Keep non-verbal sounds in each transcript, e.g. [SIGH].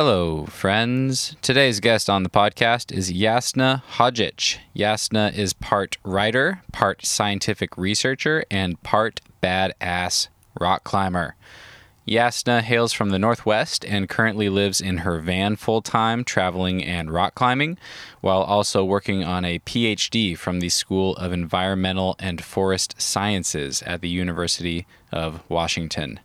Hello, friends. Today's guest on the podcast is Jasna Hodžić. Jasna is part writer, part scientific researcher, and part badass rock climber. Jasna hails from the Northwest and currently lives in her van full time, traveling and rock climbing, while also working on a PhD from the School of Environmental and Forest Sciences at the University of Washington.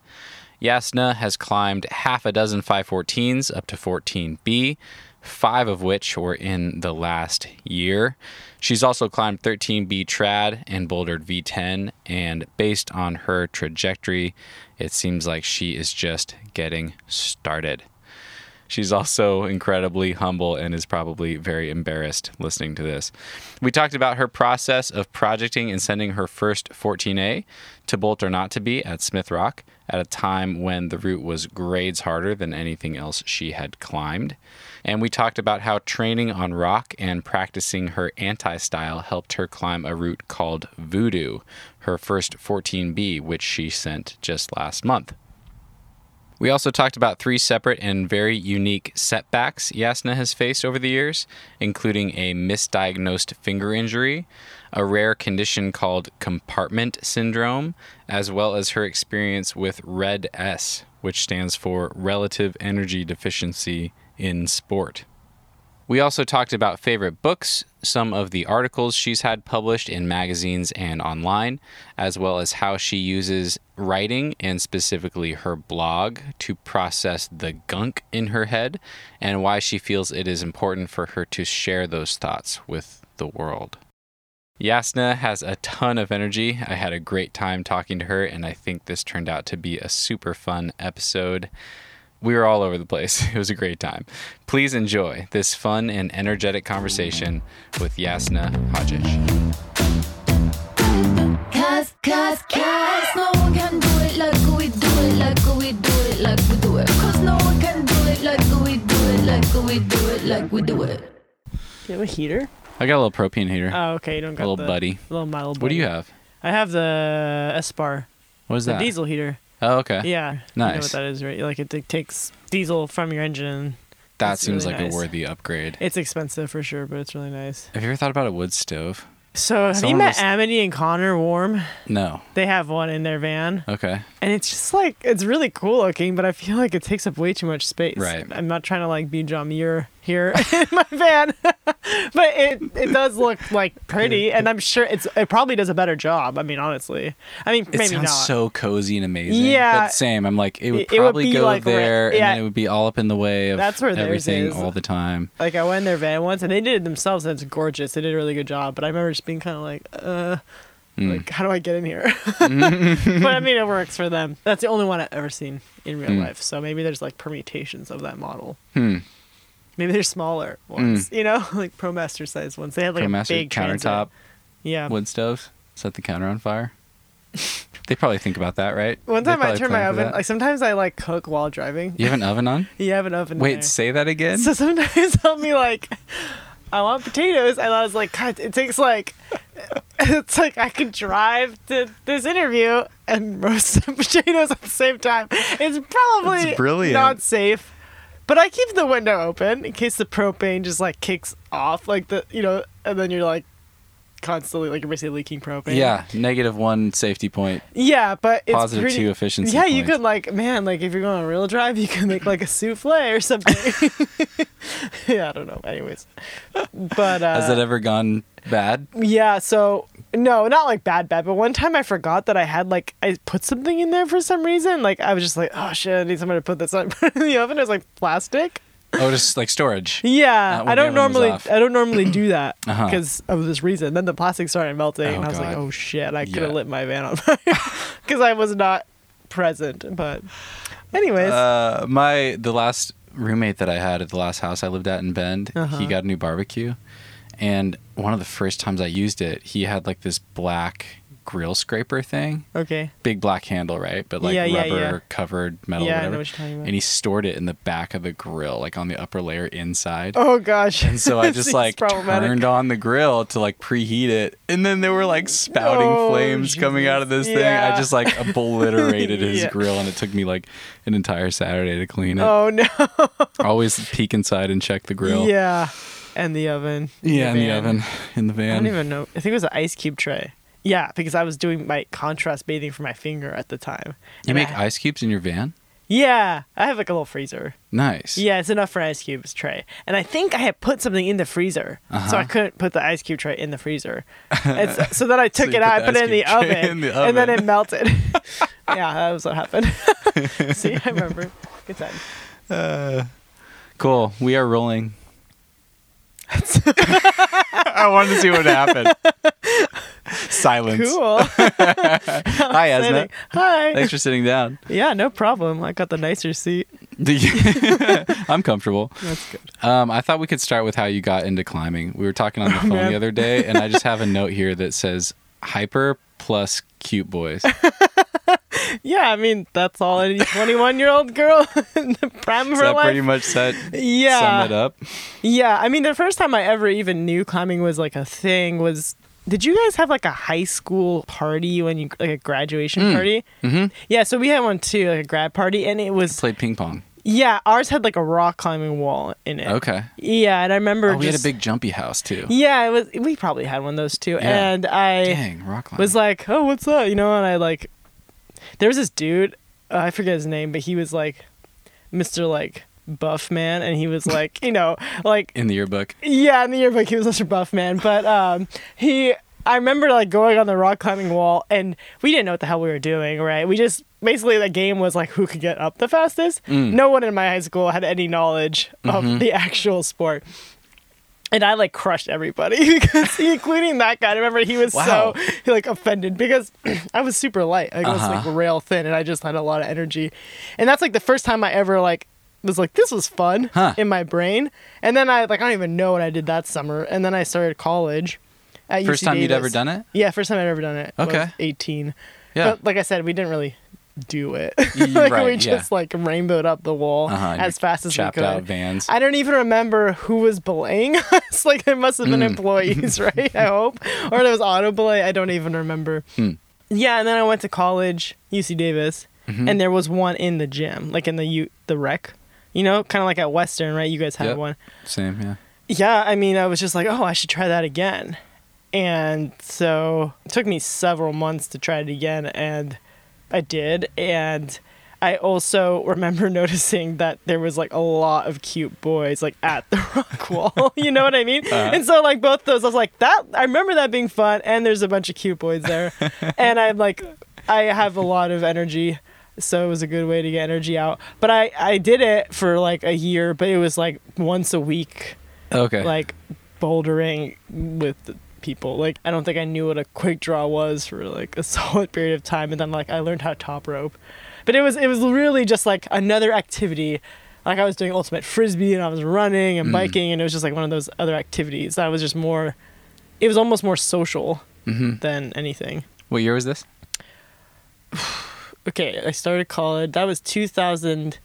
Jasna has climbed half a dozen 514s up to 14B, five of which were in the last year. She's also climbed 13B trad and bouldered V10, and based on her trajectory, it seems like she is just getting started. She's also incredibly humble and is probably very embarrassed listening to this. We talked about her process of projecting and sending her first 14A to Bolt or Not to Be at Smith Rock at a time when the route was grades harder than anything else she had climbed. And we talked about how training on rock and practicing her anti style helped her climb a route called Voodoo, her first 14B, which she sent just last month. We also talked about three separate and very unique setbacks Yasna has faced over the years, including a misdiagnosed finger injury, a rare condition called compartment syndrome, as well as her experience with RED S, which stands for Relative Energy Deficiency in Sport. We also talked about favorite books, some of the articles she's had published in magazines and online, as well as how she uses writing and specifically her blog to process the gunk in her head and why she feels it is important for her to share those thoughts with the world. Jasna has a ton of energy. I had a great time talking to her, and I think this turned out to be a super fun episode. We were all over the place. [LAUGHS] It was a great time. Please enjoy this fun and energetic conversation with Yasna Hodžić. Cause, cause, cause no one can do it like we do it, like we do it, like we do it. Cause no one can do it like we do it, like we do it, like we do it. Do you have a heater? I got a little propane heater. Oh, okay. You don't got a little the buddy. little mild. What do you have? I have the Espar, What is that? the that? diesel heater. Oh, okay. Yeah. Nice. You know what that is, right? Like it, t- takes diesel from your engine. That It's seems really like nice. a worthy upgrade. It's expensive for sure, but it's really nice. Have you ever thought about a wood stove? So have you met was- Amity and Connor Warm? No. They have one in their van, Okay. and it's just like it's really cool looking, but I feel like it takes up way too much space. Right. I'm not trying to like be John Muir here [LAUGHS] in my van, [LAUGHS] but it it does look like pretty, and I'm sure it's it probably does a better job. I mean, honestly, I mean It maybe sounds not. so cozy and amazing. Yeah. But same. I'm like, it would It- it would probably be go like there and yeah. then it would be all up in the way of That's where everything is. all the time. like I went in their van once and they did it themselves and it's gorgeous. They did a really good job. But I remember just being kind of like, uh, Mm. like how do I get in here? [LAUGHS] but I mean, it works for them. That's the only one I've ever seen in real Mm. life. So maybe there's like permutations of that model. Hmm. Maybe they're smaller ones, mm. you know, [LAUGHS] like ProMaster size ones. They had like a ProMaster big transit. countertop Yeah. wood stoves. Set the counter on fire. [LAUGHS] they probably think about that, right? One time I turned my oven. that. Like sometimes I like cook while driving. You have an oven on? [LAUGHS] You have an oven. Wait, say that again. So sometimes I'll be like, I want potatoes, and I was like, God, it takes like, it's like I could drive to this interview and roast some potatoes at the same time. It's probably That's brilliant. not safe, but I keep the window open in case the propane just like kicks off, like the you know, and then you're like constantly like basically leaking propane. yeah, negative one safety point, yeah, but it's positive pretty, two efficiency. yeah, you points. could like, man, like if you're going on a real drive, you can make like a souffle or something. [LAUGHS] yeah, I don't know. Anyways, but uh, Has that ever gone bad? yeah, so no, not like bad, bad. But one time I forgot that I had like I put something in there for some reason. Like I was just like, oh shit, I need somebody to put this on put it in the oven. It was like plastic. Oh, just like storage. Yeah, I don't normally. I don't normally do that [CLEARS THROAT] Uh-huh. because of this reason. Then the plastic started melting, Oh, and I was like, oh shit, I could have Yeah. lit my van on fire [LAUGHS] [LAUGHS] because I was not present. But anyways, Uh, my the last roommate that I had at the last house I lived at in Bend, Uh-huh. he got a new barbecue, and one of the first times I used it, he had like this black grill scraper thing, Okay. big black handle, right? But like Yeah, yeah, rubber yeah. covered metal, Yeah, I know whatever. what you're talking about. And he stored it in the back of the grill, like on the upper layer inside. Oh gosh. And so I [LAUGHS] just like turned on the grill to like preheat it, and then there were like spouting Oh, flames coming out of this thing. I just like obliterated [LAUGHS] his grill, and it took me like an entire Saturday to clean it. Oh no. [LAUGHS] Always peek inside and check the grill. Yeah. And the oven. Yeah, in the oven, in the van. I don't even know. I think it was an ice cube tray. Yeah, because I was doing my contrast bathing for my finger at the time. you make I- ice cubes in your van? Yeah, I have like a little freezer. Nice. Yeah, it's enough for an ice cubes tray. And I think I had put something in the freezer, so Uh-huh. I couldn't put the ice cube tray in the freezer. [LAUGHS] So, so then I took you it out, I put it in the, oven, in the and then it melted. [LAUGHS] yeah, that was what happened. [LAUGHS] See, I remember. Good time. Uh, cool. We are rolling. [LAUGHS] I wanted to see what happened. Silence. Cool. [LAUGHS] [LAUGHS] Hi, Esna. Sitting. Hi. Thanks for sitting down. Yeah, no problem. I got the nicer seat. I'm comfortable. That's good. Um, I thought we could start with how you got into climbing. We were talking on the phone man. the other day, and I just have a note here that says hyper plus cute boys. Yeah, I mean that's all any 21 year old girl [LAUGHS] in the prime of her that life. pretty much set yeah, sum it up? yeah. I mean, the first time I ever even knew climbing was like a thing was. Did you guys have like a high school party when you like a graduation party? Mm-hmm. Yeah, so we had one too, like a grad party, and it was Played ping pong. yeah, ours had like a rock climbing wall in it. Okay. Yeah, and I remember Oh, we had a big jumpy house too. yeah, it was. We probably had one of those too, Yeah. and I Dang, rock climbing. was like, "Oh, what's that?" You know, and I like, there was this dude, uh, I forget his name, but he was like, Mister like buff man, and he was like, you know, like in the yearbook. yeah, in the yearbook he was Mister buff man, but um, he. I remember like going on the rock climbing wall, and we didn't know what the hell we were doing. Right? We just basically the game was like who could get up the fastest. Mm. No one in my high school had any knowledge of Mhm. the [LAUGHS] actual sport. And I like crushed everybody [LAUGHS] because, including that guy. I remember he was Wow. so like offended because [CLEARS THROAT] I was super light. Like, I was like Uh-huh. rail thin, and I just had a lot of energy. And that's like the first time I ever like was like this was fun Huh. in my brain. And then I like I don't even know what I did that summer. And then I started college. At First UC time you'd ever done it? Yeah, first time I'd ever done it. Okay. 18. Yeah. But like I said, we didn't really do it. [LAUGHS] Like we right, yeah. just like rainbowed up the wall Uh-huh, as fast as we could. out vans. I don't even remember who was belaying [LAUGHS] us. like there must have been Mm. employees, [LAUGHS] right? I hope, or there was auto belay. I don't even remember. Hmm. Yeah, and then I went to college, UC Davis, Mhm. and there was one in the gym, like in the U the rec. You know, kind of like at Western, right? You guys had Yep. one. Same, yeah. Yeah, I mean, I was just like, oh, I should try that again. And so it took me several months to try it again, and I did. And I also remember [LAUGHS] noticing that there was like a lot of cute boys like at the [LAUGHS] rock wall. [LAUGHS] you know what I mean? Uh-huh. And so like both those, I was like, that I remember that being fun, and there's a bunch of cute boys there, and I'm like, I have a lot of energy. So it was a good way to get energy out. But I, I did it for like a year, but it was like once a week Okay. like bouldering with the people. Like I don't think I knew what a quick draw was for like a [LAUGHS] solid period of time, and then like I learned how to top rope. But it was it was really just like another activity. Like I was doing ultimate frisbee and I was running and Mm. biking, and it was just like one of those other activities that was just more. It was almost more social hmm than anything. What year was this? [SIGHS] Okay, I started college. That was 2010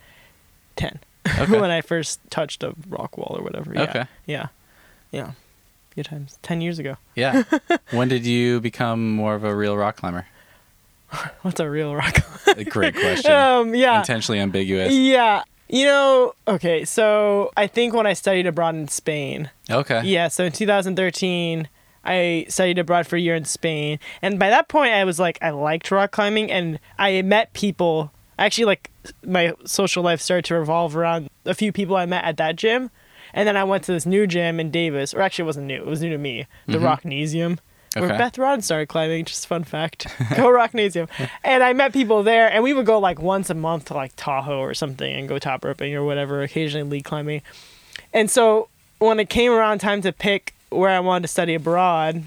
[LAUGHS] Okay. when I first touched a rock wall or whatever. Yeah. Okay. Yeah. Yeah. Good times. 10 years ago. Yeah. [LAUGHS] when did you become more of a real rock climber? [LAUGHS] What's a real rock? A great question. [LAUGHS] um, yeah. Intentionally ambiguous. Yeah. You know, okay, so I think when I studied abroad in Spain, Okay. yeah, so in 2013, I studied abroad for a year in Spain. And by that point, I was like, I liked rock climbing and I met people. Actually, like, my social life started to revolve around a few people I met at that gym. And then I went to this new gym in Davis, or actually, it wasn't new, it was new to me, the Mhm. Rocknasium. Where Beth Rodden started climbing, just fun fact. [LAUGHS] Go Rocknasium. and I met people there, and we would go like once a month to like Tahoe or something and go top roping or whatever, occasionally lead climbing. And so when it came around time to pick where I wanted to study abroad,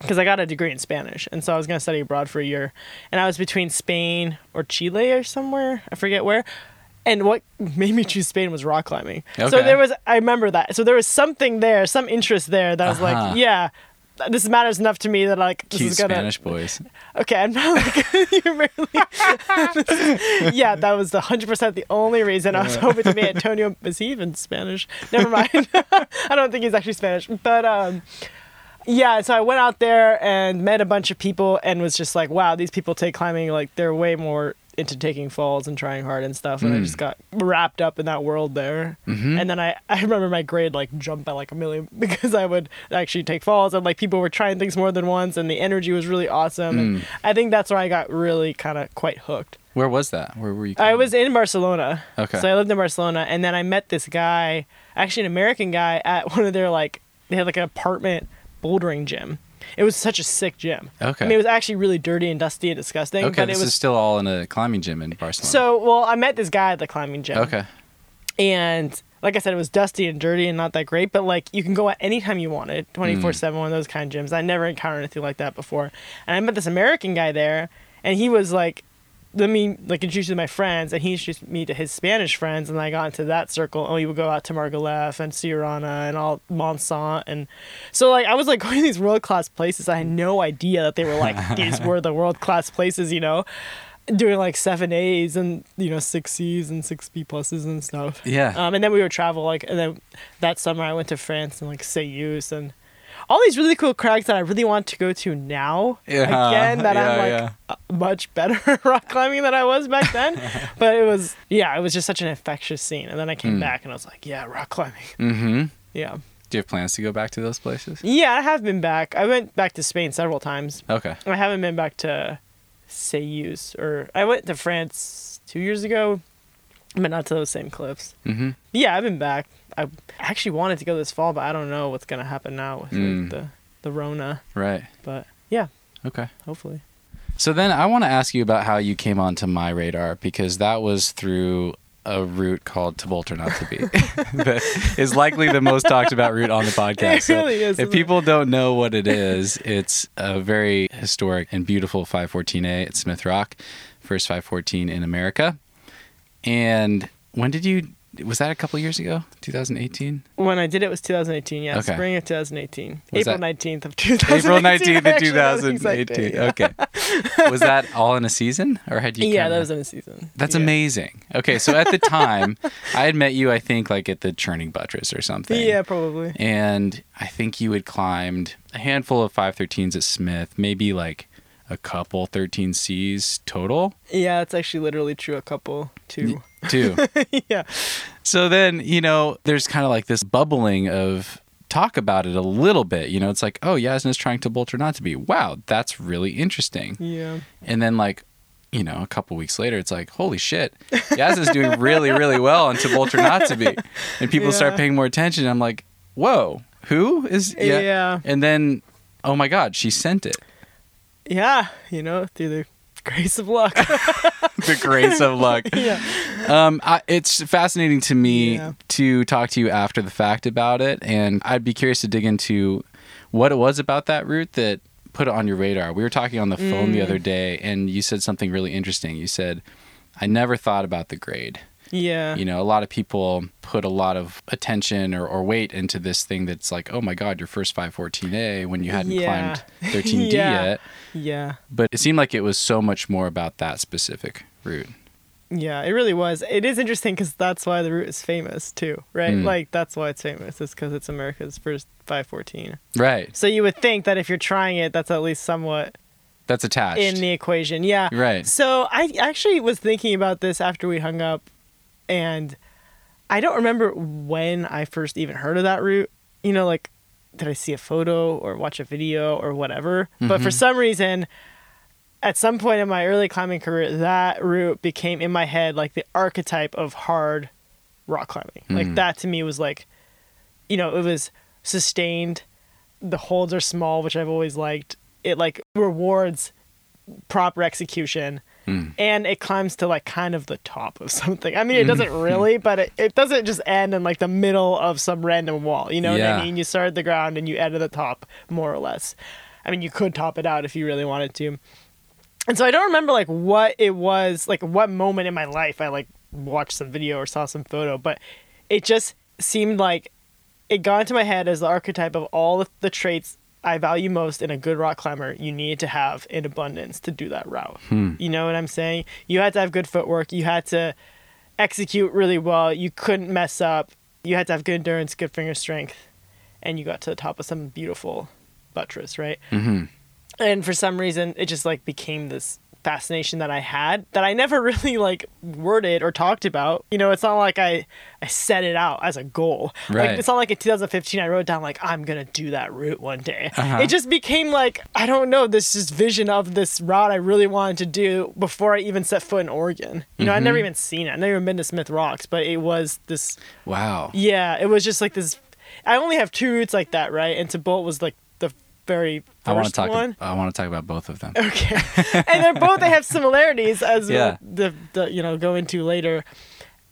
because I got a degree in Spanish, and so I was going to study abroad for a year, and I was between Spain or Chile or somewhere, I forget where. And what made me choose Spain was rock climbing. Okay. So there was, I remember that. So there was something there, some interest there that I was Uh-huh. like, yeah, this matters enough to me that like this Cute is gonna. Spanish boys. [LAUGHS] Okay, I'm not like [LAUGHS] you're barely. [LAUGHS] yeah, that was the hundred percent the only reason I was hoping to meet Antonio. Is he even Spanish? Never mind. I don't think he's actually Spanish, but um, yeah. So I went out there and met a bunch of people and was just like, wow, these people take climbing like they're way more into taking falls and trying hard and stuff. And I just mm. got wrapped up in that world there. Mm-hmm. And then I, [LAUGHS] I remember my grade like jumped by like a million [LAUGHS] because I would actually take falls and like people were trying things more than once and the energy was really awesome. And mm. I think that's where I got really kind of quite hooked. Where was that? Where were you? I was in Barcelona. Okay. So I lived in Barcelona, and then I met this guy, actually an American guy, at [LAUGHS] one of their like they had like an apartment bouldering gym. It was such a sick gym. Okay. I mean, it was actually really dirty and dusty and disgusting. Okay, but this it was is still all in a climbing gym in Barcelona. so well. I met this guy at the climbing gym. okay. And like I said, it was dusty and dirty and not that great, but like you can go at any time you wanted, hmm. 24 7, one of those kind of gyms. I never encountered anything like that before. And I met this American guy there, and he was like, let me like introduce you to my friends, and he introduced me to his Spanish friends, and I got into that circle, and we would go out to Margalef and Siurana and all Montsant, and so like I was like [LAUGHS] going to these world class places. I had no idea that they were like [LAUGHS] these were the world class places, you know, doing like seven A's and you know six C's and six B pluses and stuff. Yeah. Um, and then we would travel like, and then that summer I went to France and like Céüse and all these really cool crags that I really want to go to now. Yeah, Again, that I'm like yeah. uh, much better [LAUGHS] rock climbing than I was back then. [LAUGHS] but it was, yeah, it was just such an infectious scene. And then I came back and I was like, yeah, rock climbing. mm-hmm. [LAUGHS] Yeah. Do you have plans to go back to those places? Yeah, I have been back. I went back to Spain several times. Okay. I haven't been back to Céüse or I went to France two years ago, but not to those same cliffs. Mm-hmm. Yeah, I've been back. I actually wanted to go this fall, but I don't know what's gonna happen now with like, Mm. the the Rona. Right. But yeah, Okay. hopefully. So then I want to ask you about how you came onto my radar because that was through a route called to bolt or not to be [LAUGHS] [LAUGHS] that is likely the most talked about route on the podcast. It really is, If isn't it? people don't know what it is, it's a very historic and beautiful 514A at Smith Rock, first 514 in America. And when did you? Was that a couple years ago? 2018. When I did it was 2018. Yeah, Okay. spring of 2018. Was April that- 19th of 2018. April [LAUGHS] 19th of actually, that's the exact 2018. date, yeah. Okay. Was that all in a season, or had you? [LAUGHS] Yeah, that was in a season. That's Yeah. amazing. Okay, so at the [LAUGHS] time, I had met you, I think, like at the Churning Buttress or something. Yeah, probably. And I think you had climbed a handful of 513s at Smith, maybe like a couple 13Cs total, Yeah, it's actually literally true. A couple, two. Too. [LAUGHS] yeah. so then, you know, there's kind of like this bubbling of talk about it a little bit. You know, it's like, oh, Yasna's trying to bolt or not to be. Wow, that's really interesting. Yeah. And then like, you know, a couple weeks later, it's like, holy shit, Yaz is doing really, really well on to bolt or not to be. And people start paying more attention. I'm like, whoa, who is? Yeah. And then, oh my God, she sent it. Yeah. You know, through the grace of luck. [LAUGHS] the grace of luck. [LAUGHS] yeah. Um, I, it's fascinating to me Yeah. to talk to you after the fact about it, and I'd be curious to dig into what it was about that route that put it on your radar. We were talking on the phone the Mm. other day, and you said something really interesting. You said, "I never thought about the grade." Yeah. You know, a lot of people put a lot of attention or, or weight into this thing that's like, oh my God, your first 514A when you hadn't Yeah. climbed [LAUGHS] 13D Yeah. yet. Yeah. But it seemed like it was so much more about that specific route. Yeah, it really was. It is interesting because that's why the route is famous too, right? Mm. Like that's why it's famous. It's because it's America's first 514. Right. So you would think that if you're trying it, that's at least somewhat That's attached. in the equation. Yeah. Right. So I actually was thinking about this after we hung up, and I don't remember when I first even heard of that route. You know, like did I see a photo or watch a video or whatever? But for Mhm. some reason, at some point in my early climbing career, that route became in my head like the archetype of hard rock climbing. Like Mm. that to me was like, you know, it was sustained. The holds are small, which I've always liked. It like rewards proper execution Mm. and it climbs to like kind of the top of [LAUGHS] something. I mean, it doesn't really, but it, it doesn't just end in like the middle of some random wall. You know what I mean? You start at the ground and you end at the top, more or less. I mean, you could top it out if you really wanted to. And so I don't remember like what it was, like what moment in my life I like watched some video or saw some photo, but it just seemed like it got into my head as the archetype of all the traits I value most in a good rock climber you need to have in abundance to do that route. You know what I'm saying? You had to have good footwork. You had to execute really well. You couldn't mess up. You had to have good endurance, good finger strength, and you got to the top of some beautiful buttress, right? Mm-hmm. And for some reason, it just like became this fascination that I had that I never [LAUGHS] really like worded or talked about. You know, it's not like I I set it out as a goal. Right. Like it's not like in 2015 I wrote down like I'm gonna do that route one day. Uh-huh. It just became like I don't know this just vision of this route I really wanted to do before I even set foot in Oregon. You know, I'd Mm-hmm. never even seen it. I'd never even been to Smith Rocks, but it was this Wow. yeah, it was just like this. I only have two routes like that, right? And to Bolt was like very first I want to talk. one. I want to talk about both of them. Okay, [LAUGHS] and they're both they have similarities as Yeah. we'll the, the you know go into later.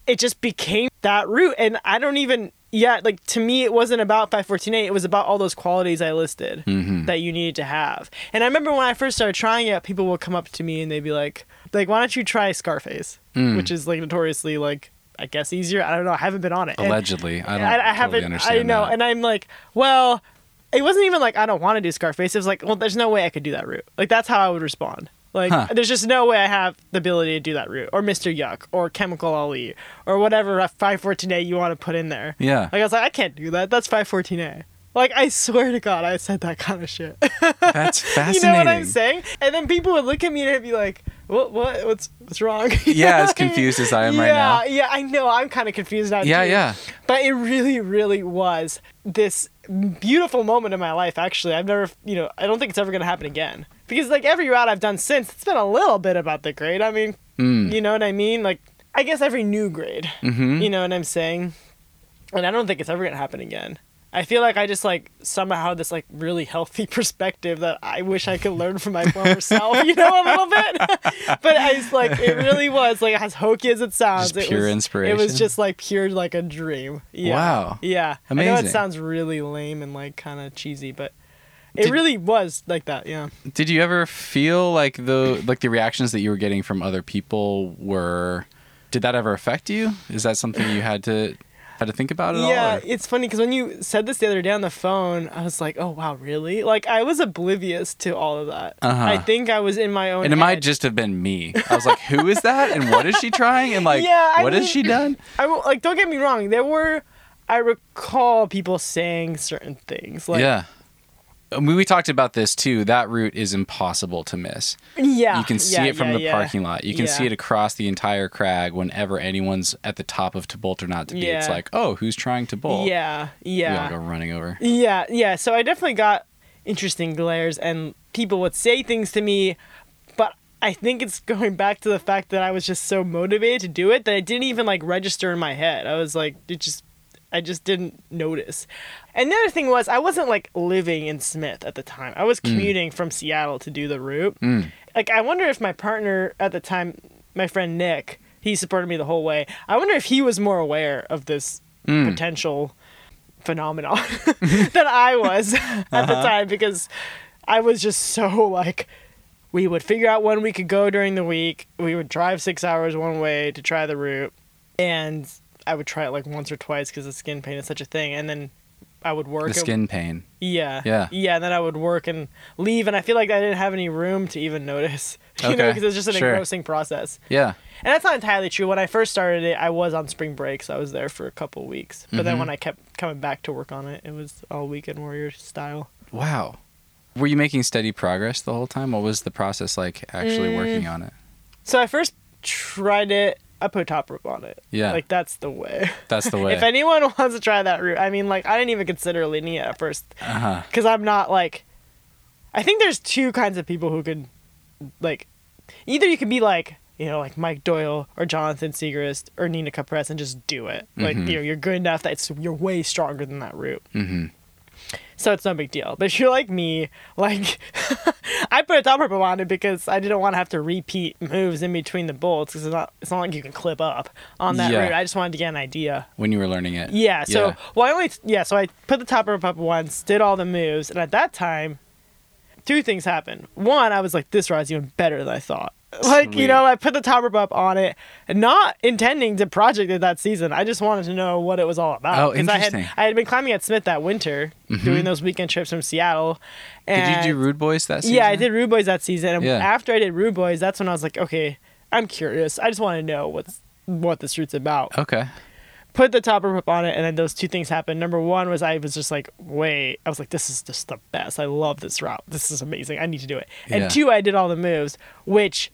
It just became that route, and I don't even yeah like to me it wasn't about 514A. It was about all those qualities I listed Mm-hmm. that you needed to have. And I remember when I first started trying it, people would come up to me and they'd be like, like why don't you try Scarface, Mm. which is like notoriously like. I guess easier. I don't know. I haven't been on it. And- Allegedly, I don't I, I totally haven't. understand I know, that. and I'm like, well, it wasn't even like I don't want to do Scarface. It was like, well, there's no way I could do that route. Like that's how I would respond. Like Huh. there's just no way I have the ability to do that route, or Mr. Yuck, or Chemical Ali, or whatever 514A you want to put in there. Yeah. Like I was like, I can't do that. That's 514A. Like I swear to God, I said that kind of shit. [LAUGHS] That's fascinating. you know what I'm saying? And then people would look at me and be like, "What? What? What's what's wrong?" [LAUGHS] Yeah, as what I mean? confused as I am yeah, right now. Yeah, I know. I'm kind of confused now. Yeah, too. yeah. But it really, really was this beautiful moment in my life. Actually, I've never, you know, I don't think it's ever gonna happen again because like every route I've done since, it's been a little bit about the grade. I mean, Mm. you know what I mean? Like, I guess every new grade. Mhm. You know what I'm saying? And I don't think it's ever gonna happen again. I feel like I just like somehow this like really healthy [LAUGHS] perspective that I wish I could learn from my former [LAUGHS] self, you know, a little bit. [LAUGHS] but I was like, it really was like as hokey as it sounds. Just it pure was, It was just like pure like a dream. Yeah. Wow. Yeah. Amazing. I know it sounds really lame and like kind of cheesy, but it Did- really was like that. Yeah. Did you ever feel like the like the reactions that you were getting from other people were? Did that ever affect you? Is that something you had to had to think about all? Yeah, or- it's funny because when you said this the other day on the phone, I was like, "Oh wow, really?" Like I was oblivious to all of that. Uh-huh. I think I was in my own. And it might just have been me. I was like, "Who is that? And what is she trying? And like, Yeah, I what has she done?" I like. Don't get me wrong. There were. I recall people saying certain things. Like, yeah. Mean, we talked about this too. That route is impossible to miss. Yeah. You can see yeah, it from yeah, the yeah. parking lot. You can see it across the entire crag whenever anyone's at the top of to bolt or not to be. It's like, oh, who's trying to bolt? Yeah. Yeah. We all go running over. Yeah, yeah. So I definitely got interesting glares, and people would say things to me, but I think it's going back to the fact that I was just so motivated to do it that it didn't even like register in my head. I was like, it just, I just didn't notice. And the other thing was, I wasn't like living in Smith at the time. I was commuting from Seattle to do the route. Mm. Like, I wonder if my partner at the time, my friend Nick, he supported me the whole way. I wonder if he was more aware of this Mm. potential phenomenon [LAUGHS] than I was [LAUGHS] at the time because I was just so like we would figure out when we could go during the week. We would drive six hours one way to try the route, and I would try it like once or twice because the skin pain is such a thing. And then I would work. The skin pain. yeah. Yeah. Yeah. And then I would work and leave, and I feel like I didn't have any room to even notice. [LAUGHS] You know, Okay, because it's just an sure. engrossing process. Yeah. And that's not entirely true. When I first started it, I was on spring break, so I was there for a couple weeks. But then Mhm. when I kept coming back to work on it, it was all weekend warrior style. Wow. Were you making steady progress the whole time? What was the process like actually Mm. working on it? So I first tried it. I put top rope on it. Yeah. Like that's the way. That's the [LAUGHS] way. if anyone [LAUGHS] wants to try that route, I mean, like I didn't even consider it at first uh-huh. because I'm not like. I think there's two kinds of people who can, like, either you can be like you know like Mike Doyle or Jonathan Siegrist or Nina Caprez and just do it. Like Mhm. you know you're good enough that it's, you're way stronger than that route. hmm So it's no big deal. But if you're like me, like [LAUGHS] I put a top rope on it because I didn't want to have to repeat moves in between the bolts because it's not it's not like you can clip up on that Yeah. route. I just wanted to get an idea. When you were learning it. Yeah. So Yeah. well, I only yeah. So I put the top rope up once, did all the moves, and at that time, two things happened. One, I was like, this ride's even better than I thought. Like, you know, I put the top rope up on it, not intending to project it that season. I just wanted to know what it was all about. Oh, 'Cause I interesting. had I had been climbing at Smith that winter, mm-hmm. doing those weekend trips from Seattle. Did you do Rude Boys that season? Yeah, I did Rude Boys that season. And Yeah. after I did Rude Boys, that's when I was like, okay, I'm curious. I just want to know what's what this route's about. Okay. Put the top rope up on it, and then those two things happened. Number one was I was just like, wait, I was like, this is just the best. I love this route. This is amazing. I need to do it. And Yeah. two, I did all the moves, which,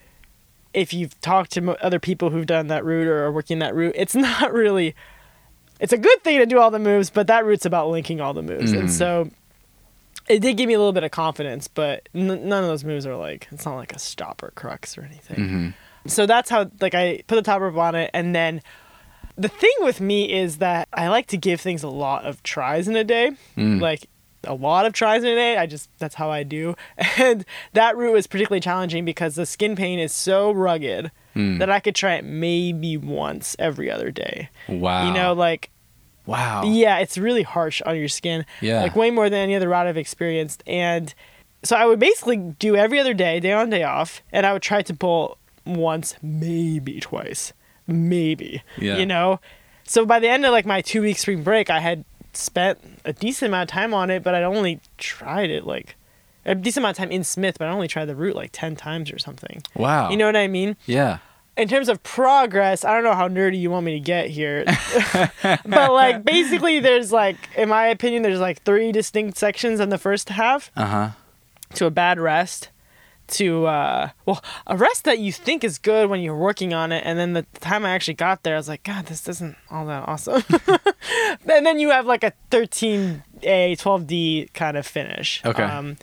if you've talked to other people who've done that route or are working that route, it's [LAUGHS] not really. It's a good thing to do all the moves, but that route's about linking all the moves, and Mhm. so it did give me a little bit of confidence. But n- none of those moves are like it's not like a stop or crux or anything hmm so that's how like I put the top rope on it and then the thing with me is that I like to give things a lot of tries in a day. Mm. Like a lot of tries in a day. I just that's how I do. [LAUGHS] And that route was particularly challenging because the skin pain is so rugged Mm. that I could try it maybe once every other day. Wow. You know, like Wow. yeah, it's really harsh on your skin. Yeah. Like way more than any other route I've experienced. And so I would basically do every other day, day on, day off, and I would try to pull once, maybe twice. Maybe. Yeah. You know? So by the end of like my two week spring break, I had spent a decent amount of time on it, but I'd only tried it like a decent amount of time in Smith, but I only tried the route like 10 times or something. Wow. You know what I mean? Yeah. in terms of progress, I don't know how nerdy you want me to get here. [LAUGHS] but like basically there's like in my opinion there's like three distinct sections in the first half Uh huh. to a bad rest to uh well a rest that you think is good when you're working on it and then the time I actually got there I was like god this isn't all that awesome. [LAUGHS] and then you have like a 13A 12D kind of finish. Okay. Um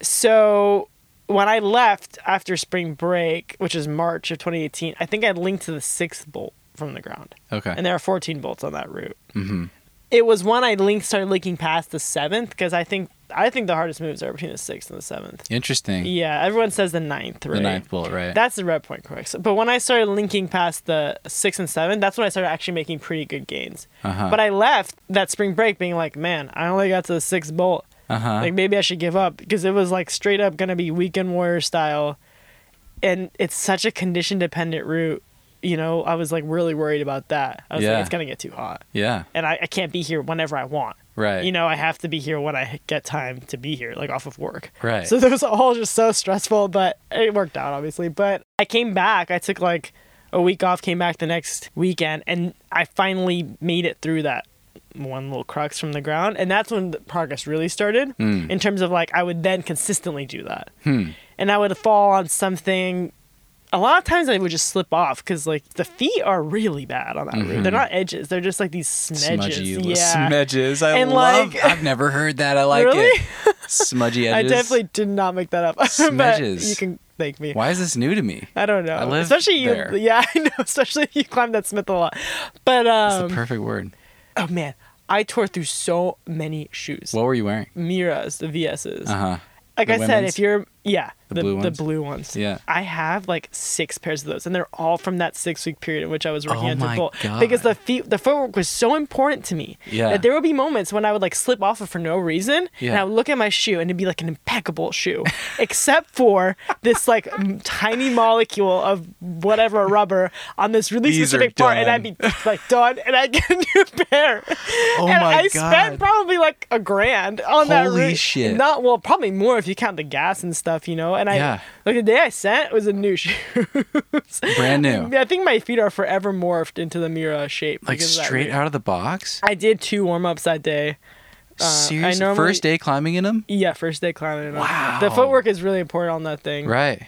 so when I left after spring break, which is March of 2018, I think I linked to the sixth bolt from the ground, Okay. and there are 14 bolts on that route. mm-hmm. It was when I linked started linking past the seventh because I think I think the hardest moves are between the sixth and the seventh. Interesting. Yeah, everyone says the ninth, right? The ninth bullet, right? That's the red point correct. But when I started linking past the six and seven, that's when I started actually making pretty good gains. uh-huh. But I left that spring break being like, man, I only got to the sixth bolt. uh-huh. Like maybe I should give up because it was like straight up gonna be weekend warrior style, and it's such a condition dependent route. You know, I was like really worried about that. I was Yeah. like, it's gonna get too hot, yeah. and I, I can't be here whenever I want. Right. You know, I have to be here when I get time to be here, like off of work. Right. So [LAUGHS] that was all just so stressful, but it worked out obviously. But I came back. I took like a week off, came back the next weekend, and I finally made it through that one little crux from the ground, and that's when the progress really started. Mm. In terms of like, I would then consistently do that, Hmm. and I would fall on something. A lot of times I would just slip off because like the feet are really bad on that route. They're not edges; they're just like these smedges. Mm-hmm. Smudgy yeah. smedges. I And, love. like- I've never heard that. I like Really? it. Smudgy [LAUGHS] edges. I definitely did not make that up. [LAUGHS] but Smedges. you can thank me. Why is this new to me? I don't know. I especially you. Yeah, [LAUGHS] I know. Especially you climb that Smith a lot. But It's um, the perfect word. oh man, I tore through so many shoes. What were you wearing? Miuras, the VSs. Uh huh. like the I said, if you're yeah, The blue the ones? blue ones. Yeah. I have like six pairs of those, and they're all from that six week period in which I was working Oh at my. God. Because the feet, the footwork was so important to me. Yeah. That there would be moments when I would like slip off it for no reason, and Yeah. I would look at my shoe and it'd be like an impeccable shoe, [LAUGHS] except for this like tiny molecule of whatever rubber on this really These specific part, and I'd be like done, and I get a new [LAUGHS] pair. Oh and my I God. spent probably like a grand on that Holy shit. Not well, probably more if you count the gas and stuff, you know. And I Yeah. like the day I sent was a new [LAUGHS] shoe. Brand new. I think my feet are forever morphed into the Miura shape. Like of straight out of the box. I did two warm ups that day. Uh, Seriously. normally- First day climbing in them. Yeah, first day climbing. in them. Wow. The footwork is really important on that thing. Right.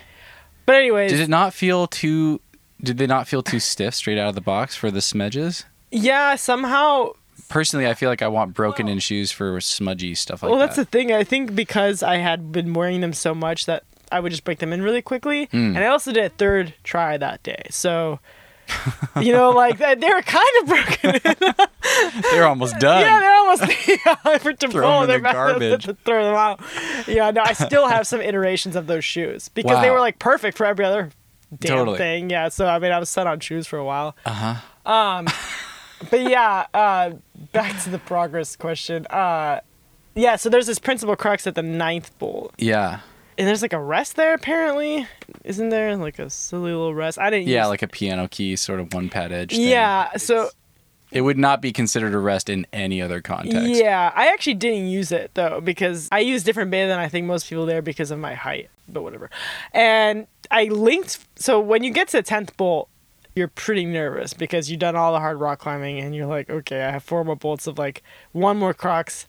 But anyways, Did it not feel too? Did they not feel too stiff straight out of the box for the smedges? yeah, somehow. Personally, I feel like I want broken in shoes for smudgy stuff like well, that's the thing. I think because I had been wearing them so much that I would just break them in really quickly, Mm. and I also did a third try that day. So. you know, like they they were kind of broken in. [LAUGHS] They're almost [LAUGHS] done. Yeah, they're almost [LAUGHS] yeah, for to Throw pull 'em in they're the back- garbage. to throw them out. Yeah, no, I still have some iterations of those shoes because they were like perfect for every other damn Totally. thing. Yeah, so I mean, I was set on shoes for a while. Uh huh. But yeah, uh, back to the progress question. Uh, yeah, so there's this principal crux at the ninth bolt, Yeah. and there's like a rest there apparently. Isn't there like a silly little rest? I didn't. Yeah, use- like a piano key, sort of one pad edge. thing. yeah. So It would not be considered a rest in any other context. Yeah, I actually didn't use it though because I use different beta than I think most people there because of my height, but whatever. And I linked. So when you get to the tenth bolt, you're pretty nervous because you've done all the hard rock climbing and you're like, okay, I have four more bolts of like one more crux,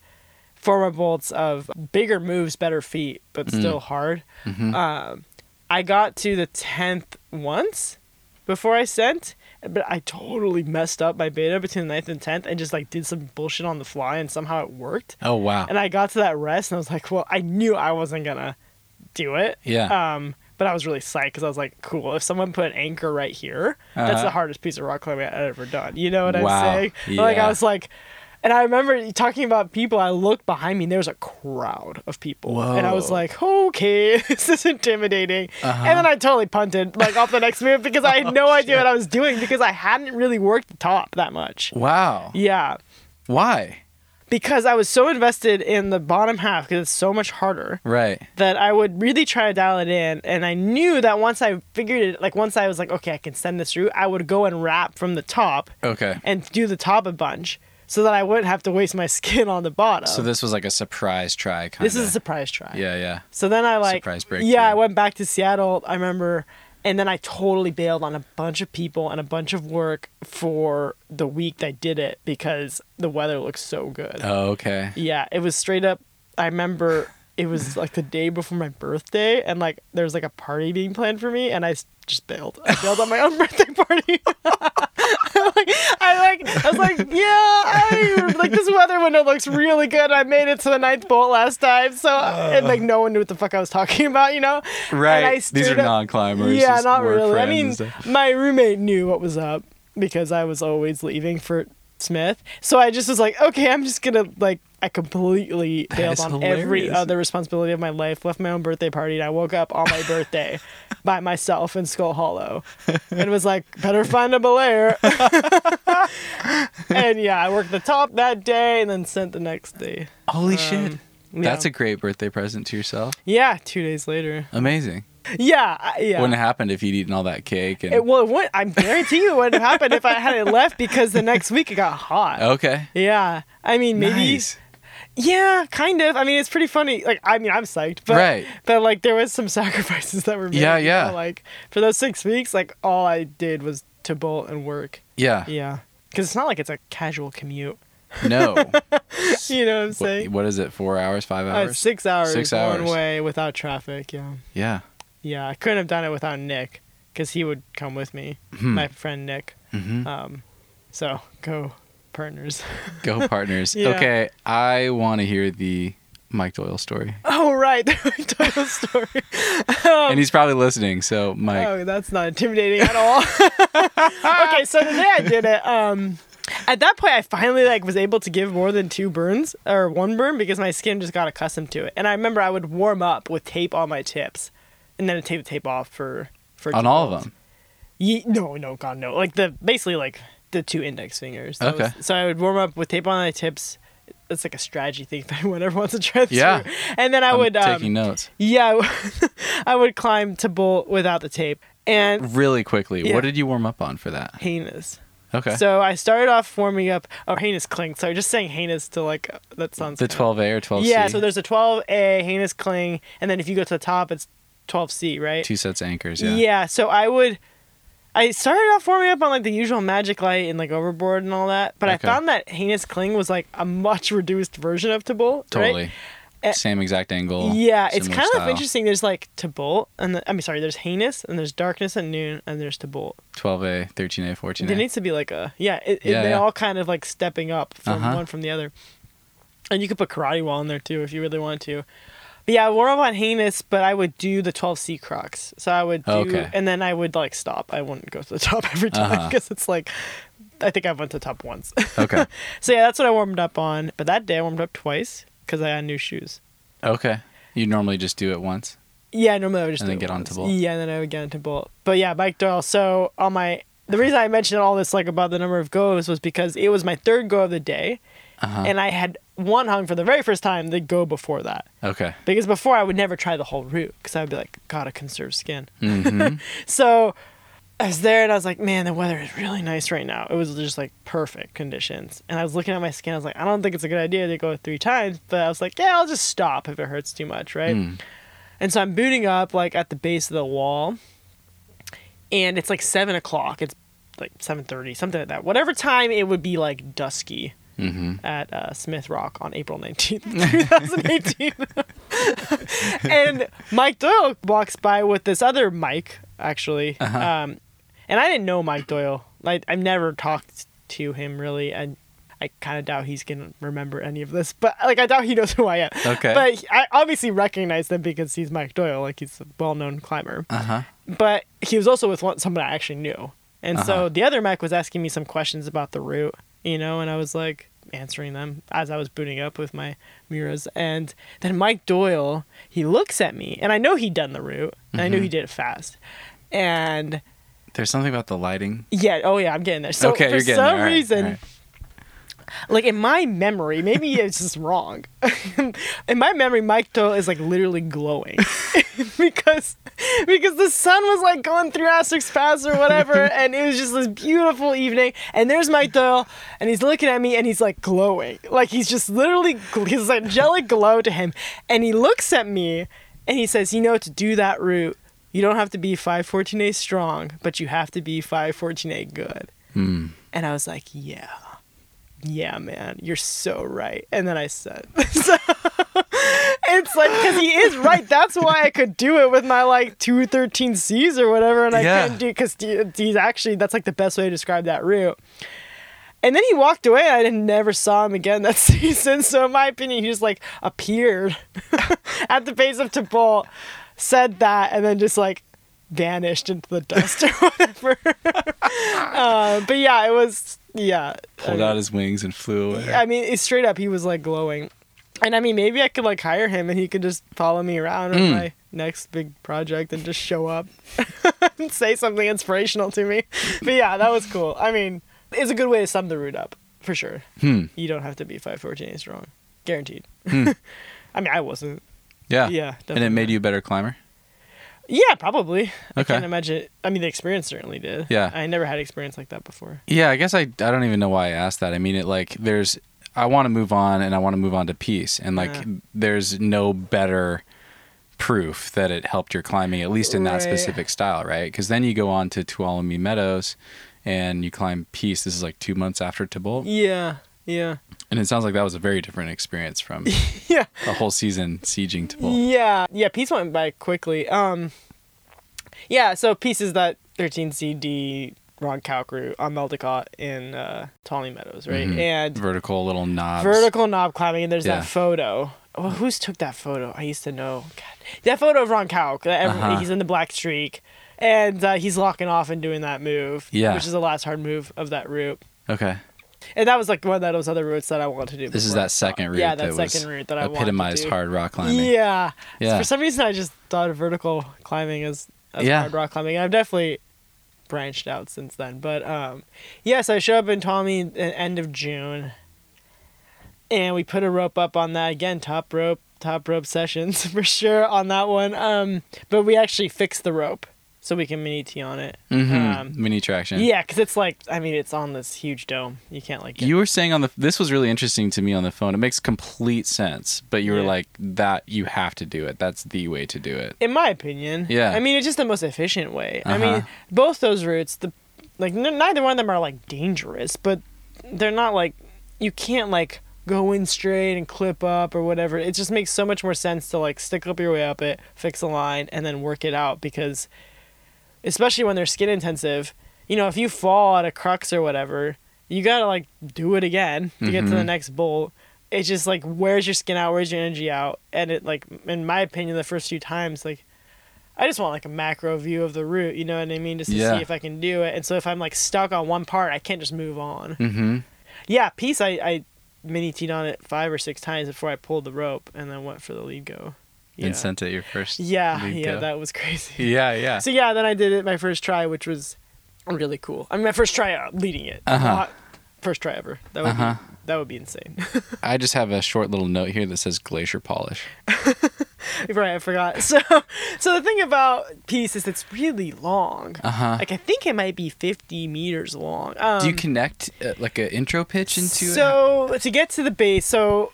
four more bolts of bigger moves, better feet, but still hard. Um, I got to the tenth once before I sent, but I totally messed up my beta between the 9th and 10th and just like did some bullshit on the fly and somehow it worked. Oh wow. And I got to that rest and I was like, well, I knew I wasn't gonna do it. Yeah. Um, but I was really psyched because I was like, cool, if someone put an anchor right here, that's Uh-huh. the hardest piece of rock climbing I've ever done. You know what I'm Wow. saying? Like I was like, and I remember talking about people. I looked behind me, and there was a crowd of people, and I was like, "Okay, [LAUGHS] this is intimidating." Uh-huh. And then I totally punted like off the next move because I had [LAUGHS] no idea what I was doing because I hadn't really worked the top that much. wow. Yeah, Why? Because I was so invested in the bottom half because it's so much harder Right. that I would really try to dial it in. And I knew that once I figured it, like once I was like, okay, I can send this route, I would go and wrap from the top Okay. and do the top a bunch so that I wouldn't have to waste my [LAUGHS] skin on the bottom. So this was like a surprise try kind this is a surprise try. Yeah, yeah. So then I like Surprise breakthrough. Yeah, I went back to Seattle. I remember, and then I totally bailed on a bunch of people and a bunch of work for the week that I did it because the weather looked so good. Oh, okay. Yeah, it was straight up. I remember it was like the day before my birthday, and like there was like a party being planned for me, and I just bailed. I bailed on my own [LAUGHS] birthday party. [LAUGHS] like, I like, I was like, yeah, I like this weather window looks really good. I made it to the ninth bolt last time, so and like no one knew what the fuck I was talking about, you know? Right. These are up- non-climbers. Yeah, not really. I mean, my roommate knew what was up because I was always leaving for Smith. So I just was like, okay, I'm just gonna like I completely bailed on every other responsibility of my life, left my own birthday party, and I woke up on my birthday [LAUGHS] by myself in Skull Hollow. And was like, better find a belayer. [LAUGHS] and yeah, I worked the top that day and then sent the next day. Holy shit. Um, Yeah. That's a great birthday present to yourself. Yeah, two days later. Amazing. Yeah, yeah. Wouldn't have happened if you'd eaten all that cake and It, well, it would, I'm guarantee you it wouldn't have happened if I had it left because the next week it got hot. Okay. Yeah, I mean maybe. Nice. Yeah, kind of. I mean, it's pretty funny. Like, I mean, I'm psyched, but Right. but like there was some [LAUGHS] sacrifices that were made. Yeah, you yeah. know, Like for those six weeks, like all I did was to bolt and work. Yeah. Yeah, because it's not like it's a casual commute. No. [LAUGHS] You know what I'm what, saying? what is it? Four hours? Five Uh, hours? six hours, Six one way without traffic. Yeah, Yeah. yeah. I couldn't have done it without Nick, because he would come with me. Hmm. My friend Nick. hmm Um, so go partners. [LAUGHS] Go partners. Yeah. Okay. I want to hear the Mike Doyle story. oh right, [LAUGHS] the Total story. and he's probably listening. So, Mike. Oh, that's not intimidating at all. [LAUGHS] okay, so the day I did it, um, at that point I finally like was able to give more than two burns or one burn because my skin just got accustomed to it. And I remember I would warm up with tape on my tips, and then I'd take the tape off for for on all of them. Ye- no, no, God, no. Like the basically like the two index fingers. That Okay. was- so I would warm up with tape on my tips. It's like a strategy thing if anyone ever wants to try this. Yeah. through. And then I I'm would um, taking notes. yeah, [LAUGHS] I would- climb to bolt without the tape and Really quickly. Yeah. What did you warm up on for that? heinous. Okay. So I started off warming up. Oh, heinous cling. Sorry, just saying heinous to like uh, that sounds. the 12A or 12C? Yeah, so there's a 12A heinous cling, and then if you go to the top, it's 12C, right? Two sets of anchors. Yeah. So I would. I started off warming up on like the usual magic light and like overboard and all that, but Okay. I found that heinous cling was like a much reduced version of Tabul. Totally. Eh, Same exact angle. Yeah, it's kind style. of interesting. There's like Tabul, and the, I mean, sorry, there's heinous, and there's darkness at noon, and there's Tabul. 12A, 13A, 14A. There needs to be like a yeah. It, it, Yeah, they yeah. all kind of like stepping up from Uh-huh. one from the other, and you could put karate wall in there too if you really wanted to. Yeah, I warm up on heinous, but I would do the 12C crux. So I would do, Okay. and then I would like stop. I wouldn't go to the [LAUGHS] top every time Uh-huh. because it's like, I think I went to the top once. [LAUGHS] okay. so yeah, that's what I warmed up on. But that day I warmed up twice because I had new shoes. Okay. You normally just do it once. Yeah, normally I would just And then get on once. to bolt. Yeah, and then I would get into bolt. But yeah, Mike Doyle. So on my the reason I mentioned all this like about the number of goes was because it was my third go of the day, Uh-huh. and I had one hung for the very first time. They go before that Okay. because before I would never try the whole route because I would be like, gotta conserve skin. Mhm. [LAUGHS] So I was there and I was like, man, the weather is really nice right now. It was just like perfect conditions. And I was looking at my skin. I was like, I don't think it's a good idea to go three times, but I was like, yeah, I'll just stop if it hurts too much, right? Mm. And so I'm booting up like at the base of the wall, and it's like seven o'clock. It's like seven thirty, something like that. Whatever time it would be like dusky Mhm. at uh, Smith Rock on April 19th, [LAUGHS] 2018. [LAUGHS] and Mike Doyle walks by with this other Mike, actually. Uh-huh. Um, and I didn't know Mike Doyle. Like, I've never talked to him really. And I kind of doubt he's going to remember any of this. But, like, I doubt he knows who I am. Okay. But I obviously recognize him because he's Mike Doyle. Like, he's a well known climber Uh huh. but he was also with one, someone I actually knew. And Uh-huh. so the other Mike was asking me some questions about the route, you know, and I was like answering them as I was booting up with my Miuras. And then Mike Doyle, he looks at me, and I know he'd done the route, and I knew Mm-hmm. he did it fast. And There's something about the lighting. yeah, oh yeah, I'm getting there. So okay, for you're getting some there. All right, reason, right. Like in my memory, maybe it's just wrong. [LAUGHS] in my memory, Mike Doyle is like literally glowing [LAUGHS] because because the sun was like going through Asterisk Pass or whatever, [LAUGHS] and it was just this beautiful evening. And there's Mike Doyle, and he's looking at me, and he's like glowing, like he's just literally his angelic glow to him. And he looks at me, and he says, "You know, to do that route." You don't have to be 514A strong, but you have to be 514A good. Hmm. And I was like, yeah. Yeah, man, you're so right. And then I said, [LAUGHS] so, it's like, because he is right. That's why I could do it with my like 213Cs or whatever. And I Yeah. couldn't do because he's actually, that's like the best way to describe that route. And then he walked away. I never saw him again that [LAUGHS] season. So, in my opinion, he just like appeared [LAUGHS] at the base of To Bolt, said that, and then just like vanished into the dust or [LAUGHS] whatever. uh, but yeah, it was, yeah. I Pulled mean- out his wings and flew away. I mean, it's straight up, he was like glowing. And I mean, maybe I could like hire him and he could just follow me around on Mm. my next big project and just show up [LAUGHS] and say something inspirational to me. But yeah, that was cool. I mean, it's a good way to sum the route up for sure. Hmm. You don't have to be 514 strong, guaranteed. Hmm. [LAUGHS] I mean, I wasn't. Yeah. Yeah, And it made you a better climber. Yeah, probably. I Okay. can't imagine. I mean, the experience certainly did. Yeah. I never had experience like that before. Yeah, I guess I I don't even know why I asked that. I mean, it like there's I want to move on and I want to move on to peace, and like Yeah. there's no better proof that it helped your climbing, at least in that specific style, right? Because then you go on to Tuolumne Meadows, and you climb peace. This is like two months after To Bolt, Yeah. Yeah. And it sounds like that was a very different experience from [LAUGHS] Yeah. a whole season sieging To Bolt. Yeah, yeah. Peace went by quickly. Um, yeah. So Peace is that 13 CD Ron Kauk route on Medlicott in uh, Tawny Meadows, right? Mhm. And Vertical little knobs. vertical knob climbing, and there's Yeah. that photo. Oh, who's took that photo? I used to know. God. That photo of Ron Kauk. Uh-huh. He's in the black streak, and uh, he's locking off and doing that move. Yeah. Which is the last hard move of that route. Okay. And that was like one of those other routes that I wanted to do. This is before I that second route Yeah, that, that was second route that I epitomized hard rock climbing. Yeah. Yeah. For some reason, I just thought of vertical climbing as, as Yeah. hard rock climbing. I've definitely branched out since then. But um, yes, I showed up in Tommy at the end of June, and we put a rope up on that again. Top rope, top rope sessions [LAUGHS] for sure on that one. Um, but we actually fixed the rope so we can mini T on it. hmm Um, Mini Traxion. yeah, because it's like I mean it's on this huge dome. You can't like You were saying on the this was really interesting to me on the phone. It makes complete sense, but you were Yeah. like that you have to do it. That's the way to do it. in my opinion. Yeah. I mean, it's just the most efficient way. I Uh-huh. mean, both those routes, the like n- neither one of them are like dangerous, but they're not like you can't like go in straight and clip up or whatever. It just makes so much more sense to like stick up your way up it, fix a line, and then work it out because, especially when they're skin intensive, you know, if you fall at a crux or whatever, you gotta like do it again to get to the Mhm. next bolt. It's just like where's your skin out, where's your energy out, and it like in my opinion, the first few times like. I just want like a macro view of the route, you know what I mean, just to Yeah. see if I can do it. And so if I'm like stuck on one part, I can't just move on. Mm-hmm. Yeah, Peace I, I mini teed on it five or six times before I pulled the rope and then went for the lead go. Yeah. And sent it your first. yeah, yeah, go. that was crazy. [LAUGHS] Yeah, yeah. So yeah, then I did it my first try, which was really cool. I mean, my first try leading it, Uh-huh. first try ever. That would Uh-huh. be that would be insane. [LAUGHS] I just have a short little note here that says glacier polish. [LAUGHS] right, I forgot. So, so the thing about Peace is it's really long. Uh-huh. Like I think it might be 50 meters long. Um, Do you connect uh, like an intro pitch into it? So to get to the base, so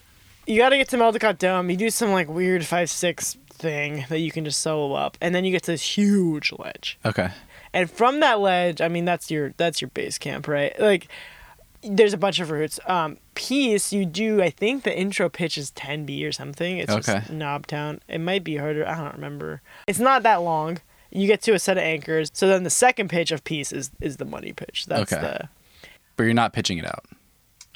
you got to get to Medlicott Dome. You do some like weird five six thing that you can just solo up, and then you get to this huge ledge. Okay. And from that ledge, I mean that's your that's your base camp, right? Like there's a bunch of routes. Um, Peace you do. I think the intro pitch is 10b or something. It's Okay. just Knobtown. It might be harder. I don't remember. It's not that long. You get to a set of anchors. So then the second pitch of Peace is is the money pitch. That's Okay. the But you're not pitching it out.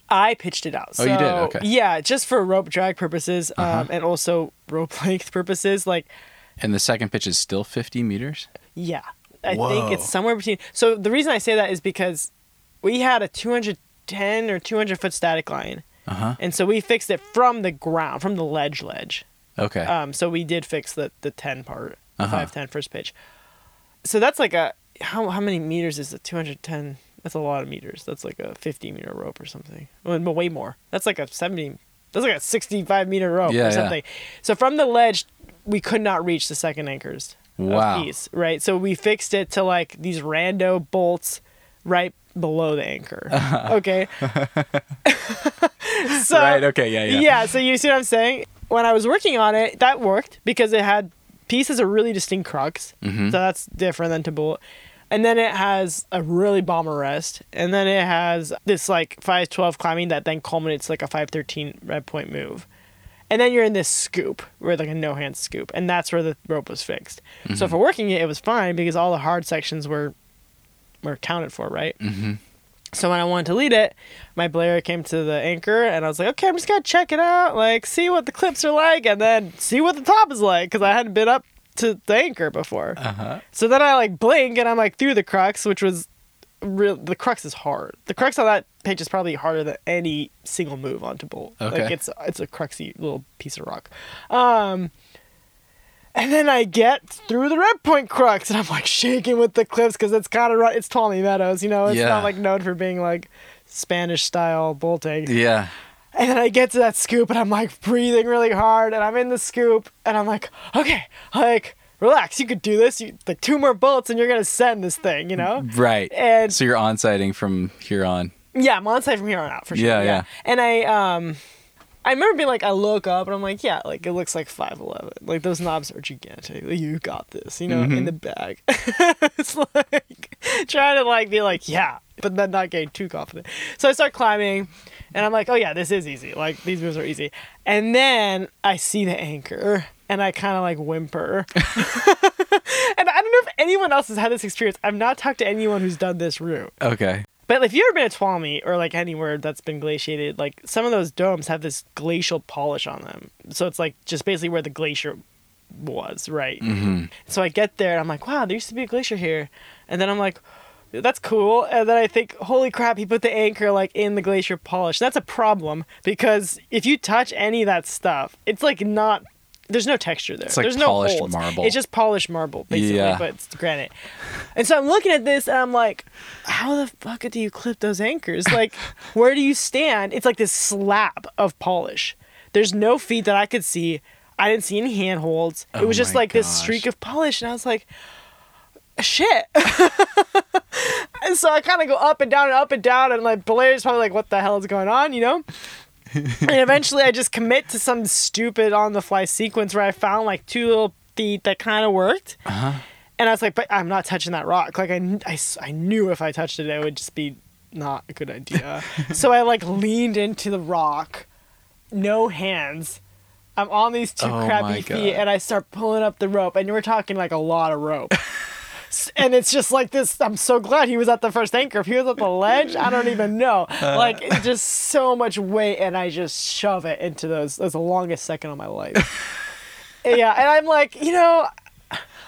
I pitched it out. Oh, you did? So, Okay. Yeah, just for rope drag purposes, Uh-huh. um, and also rope [LAUGHS] length purposes. Like, And the second pitch is still 50 meters? yeah, I Whoa. think it's somewhere between. So the reason I say that is because we had a 210 or 200 foot static line, Uh huh. and so we fixed it from the ground, from the ledge ledge. Okay. Um, so we did fix the the 10 part, Uh-huh. 510 first pitch. So that's like a how how many meters is the 210. That's a lot of meters. That's like a 50 meter rope or something. Well, way more. That's like a 70. That's like a 65 meter rope Yeah, or yeah. something. So from the ledge, we could not reach the second anchors. Wow. piece, right? So we fixed it to like these rando bolts right below the anchor. [LAUGHS] Okay. [LAUGHS] so right. Okay. Yeah. Yeah. yeah. so you see what I'm saying? When I was working on it, that worked because it had pieces of really distinct crux. Mhm. So that's different than to bullet. And then it has a really bomber rest. And then it has this like 512 climbing that then culminates like a 513 red point move. And then you're in this scoop, where like a no hand scoop, and that's where the rope was fixed. So for working it, it was fine because all the hard sections were were accounted for, right? Mm-hmm. So when I wanted to lead it, my belayer came to the anchor, and I was like, okay, I'm just gonna check it out, like see what the clips are like, and then see what the top is like, because I hadn't been up to the anchor before. Uh huh. So then I like blink, and I'm like through the crux, which was real. The crux is hard. The crux on that page is probably harder than any single move onto bolt. Okay. Like it's it's a cruxy little piece of rock. Um. And then I get through the red point crux, and I'm like shaking with the clips because it's kind of it's Tuolumne Meadows, you know. It's Yeah. not like known for being like Spanish style bolting. Yeah. And then I get to that scoop and I'm like breathing really hard and I'm in the scoop and I'm like, okay, like relax, you could do this. You like two more bullets and you're gonna send this thing, you know? Right. And so you're on sighting from here on. yeah, I'm on site from here on out for sure. Yeah, yeah. And I um I remember being like, I look up and I'm like, yeah, like it looks like 5'11. Like those knobs are gigantic. Like, you got this, you know, Mm-hmm. in the bag. [LAUGHS] it's like trying to like be like, yeah, but then not getting too confident. So I start climbing and I'm like, oh yeah, this is easy. Like these moves are easy. And then I see the anchor and I kind of like whimper. [LAUGHS] and I don't know if anyone else has had this experience. I've not talked to anyone who's done this route. Okay. But if you've ever been to Tuolumne or like anywhere that's been glaciated, like some of those domes have this glacial polish on them. So it's like just basically where the glacier was, right? Mm-hmm. So I get there and I'm like, wow, there used to be a glacier here. And then I'm like, that's cool. And then I think, holy crap, he put the anchor like in the glacier polish. That's a problem because if you touch any of that stuff, it's like not. There's no texture there. It's like There's no polished marble. It's just polished marble, basically, Yeah. but it's granite. And so I'm looking at this and I'm like, how the fuck do you clip those anchors? [LAUGHS] Like, where do you stand? It's like this slab of polish. There's no feet that I could see. I didn't see any handholds. Oh it was just like this streak of polish, and I was like, shit. [LAUGHS] and so I kind of go up and down and up and down, and like Blair's probably like, what the hell is going on, you know? [LAUGHS] and eventually I just commit to some stupid on the fly sequence where I found like two little feet that kind of worked. Uh-huh. And I was like, but I'm not touching that rock. Like, I, I, I knew if I touched it, it would just be not a good idea. [LAUGHS] so I like leaned into the rock, no hands. I'm on these two Oh crappy feet, and I start pulling up the rope, and we're talking like a lot of rope. And it's just like this. I'm so glad he was at the first anchor. If he was at the ledge, I don't even know. Uh. Like just so much weight, and I just shove it into those. That's the longest second of my life. [LAUGHS] yeah, and I'm like, you know,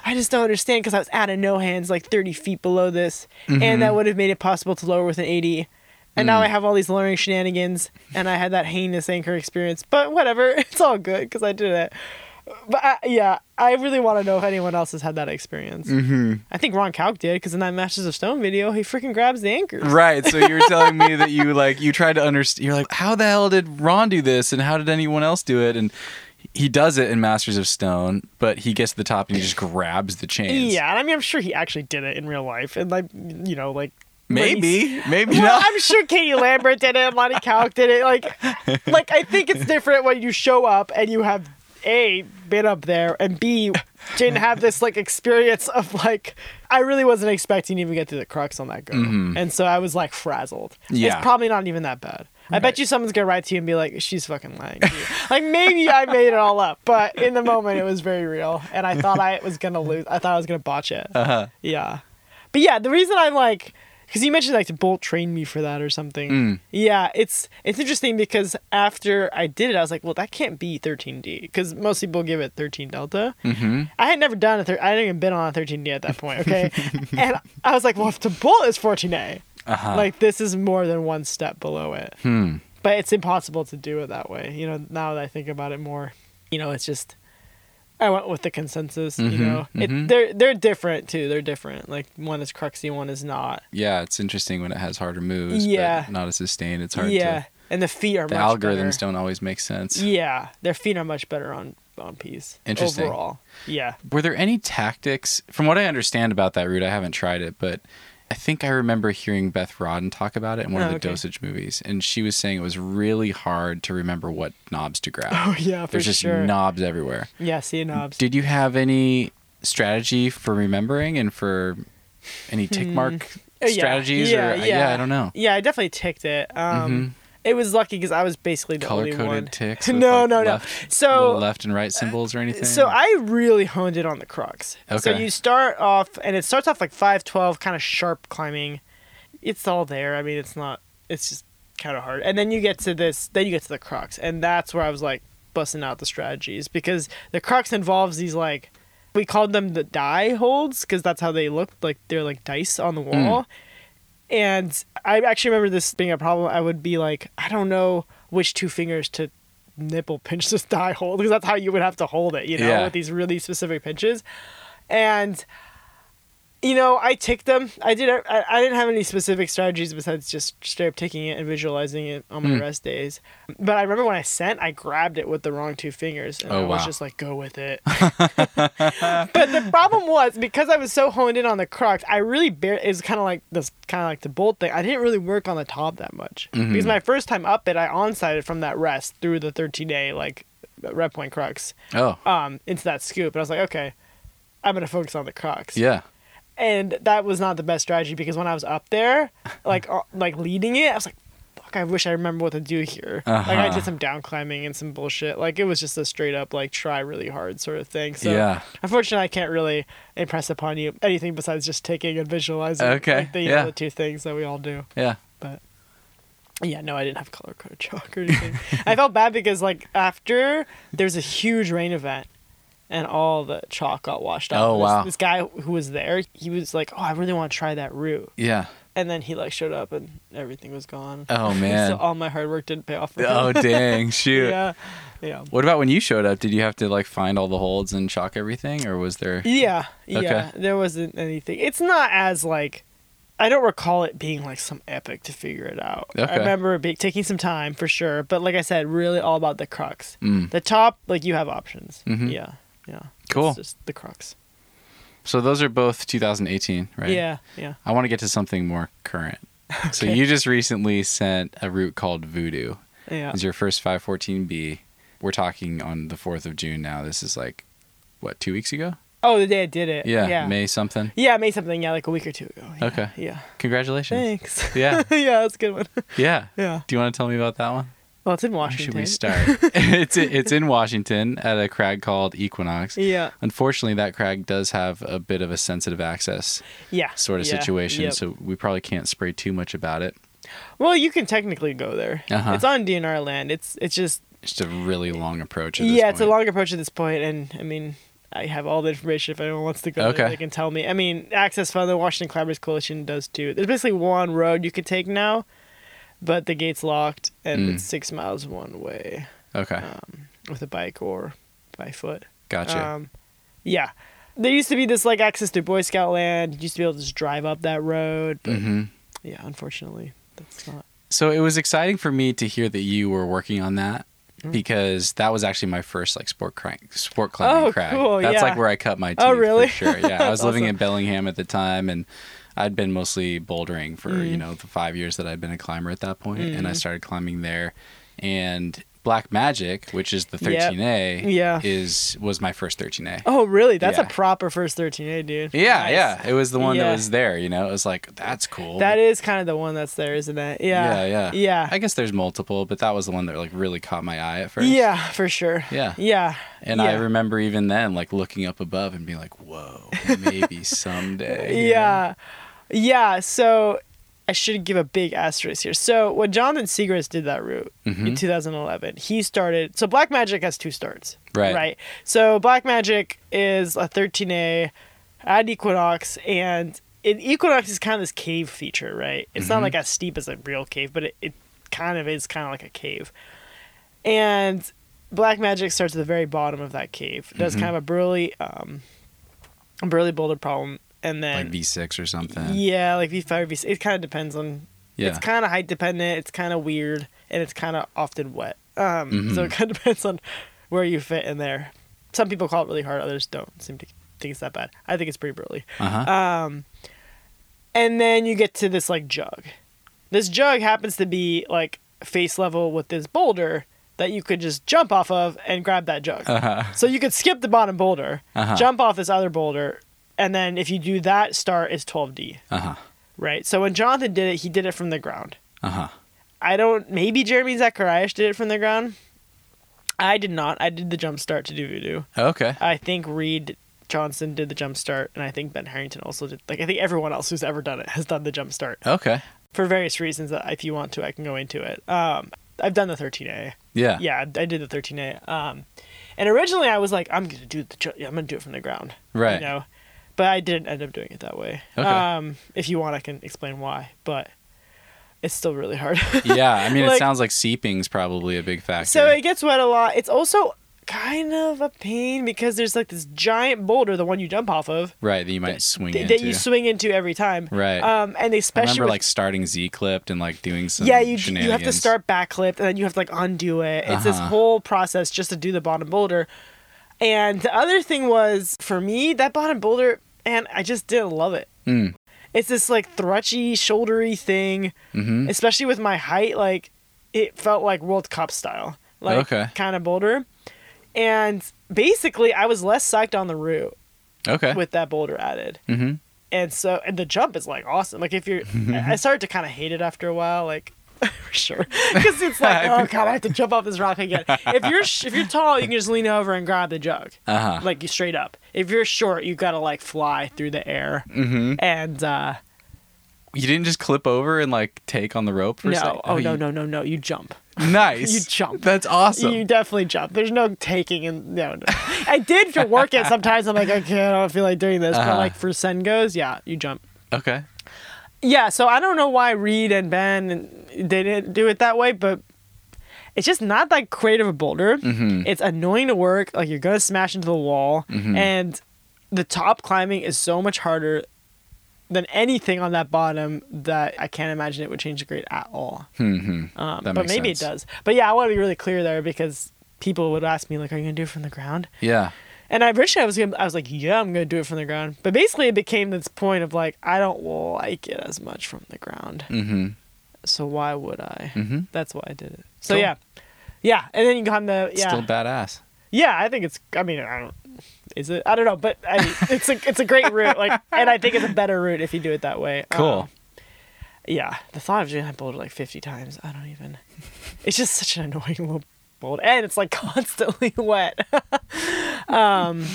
I just don't understand because I was out of no hands, like 30 feet below this, and mm-hmm. that would have made it possible to lower with an 80. And now mm. I have all these lowering shenanigans, and I had that heinous anchor experience. But whatever, [LAUGHS] it's all good because I did it. But I, yeah, I really want to know if anyone else has had that experience. Mm-hmm. I think Ron Kauk did because in that Masters of Stone video, he freaking grabs the anchors. Right. So you were [LAUGHS] telling me that you like you tried to understand. You're like, how the hell did Ron do this, and how did anyone else do it? And he does it in Masters of Stone, but he gets to the top and he just grabs the chains. Yeah, and I mean, I'm sure he actually did it in real life, and like, you know, like Maybe. Maybe Well, not. I'm sure Katie Lambert did it, Lonnie Kauk did it. Like, [LAUGHS] like I think it's different when you show up and you have a been up there and b didn't have this like experience of like I really wasn't expecting to even get to the crux on that girl, and so I was like frazzled. Mm-hmm. Yeah. it's probably not even that bad. I Right. bet you someone's gonna write to you and be like, "She's fucking lying." To you. like maybe I made it all up, but in the moment it was very real, and I thought I was gonna lose. I thought I was gonna botch it. Uh-huh. Yeah. But yeah, the reason I'm like, because you mentioned like to bolt train me for that or something. Mm. Yeah, it's it's interesting because after I did it, I was like, well, that can't be 13D because most people give it 13 Delta. Mm-hmm. I had never done a thir- I hadn't even been on a 13D at that point. Okay, [LAUGHS] and I was like, well, if the bolt is 14A, Uh-huh. like this is more than one step below it. hmm. But it's impossible to do it that way. You know, now that I think about it more, you know, it's just I went with the consensus. You Mhm, know, mhm. it, they're they're different too. They're different. Like one is cruxy, one is not. Yeah, it's interesting when it has harder moves, Yeah. but not as sustained. It's hard yeah, to. and the feet are The much algorithms better. don't always make sense. Yeah, their feet are much better on on Peace. Interesting. Overall, yeah. Were there any tactics, from what I understand about that route? I haven't tried it, but I think I remember hearing Beth Rodden talk about it in one Oh, of the okay. dosage movies, and she was saying it was really hard to remember what knobs to grab. [LAUGHS] Oh yeah, for sure. There's just sure. knobs everywhere. yeah, see knobs. Did you have any strategy for remembering and for any tick mark Uh, strategies? yeah, or yeah. I don't know. Yeah, I definitely ticked it. Um, It was lucky because I was basically the Color only one. coded ticks. [LAUGHS] no, like, no, no. left- So left and right uh, symbols or anything. So I really honed it on the crux. So you start off, and it starts off like five twelve, kind of sharp climbing. It's all there. I mean, it's not. It's just kind of hard. And then you get to this. Then you get to the crux, and that's where I was like busting out the strategies because the crux involves these like we called them the die holds because that's how they looked like they're like dice on the mm. wall. And I actually remember this being a problem. I would be like, I don't know which two fingers to nipple pinch this [LAUGHS] die hold because that's how you would have to hold it, you know, Yeah. with these really specific pinches. And you know, I ticked them. I did. I, I didn't have any specific strategies besides just straight up taking it and visualizing it on my Hmm. rest days. But I remember when I sent, I grabbed it with the wrong two fingers, and Oh, I was wow. just like, "Go with it." [LAUGHS] but the problem was because I was so honed in on the crux, I really bare. It's kind of like this, kind of like the bolt thing. I didn't really work on the top that much Mhm. because my first time up it, I onsighted from that rest through the 13 day like red point crux oh, um into that scoop, and I was like, okay, I'm gonna focus on the crux yeah. And that was not the best strategy because when I was up there, like uh, like leading it, I was like, "Fuck! I wish I remember what to do here." Like I Uh-huh. did some down climbing and some bullshit. Like it was just a straight up like try really hard sort of thing. So Yeah. unfortunately, I can't really impress upon you anything besides just taking and visualizing. Okay, like, the, yeah. know, the two things that we all do. Yeah. But yeah, no, I didn't have color code chalk or anything. I felt bad because like after there's a huge rain event and all the chalk got washed out. Oh, This- wow. This guy who was there, he was like, "Oh, I really want to try that route," Yeah. and then he like showed up and everything was gone. Oh [LAUGHS] man. so all my hard work didn't pay off. For oh [LAUGHS] dang! Shoot. yeah, yeah. What about when you showed up? Did you have to like find all the holds and chalk everything, or was there? Yeah, yeah. There wasn't anything. It's not as like I don't recall it being like some epic to figure it out. Okay. I remember it be, taking some time for sure, but like I said, really all about the crux. Mm. The top, like you have options. Mhm. Yeah, yeah. Cool. It's just the crux. So those are both 2018, right? Yeah, yeah. I want to get to something more current. [LAUGHS] okay. So you just recently sent a route called Voodoo. Yeah. It's your first 514B. We're talking on the 4th of June now. This is like, what, two weeks ago? Oh, the day I did it. Yeah, yeah. May something. Yeah, May something. Yeah, like a week or two ago. Yeah, Okay. Yeah. Congratulations. Thanks. Yeah. [LAUGHS] yeah, that's a good one. Yeah. Yeah. Do you want to tell me about that one? Well, it's in Where Washington. should we start? [LAUGHS] it's it's in Washington at a crag called Equinox. Yeah. Unfortunately, that crag does have a bit of a sensitive access Yeah. sort of yeah, situation, yep. so we probably can't spray too much about it. Well, you can technically go there. Uh-huh. It's on DNR land. It's it's just Just a really long approach. At this yeah, it's a long approach at this point, and I mean, I have all the information. If anyone wants to go, there, they can tell me. I mean, Access Fund, the Washington Collaborators Coalition does too. There's basically one road you could take now, but the gate's locked, and Mm. it's six miles one way Okay. um, with a bike or by foot. Gotcha. Um, yeah. There used to be this like access to Boy Scout land. You used to be able to just drive up that road. But hmm yeah, unfortunately, that's not. So it was exciting for me to hear that you were working on that Mm-hmm. because that was actually my first like sport crank, sport climbing Oh, crag. cool, That's yeah. like where I cut my teeth. Oh, really? For sure. Yeah, I [LAUGHS] was living awesome. in Bellingham at the time, and I'd been mostly bouldering for Mm. you know the five years that I'd been a climber at that point, and I Mhm. started climbing there, and Black Magic, which is the 13A, Yeah. is was my first 13A. Oh, really? That's Yeah. a proper first 13A, dude. Yeah, Nice. yeah. It was the one that was there, you know. It was like that's cool. That is kind of the one that's there, isn't it? Yeah. yeah, yeah. Yeah. I guess there's multiple, but that was the one that like really caught my eye at first. Yeah, for sure. Yeah. Yeah. And I remember even then like looking up above and being like, "Whoa, maybe [LAUGHS] someday." you know? Yeah. So I should give a big asterisk here. So when Jonathan Siegrist did that route in Mhm. 2011, he started. So Black Magic has two starts. Right. Right. So Black Magic is a 13A at Equinox, and in Equinox is kind of this cave feature, right? It's Mm-hmm. not like as steep as a real cave, but it, it kind of is kind of like a cave. And Black Magic starts at the very bottom of that cave. It does Mhm. kind of a burly, um, burly boulder problem, and then Like V6 or something. yeah, like V5, V6. It kind of depends on. Yeah. It's kind of height dependent. It's kind of weird, and it's kind of often wet. Um, so Mhm. it kind of [LAUGHS] depends on where you fit in there. Some people call it really hard. Others don't seem to think it's that bad. I think it's pretty burly. Uh-huh. Um, and then you get to this like jug. This jug happens to be like face level with this boulder that you could just jump off of and grab that jug. Uh-huh. So you could skip the bottom boulder, Uh-huh. jump off this other boulder, and then if you do that, start is 12D. Uh-huh. Right. So when Jonathan did it, he did it from the ground. Uh-huh. I don't. Maybe Jeremy Zacharias did it from the ground. I did not. I did the jump start to do voodoo. Okay. I think Reed Johnson did the jump start, and I think Ben Harrington also did. Like I think everyone else who's ever done it has done the jump start Okay. for various reasons. That if you want to, I can go into it. Um, I've done the 13A. Yeah. Yeah, I did the 13A. Um, and originally I was like, I'm gonna do the. ju- I'm gonna do it from the ground. Right. You know, but I didn't end up doing it that way. Okay. Um, if you want, I can explain why, but it's still really hard. [LAUGHS] yeah, I mean, it sounds like seeping's probably a big factor. so it gets wet a lot. It's also kind of a pain because there's like this giant boulder, the one you jump off of, right, that you might swing th- into. that you swing into every time. Right. Um, and they I especially remember with- like starting Z clipped and like doing some yeah, you you have to start back clipped and then you have to like undo it. It's this Uh-huh. whole process just to do the bottom boulder. And the other thing was for me that bottom boulder, and I just didn't love it. Mm. It's this like thrutchy, shouldery thing, Mhm. especially with my height. Like it felt like World Cup style, like Okay. kind of boulder. And basically, I was less psyched on the route Okay. with that boulder added. mm-hmm. And so, and the jump is like awesome. Like if you're, [LAUGHS] I started to kind of hate it after a while. Like [LAUGHS] sure, because it's like, [LAUGHS] oh god, I have to jump off this rock again. If you're sh- if you're tall, you can just lean over and grab the jug, Uh-huh. like you straight up. If you're short, you gotta like fly through the air. mm-hmm. And uh You didn't just clip over and like take on the rope for a no, second? oh no, you- no, no, no, you jump. Nice. [LAUGHS] You jump. That's awesome. You definitely jump. There's no taking and no, no. I did for work it sometimes. I'm like, okay, I don't feel like doing this. Uh-huh. But like for Sen goes, yeah, you jump. okay. Yeah, so I don't know why Reed and Ben they didn't do it that way, but it's just not that creative a boulder. Mhm. It's annoying to work. Like you're gonna smash into the wall, Mhm. and the top climbing is so much harder than anything on that bottom that I can't imagine it would change the grade at all. Mm-hmm. Um, but maybe sense. it does. But yeah, I want to be really clear there because people would ask me like, "Are you gonna do it from the ground?" Yeah. And I originally I was gonna, I was like, "Yeah, I'm gonna do it from the ground." But basically, it became this point of like, I don't like it as much from the ground. Mm-hmm. So why would I? Mm-hmm. That's why I did it. So Cool. yeah, yeah, and then you climb the yeah, Still badass. yeah. I think it's. I mean, I don't. Is it? I don't know, but I [LAUGHS] it's a it's a great route. Like, and I think it's a better route if you do it that way. Cool. Um, yeah, the thought of doing that boulder like fifty times, I don't even. It's just such an annoying little boulder, and it's like [LAUGHS] constantly wet. [LAUGHS] um,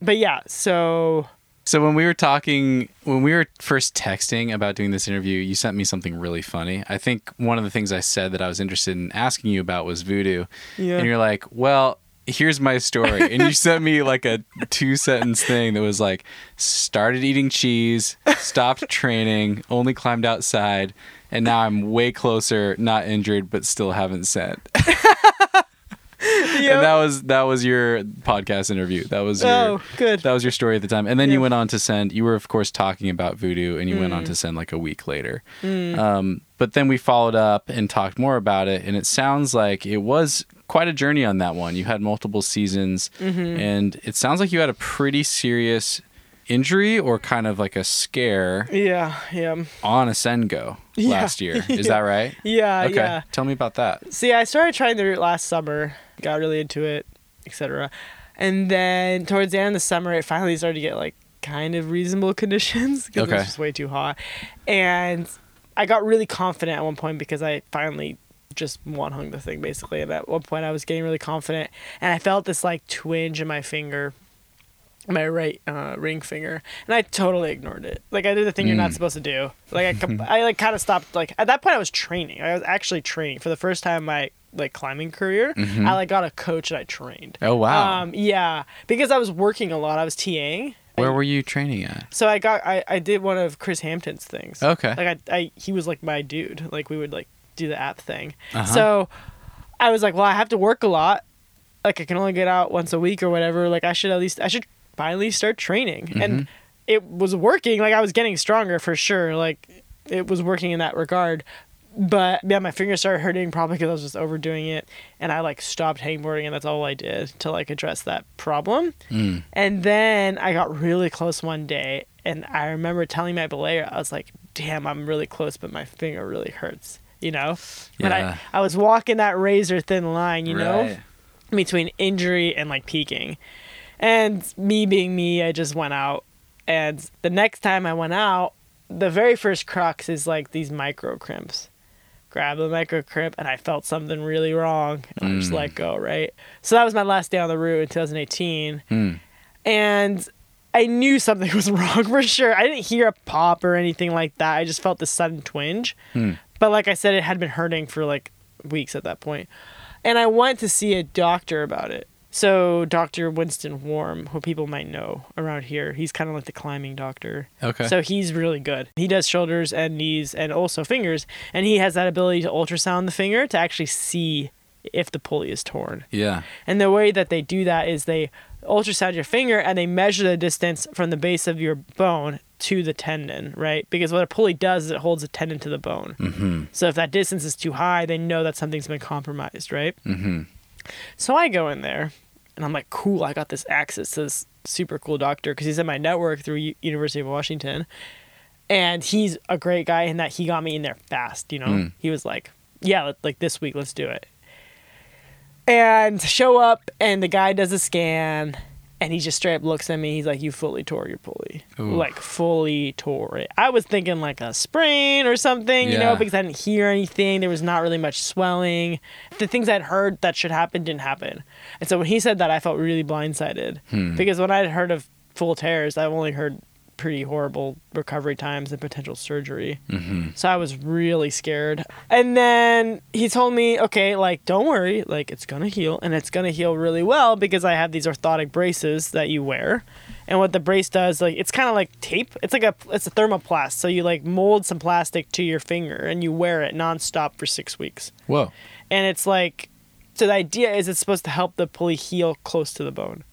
but yeah, so So when we were talking, when we were first texting about doing this interview, you sent me something really funny. I think one of the things I said that I was interested in asking you about was voodoo, Yeah. and you're like, "Well, here's my story," and you [LAUGHS] sent me like a two sentence thing that was like, "Started eating cheese, stopped training, only climbed outside." And now I'm way closer, not injured, but still haven't sent. [LAUGHS] And that was that was your podcast interview. That was your Oh, good. that was your story at the time. And then you Mm. went on to send. You were of course talking about voodoo, and you went on to send like a week later. Um, but then we followed up and talked more about it, and it sounds like it was quite a journey on that one. You had multiple seasons, Mm-hmm. and it sounds like you had a pretty serious injury or kind of like a scare yeah, yeah, on Asengo Yeah. last year. [LAUGHS] Is that right? yeah, Okay. yeah. Tell me about that. See, I started trying the route last summer, got really into it, etc. And then towards the end of the summer, it finally started to get like kind of reasonable [LAUGHS] conditions because it was just way too hot. And I got really confident at one point because I finally just one hung the thing basically. And at one point, I was getting really confident, and I felt this like twinge in my finger. My right uh, ring finger, and I totally ignored it. Like I did the thing you're not Mm. supposed to do. Like I, [LAUGHS] I like kind of stopped. Like at that point, I was training. I was actually training for the first time in my like climbing career. I like got a coach and I trained. Oh wow. Um, yeah, because I was working a lot. I was TAing. Where were you training at? So I got I, I did one of Kris Hampton's things. Okay. Like I, I he was like my dude. Like we would like do the app thing. Uh-huh. So I was like, well, I have to work a lot. Like I can only get out once a week or whatever. Like I should at least I should finally start training. Mm-hmm. And it was working. Like I was getting stronger for sure. Like it was working in that regard. But yeah, my fingers started hurting probably because I was just overdoing it, and I like stopped hangboarding, and that's all I did to like address that problem. Mm. And then I got really close one day, and I remember telling my belayer, I was like, "Damn, I'm really close, but my finger really hurts." You know, but Yeah. I I was walking that razor thin line, you know, between injury and like peaking. And me being me, I just went out. And the next time I went out, the very first crux is like these micro crimps. Grab the micro crimp, and I felt something really wrong, and I just Mm. let go. Right. So that was my last day on the route in 2018 Hmm. and I knew something [LAUGHS] was wrong for sure. I didn't hear a pop or anything like that. I just felt this sudden twinge. Hmm. But like I said, it had been hurting for like weeks at that point. And I went to see a doctor about it. So Dr. Winston Warme, who people might know around here, he's kind of like the climbing doctor. Okay. So he's really good. He does shoulders and knees and also fingers, and he has that ability to ultrasound the finger to actually see if the pulley is torn. yeah. And the way that they do that is they ultrasound your finger and they measure the distance from the base of your bone to the tendon, right? Because what a pulley does is it holds a tendon to the bone. Mm-hmm. So if that distance is too high, they know that something's been compromised, right? Mm-hmm. So I go in there and I'm like, cool, I got this access to this super cool doctor because he's in my network through U- University of Washington. And he's a great guy in that he got me in there fast, you know? Mm. He was like, yeah, let- like this week, let's do it. And show up, and the guy does a scan, and he just straight up looks at me. He's like, You fully tore your pulley. Ooh. Like, fully tore it. I was thinking like a sprain or something, you know, because I didn't hear anything. There was not really much swelling. The things I'd heard that should happen didn't happen. And so when he said that, I felt really blindsided. Hmm. Because when I'd heard of full tears, I've only heard pretty horrible recovery times and potential surgery. Mm-hmm. So I was really scared. And then he told me, okay, like, don't worry, like, it's gonna heal, and it's gonna heal really well because I have these orthotic braces that you wear. And what the brace does, like, it's kind of like tape. It's like a, it's a thermoplast. So you like mold some plastic to your finger and you wear it nonstop for six weeks. Whoa. And it's like, so the idea is it's supposed to help the pulley heal close to the bone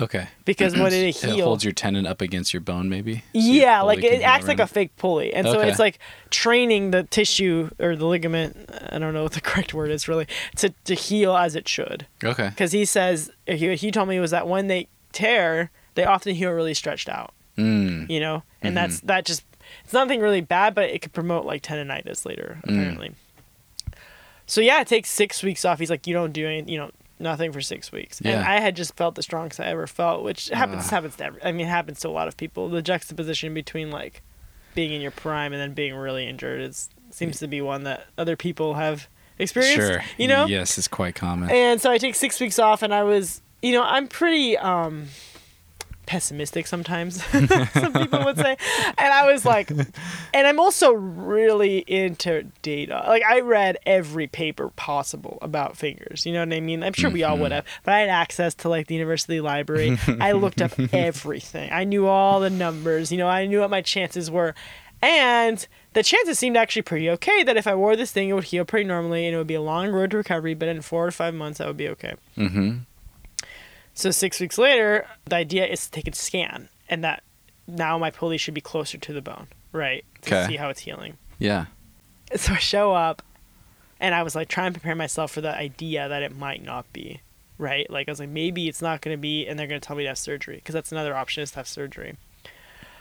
Okay. because what it [CLEARS THROAT] It holds your tendon up against your bone, maybe. So yeah, like it acts like a fake pulley, and so it's like training the tissue or the ligament. I don't know what the [LAUGHS] correct word is really to to heal as it should. Okay. Because he says he he told me was that when they tear, they often heal really stretched out. Mm. You know, and Mhm. that's that just it's nothing really bad, but it could promote like tendonitis later Mm. apparently. So yeah, it takes six weeks off. He's like, you don't do any, you know, nothing for six weeks. And I had just felt the strongest I ever felt, which happens Ugh. happens to every, I mean, happens to a lot of people. The juxtaposition between like being in your prime and then being really injured is seems to be one that other people have experienced. Sure. You know. Yes, it's quite common. And so I take six weeks off, and I was, you know, I'm pretty um, pessimistic sometimes. [LAUGHS] some people would say, and I was like, and I'm also really into data. Like I read every paper possible about fingers. You know what I mean? I'm sure we all would have, but I had access to like the university library. I looked up [LAUGHS] everything. I knew all the numbers. You know, I knew what my chances were. And the chances seemed actually pretty okay that if I wore this thing, it would heal pretty normally and it would be a long road to recovery, but in four to five months, I would be okay. Mm-hmm. So six weeks later, the idea is to take a scan, and that now my pulley should be closer to the bone, right? To Okay. see how it's healing. Yeah. So I show up, and I was like trying to prepare myself for the idea that it might not be, right? Like I was like, maybe it's not going to be, and they're going to tell me to have surgery because that's another option is to have surgery.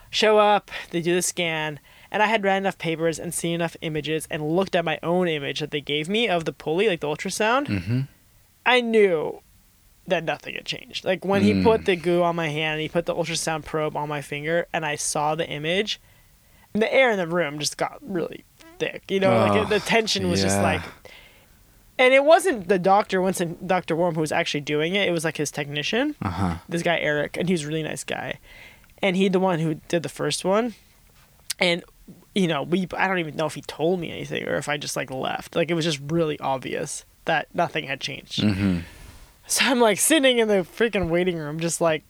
Show up, they do the scan, and I had read enough papers and seen enough images and looked at my own image that they gave me of the pulley, like the ultrasound. Mm-hmm. I knew that nothing had changed. Like when he put the goo on my hand, he put the ultrasound probe on my finger, and I saw the image. And the air in the room just got really thick. You know, like Oh, it, the tension was just like. And it wasn't the doctor, Winston, Dr. Warme, who was actually doing it. It was like his technician, Uh huh. this guy Eric, and he's a really nice guy. And he the one who did the first one. And you know, we I don't even know if he told me anything or if I just like left. Like it was just really obvious that nothing had changed. Mm-hmm. So I'm like sitting in the freaking waiting room, just like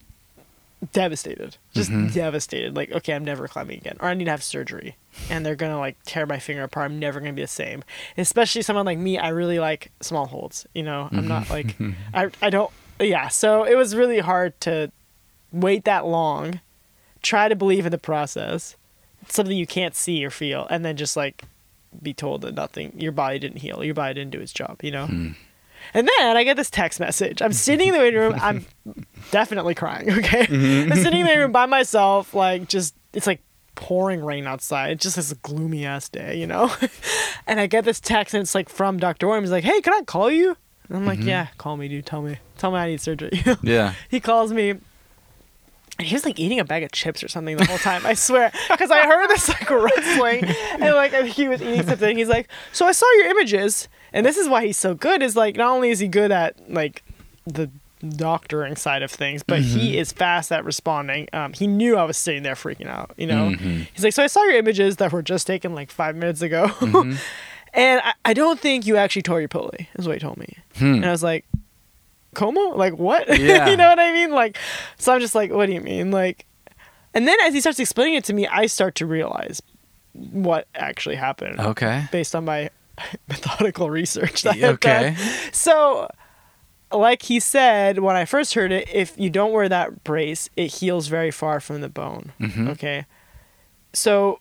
devastated, just Mhm. devastated. Like, okay, I'm never climbing again, or I need to have surgery, and they're gonna like tear my finger apart. I'm never gonna be the same. Especially someone like me, I really like small holds. You know, I'm not like, [LAUGHS] I I don't. Yeah, so it was really hard to wait that long, try to believe in the process, something you can't see or feel, and then just like be told that nothing, your body didn't heal, your body didn't do its job. You know. And then I get this text message. I'm sitting in the waiting room. I'm [LAUGHS] definitely crying. Okay, mm-hmm. I'm sitting in the waiting room by myself. Like just it's like pouring rain outside. It's just this gloomy ass day, you know. [LAUGHS] and I get this text and it's like from Dr. Warme. He's like, "Hey, can I call you?" And I'm like, mm-hmm. "Yeah, call me, dude. Tell me. Tell me I need surgery." [LAUGHS] Yeah. he calls me. And he was like eating a bag of chips or something the whole time. I swear, because I heard this like rustling, and like he was eating something. He's like, "So I saw your images, and this is why he's so good. Is like not only is he good at like the doctoring side of things, but he mm-hmm. is fast at responding. Um, he knew I was sitting there freaking out. You know, mm-hmm. he's like, "So I saw your images that were just taken like five minutes ago, mm-hmm. [LAUGHS] and I, I don't think you actually tore your pulley." Is what he told me, hmm. and I was like, "Como? Like what? [LAUGHS] Yeah. you know what I mean? Like, so I'm just like, what do you mean? Like, and then as he starts explaining it to me, I start to realize what actually happened Okay. based on my [LAUGHS] methodical research that Y- I've done. okay. So, like he said when I first heard it, if you don't wear that brace, it heals very far from the bone. Mhm. Okay. So,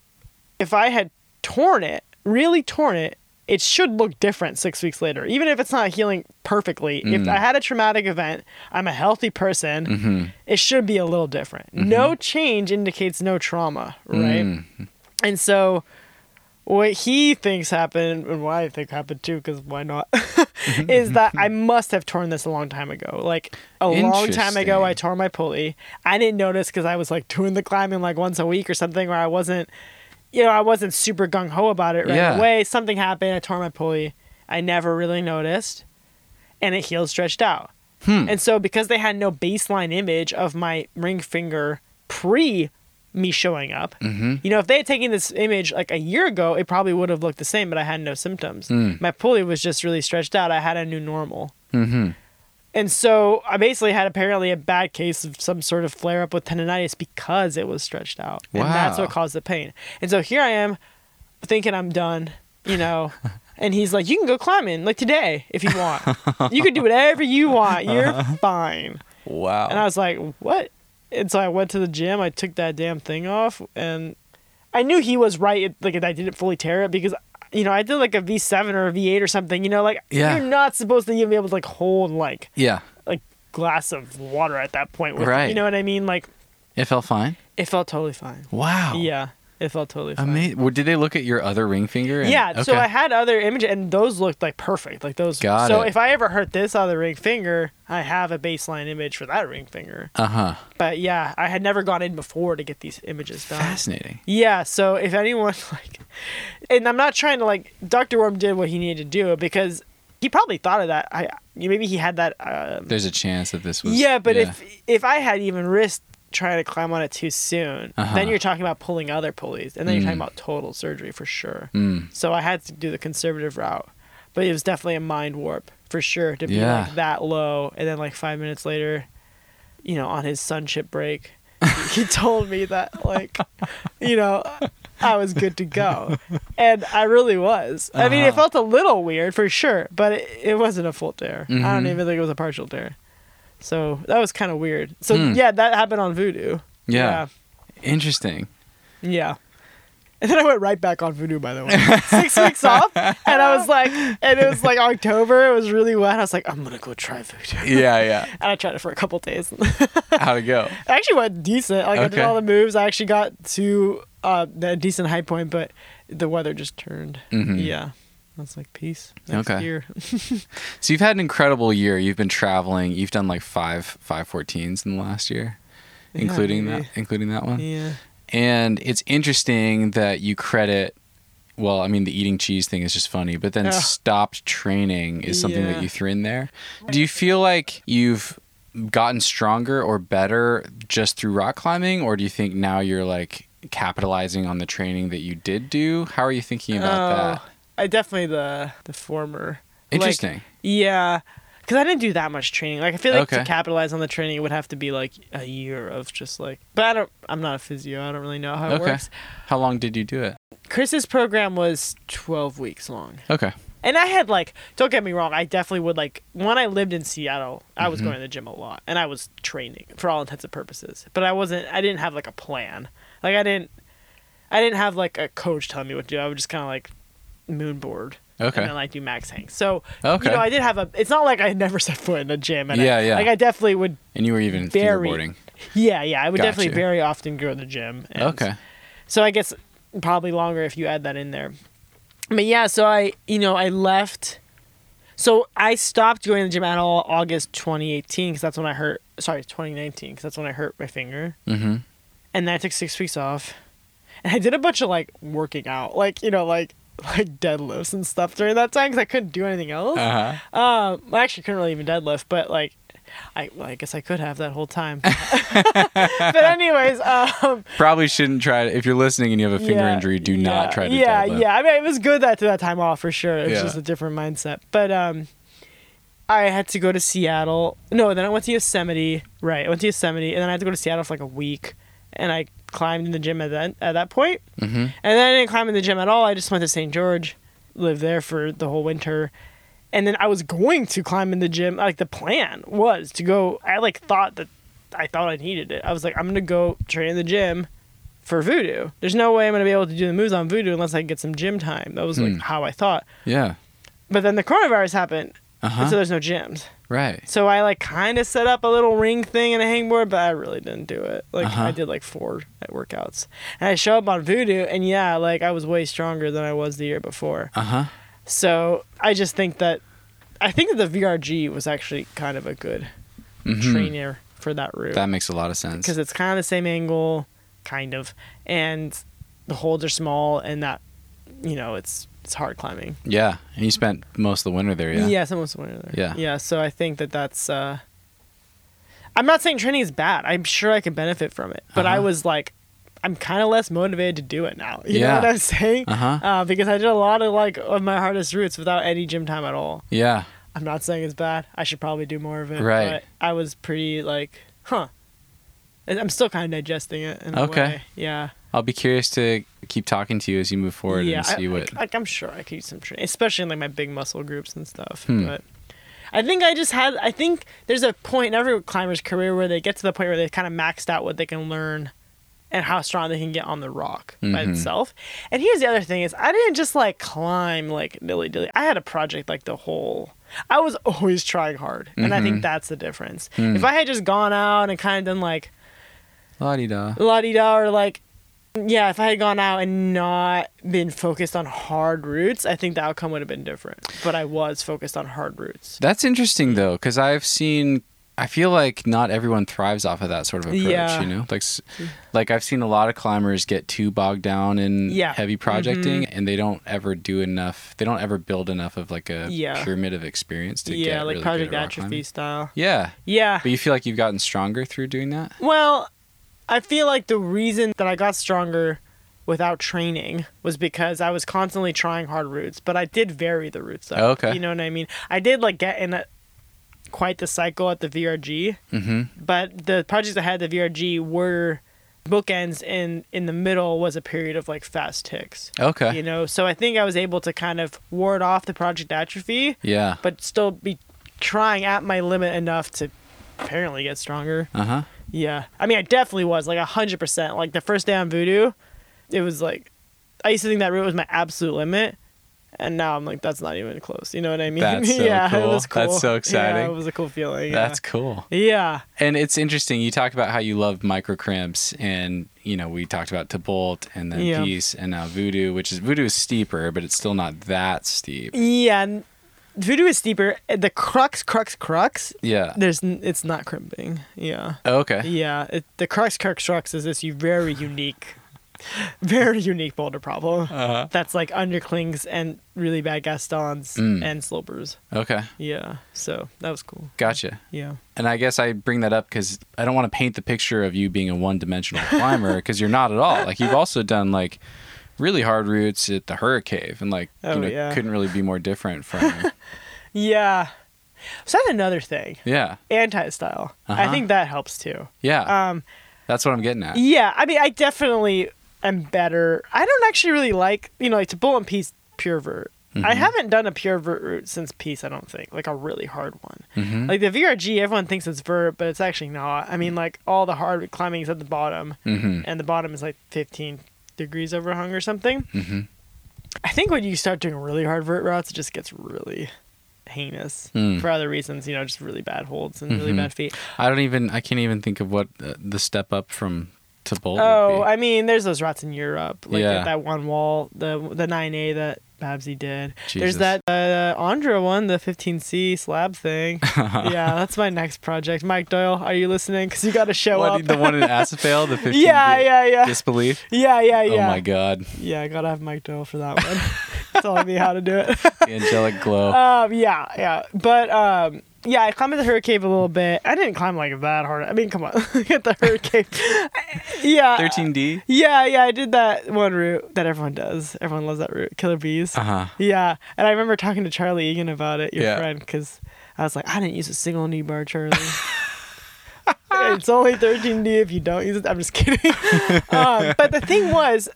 if I had torn it, really torn it, it should look different six weeks later. Even if it's not healing perfectly, if Mm. I had a traumatic event, I'm a healthy person, Mm-hmm. it should be a little different. No change indicates no trauma, right? Mm. And so, what he thinks happened, and what I think happened too, because why not, [LAUGHS] is that I [LAUGHS] must have torn this a long time ago. Like a long time ago, I tore my pulley. I didn't notice because I was like doing the climbing like once a week or something, where I wasn't, you know, I wasn't super gung ho about it right Yeah. away. Something happened. I tore my pulley. I never really noticed, and it healed stretched out. Hmm. And so because they had no baseline image of my ring finger pre me showing up, Mm-hmm. you know, if they had taken this image like a year ago, it probably would have looked the same, but I had no symptoms. Mm. My pulley was just really stretched out. I had a new normal. Mm-hmm. And so I basically had apparently a bad case of some sort of flare up with tendonitis because it was stretched out. And that's what caused the pain. And so here I am thinking I'm done, you know. [LAUGHS] and he's like, You can go climbing like today if you want. you can do whatever you want. You're [LAUGHS] fine. Wow. And I was like, what? And so I went to the gym. I took that damn thing off, and I knew he was right. Like I didn't fully tear it because, you know, I did like a V7 or a V8 or something. You know, like Yeah. you're not supposed to even be able to like hold like yeah. like glass of water at that point. With, Right. You know what I mean? Like It felt fine. it felt totally fine. Wow. Yeah, it felt totally fine. Amazing. Well, did they look at your other ring finger? and- Yeah, so Okay. I had other images, and those looked like perfect. Like those. Got so it. if I ever hurt this other ring finger, I have a baseline image for that ring finger. Uh huh. But yeah, I had never gone in before to get these images done. Fascinating. Yeah, so if anyone [LAUGHS] like, and I'm not trying to like, Doctor Warme did what he needed to do because he probably thought of that. I you maybe he had that. Um, There's a chance that this was. yeah, but if if I had even risked trying to climb on it too soon, Uh-huh. then you're talking about pulling other pulleys, and then you're talking Mm. about total surgery for sure. Mm. So I had to do the conservative route, but it was definitely a mind warp for sure to be Yeah. like that low, and then like five minutes later, you know, on his sunship break, he, [LAUGHS] told me that like, you know, I was good to go. And I really was. I mean, it Uh-huh. felt a little weird for sure, but it, it wasn't a full tear. I don't Mhm. even think it was a partial tear. So that was kind of weird. So Hmm. yeah, that happened on Voodoo. Yeah. Interesting. Yeah. Yeah. And then I went right back on Voodoo, by the way. Six [LAUGHS] weeks off. And I was like, and it was like October. It was really wet. I was like, I'm going to go try Voodoo. Yeah, yeah. [LAUGHS] And I tried it for a couple days. [LAUGHS] How'd it go? I actually went decent. Like I did Okay. all the moves. I actually got to uh, a decent high point, but the weather just turned. Mhm. Yeah. I was like, peace. Next Okay. year. [LAUGHS] So you've had an incredible year. You've been traveling. You've done like five five fourteens in the last year, Yeah, including maybe. that including that one. yeah. And it's interesting that you credit. Well, I mean, the eating cheese thing is just funny, but then Yeah. stopped training is something Yeah. that you threw in there. Do you feel like you've gotten stronger or better just through rock climbing, or do you think now you're like capitalizing on the training that you did do? How are you thinking about Oh, that? I definitely the the former. Like, Interesting. yeah. Because I didn't do that much training. Like I feel like Okay. to capitalize on the training, it would have to be like a year of just like. But I don't. I'm not a physio. I don't really know how it Okay. works. How long did you do it? Kris's program was 12 weeks long. Okay. And I had like, don't get me wrong, I definitely would like when I lived in Seattle, I was Mhm. going to the gym a lot and I was training for all intents and purposes. But I wasn't I didn't have like a plan. Like I didn't I didn't have like a coach telling me what to do. I would just kind of like moonboard Okay. and then like do max hang. So Okay. you know, I did have a it's not like I never [LAUGHS] set foot in a gym and Yeah, I, yeah. like I definitely would And you were even Very- fingerboarding. yeah, yeah, I would Gotcha. definitely very often go to the gym. And Okay. so I guess probably longer if you add that in there. But yeah, so I, you know, I left. So I stopped going to the gym at all August 2018 because that's when I hurt. Sorry, 2019 because that's when I hurt my finger. Mm-hmm. And then I took six weeks off, and I did a bunch of like working out, like you know, like like deadlifts and stuff during that time because I couldn't do anything else. Uh huh. Um, I actually couldn't really even deadlift, but like, I well, I guess I could have that whole time. [LAUGHS] [LAUGHS] but anyways, um, Probably shouldn't try to. If you're listening and you have a finger Yeah, injury, do yeah, not try to. Yeah, deadlift. yeah. I mean, it was good that to that time off for sure. It was Yeah. just a different mindset. But um, I had to go to Seattle. No, then I went to Yosemite. Right, I went to Yosemite, and then I had to go to Seattle for like a week. And I climbed in the gym at that at that point. Mm-hmm. And then I didn't climb in the gym at all. I just went to St. George, lived there for the whole winter. And then I was going to climb in the gym. Like the plan was to go. I like thought that I thought I needed it. I was like, I'm gonna go train in the gym for voodoo. There's no way I'm gonna be able to do the moves on voodoo unless I get some gym time. That was like Hmm. how I thought. Yeah. But then the coronavirus happened, Uh and huh. so there's no gyms. right. So I like kind of set up a little ring thing and a hangboard, but I really didn't do it. Like Uh-huh. I did like four workouts, and I show up on Voodoo, and yeah, like I was way stronger than I was the year before. Uh huh. So I just think that I think that the VRG was actually kind of a good Mm-hmm. trainer for that route That makes a lot of sense. because it's kind of the same angle, kind of, and the holds are small, and that you know it's it's hard climbing. Yeah, and you spent most of the winter there. Yeah. Yeah, someone's winning there. Yeah. Yeah. So I think that that's. uh I'm not saying training is bad. I'm sure I could benefit from it, but I Uh-huh. was like, I'm kind of less motivated to do it now. [LAUGHS] You know what I'm saying? Uh-huh. Uh, because I did a lot of like of my hardest routes without any gym time at all. Yeah. I'm not saying it's bad. I should probably do more of it. Right. But I was pretty like, huh. I'm still kind of digesting it in a Okay. way. Yeah. I'll be curious to keep talking to you as you move forward yeah. and see I, what. like, like, I'm sure I could use some training, especially in like my big muscle groups and stuff. Hmm. But I think I just had. I think there's a point in every climber's career where they get to the point where they kind of maxed out what they can learn. And how strong they can get on the rock by Mhm. itself. And here's the other thing: is I didn't just like climb like dilly dilly. I had a project like the whole. I was always trying hard, and I Mhm. think that's the difference. Hmm. If I had just gone out and kind of done like La di da. la di da or like yeah, if I had gone out and not been focused on hard routes, I think the outcome would have been different. But I was focused on hard routes. That's interesting though, because I've seen. I feel like not everyone thrives off of that sort of approach. Yeah. You know, like, like I've seen a lot of climbers get too bogged down in Yeah. Mm-hmm. heavy projecting, and they don't ever do enough. They don't ever build enough of like a Yeah. pyramid of experience to yeah, get like really Project good at rock Atrophy climbing. style. Yeah, Yeah. but you feel like you've gotten stronger through doing that. Well, I feel like the reason that I got stronger without training was because I was constantly trying hard routes, but I did vary the routes. Up, Okay. You know what I mean? I did like get in a, quite the cycle at the VRG, Mm-hmm. but the projects I had at the VRG were bookends and in the middle was a period of like fast ticks. Okay. You know, so I think I was able to kind of ward off the project atrophy, yeah. but still be trying at my limit enough to apparently get stronger. Uh huh. Yeah. I mean, I definitely was like 100%. Like the first day on Voodoo, it was like, I used to think that route was my absolute limit. And now I'm like, that's not even close. You know what I mean? That's [LAUGHS] so yeah, cool. it was cool. That's so Yeah, exciting. it was a cool feeling. That's cool. yeah. yeah. And it's interesting. You talk about how you love micro crimps, and you know we talked about Bolt and then Yeah. Peace, and now Voodoo, which is Voodoo is steeper, but it's still not that steep. Yeah. and Voodoo is steeper. The crux, crux, crux. Yeah. There's, it's not crimping. Yeah. Oh, okay. Yeah. It, the crux, crux, crux is this very unique, very unique boulder problem. Uh-huh. That's like underclings and really bad Gastons Mm. and slopers. Okay. Yeah. So that was cool. Gotcha. Yeah. And I guess I bring that up because I don't want to paint the picture of you being a one-dimensional climber because you're not at all. Like you've also done like really hard routes at the Hurricane, and like Oh, you know yeah. couldn't really be more different from. [LAUGHS] Yeah. So that's another thing. yeah. Anti style. I Uh-huh. think that helps too. Yeah. Um, That's what I'm getting at. yeah. I mean, I definitely am better. I don't actually really like, you know, like To Bolt and Peace pure vert. Mm-hmm. I haven't done a pure vert route since Peace, I don't think. Like a really hard one. Mhm. Like the VRG, everyone thinks it's vert, but it's actually not. I mean, like all the hard climbing is at the bottom, Mm-hmm. and the bottom is like 15 degrees overhung or something. Mm-hmm. I think when you start doing really hard vert routes, it just gets really heinous Mm. for other reasons. You know, just really bad holds and really Mhm. bad feet. I don't even. I can't even think of what uh, the step up from to Bolt. Oh. I mean, there's those routes in Europe, like Yeah. at that one wall, the the 9A that Babsi did. Jesus. There's that uh, Andra one, the 15C slab thing. [LAUGHS] yeah, that's my next project. Mike Doyle, are you listening? Because you got to show What, up. the one in [LAUGHS] Asafale, the 15 yeah, yeah, yeah, disbelief. yeah, yeah, yeah. Oh my god, Yeah, I gotta have Mike Doyle for that one. [LAUGHS] Telling me how to do it. angelic glow. Um, yeah, yeah, but um, yeah, I climbed the hurricane a little bit. I didn't climb like that hard. I mean, come on, [LAUGHS] get the hurricane. [LAUGHS] yeah, 13D. Yeah, yeah, I did that one route that everyone does. Everyone loves that route, Killer Bees. Uh huh. Yeah, and I remember talking to Charlie Egan about it, your Yeah. friend, because I was like, I didn't use a single knee bar, Charlie. [LAUGHS] it's only 13D if you don't use it. I'm just kidding. um, but the thing was,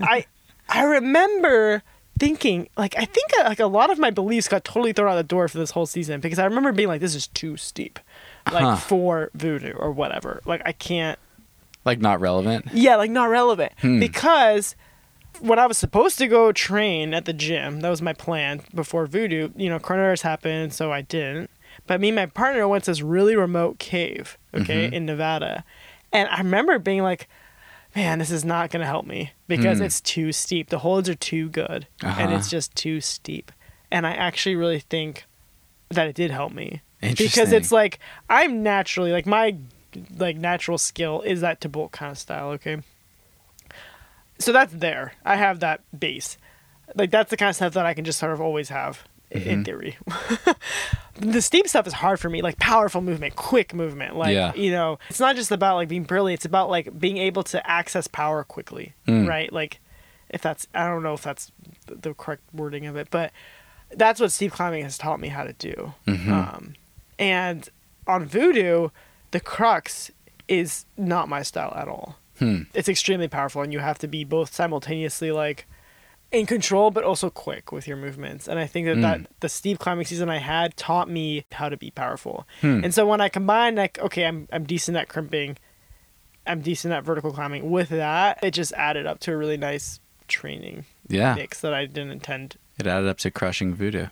I I remember thinking like I think uh, like a lot of my beliefs got totally thrown out the door for this whole season because I remember being like, this is too steep, like Huh. for voodoo or whatever. Like I can't. Like not relevant. Yeah, like not relevant Hmm. because when I was supposed to go train at the gym, that was my plan before voodoo. You know, coronavirus happened, so I didn't. But me and my partner went to this really remote cave, okay, Mhm. in Nevada, and I remember being like, "Man, this is not gonna help me because Hmm. it's too steep. The holds are too good, and Uh-huh. it's just too steep." And I actually really think that it did help me because it's like I'm naturally like my like natural skill is that to bolt kind of style. Okay, so that's there. I have that base. Like that's the kind of stuff that I can just sort of always have i- in theory. [LAUGHS] the steep stuff is hard for me, like powerful movement, quick movement. Like Yeah. you know, it's not just about like being brilliant. It's about like being able to access power quickly, Mm. right? Like if that's I don't know if that's the correct wording of it, but that's what steep climbing has taught me how to do. Mhm. Um, and on Voodoo, the crux is not my style at all Hmm. it's extremely powerful and you have to be both simultaneously like in control but also quick with your movements and i think that, that Mm. the steep climbing season i had taught me how to be powerful Hmm. and so when i combine like okay i'm, I'm decent at crimping i'm decent at vertical climbing with that it just added up to a really nice training Yeah. mix that i didn't intend It added up to crushing voodoo.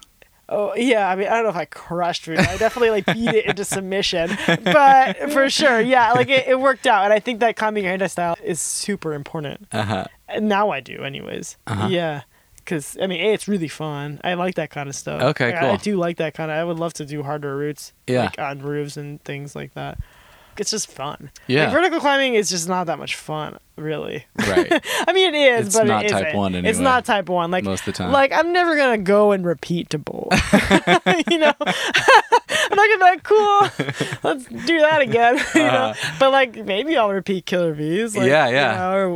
Oh yeah, I mean I don't know if I crushed Voodoo. I definitely like beat it into submission, but for sure, yeah, like it, it worked out, and I think that climbing your style is super important. Uh huh. And now I do, anyways. Uh-huh. Yeah, because I mean, a, it's really fun. I like that kind of stuff. Okay, Like, I- I, do like that kind of. I would love to do harder routes, Yeah. like on roofs and things like that. It's just fun. Yeah. Like, vertical climbing is just not that much fun, really. Right. [LAUGHS] I mean, it is, but It's but not it type isn't. one It's not type one. Like most of the time. Like I'm never gonna go and repeat To Bolt. [LAUGHS] [LAUGHS] you know, I'm not gonna be like, cool. Let's do that again. you know, but like maybe I'll repeat Killer Bees. Like, Uh-huh. Yeah, you yeah. know, or,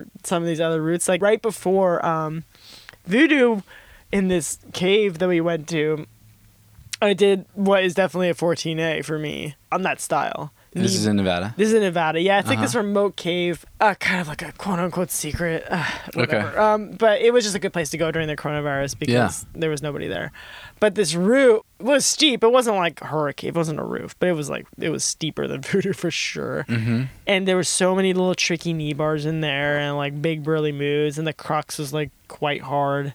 or some of these other routes. Like right before um, Voodoo, in this cave that we went to, I did what is definitely a 14A for me on that style. This is in Nevada. This is in Nevada. Yeah, it's like this Uh-huh. remote cave, uh, kind of like a quote unquote secret. Uh, whatever. Okay. Um, but it was just a good place to go during the coronavirus because Yeah. there was nobody there. But this route was steep. It wasn't like hurricane. It wasn't a roof, but it was like it was steeper than [LAUGHS] Voodoo for sure. Mm-hmm. And there were so many little tricky knee bars in there and like big burly moves, and the crux was like quite hard.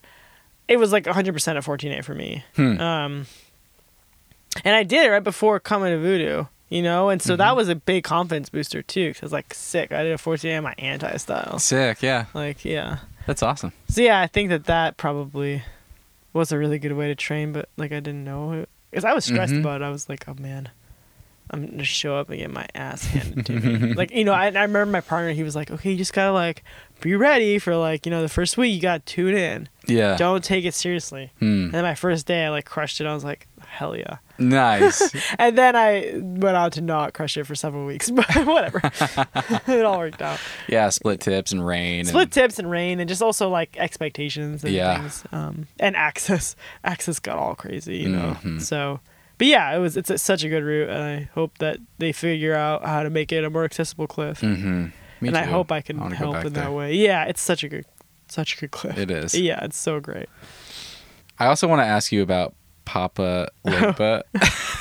It was like 100% a 14A for me. Hmm. Um, and I did it right before coming to Voodoo, you know, and so Mm-hmm. that was a big confidence booster too. Cause I was like sick. I did a 14A in my anti style. Sick. Yeah. Like, yeah. That's awesome. So yeah, I think that that probably was a really good way to train, but like I didn't know it because I was stressed Mhm. about it. I was like, oh man, I'm gonna show up and get my ass handed to me. [LAUGHS] like you know, I, I remember my partner. He was like, okay, you just gotta like be ready for like you know the first week. You gotta tune in. Yeah. Don't take it seriously. Hmm. And then my first day, I like crushed it. I was like, hell yeah. Nice. [LAUGHS] And then I went on to not crush it for several weeks, [LAUGHS] but whatever. [LAUGHS] it all worked out. yeah. Split tips and rain. Split and, tips and rain, and just also like expectations and Yeah. things. Um, and access, access got all crazy, you know. Mhm. So, but yeah, it was it's a, such a good route, and I hope that they figure out how to make it a more accessible cliff. Mm-hmm. And I hope I can wanna help in there. that way. Yeah, it's such a good, such a good cliff. It is. Yeah, it's so great. I also want to ask you about Papa [LAUGHS] Legba.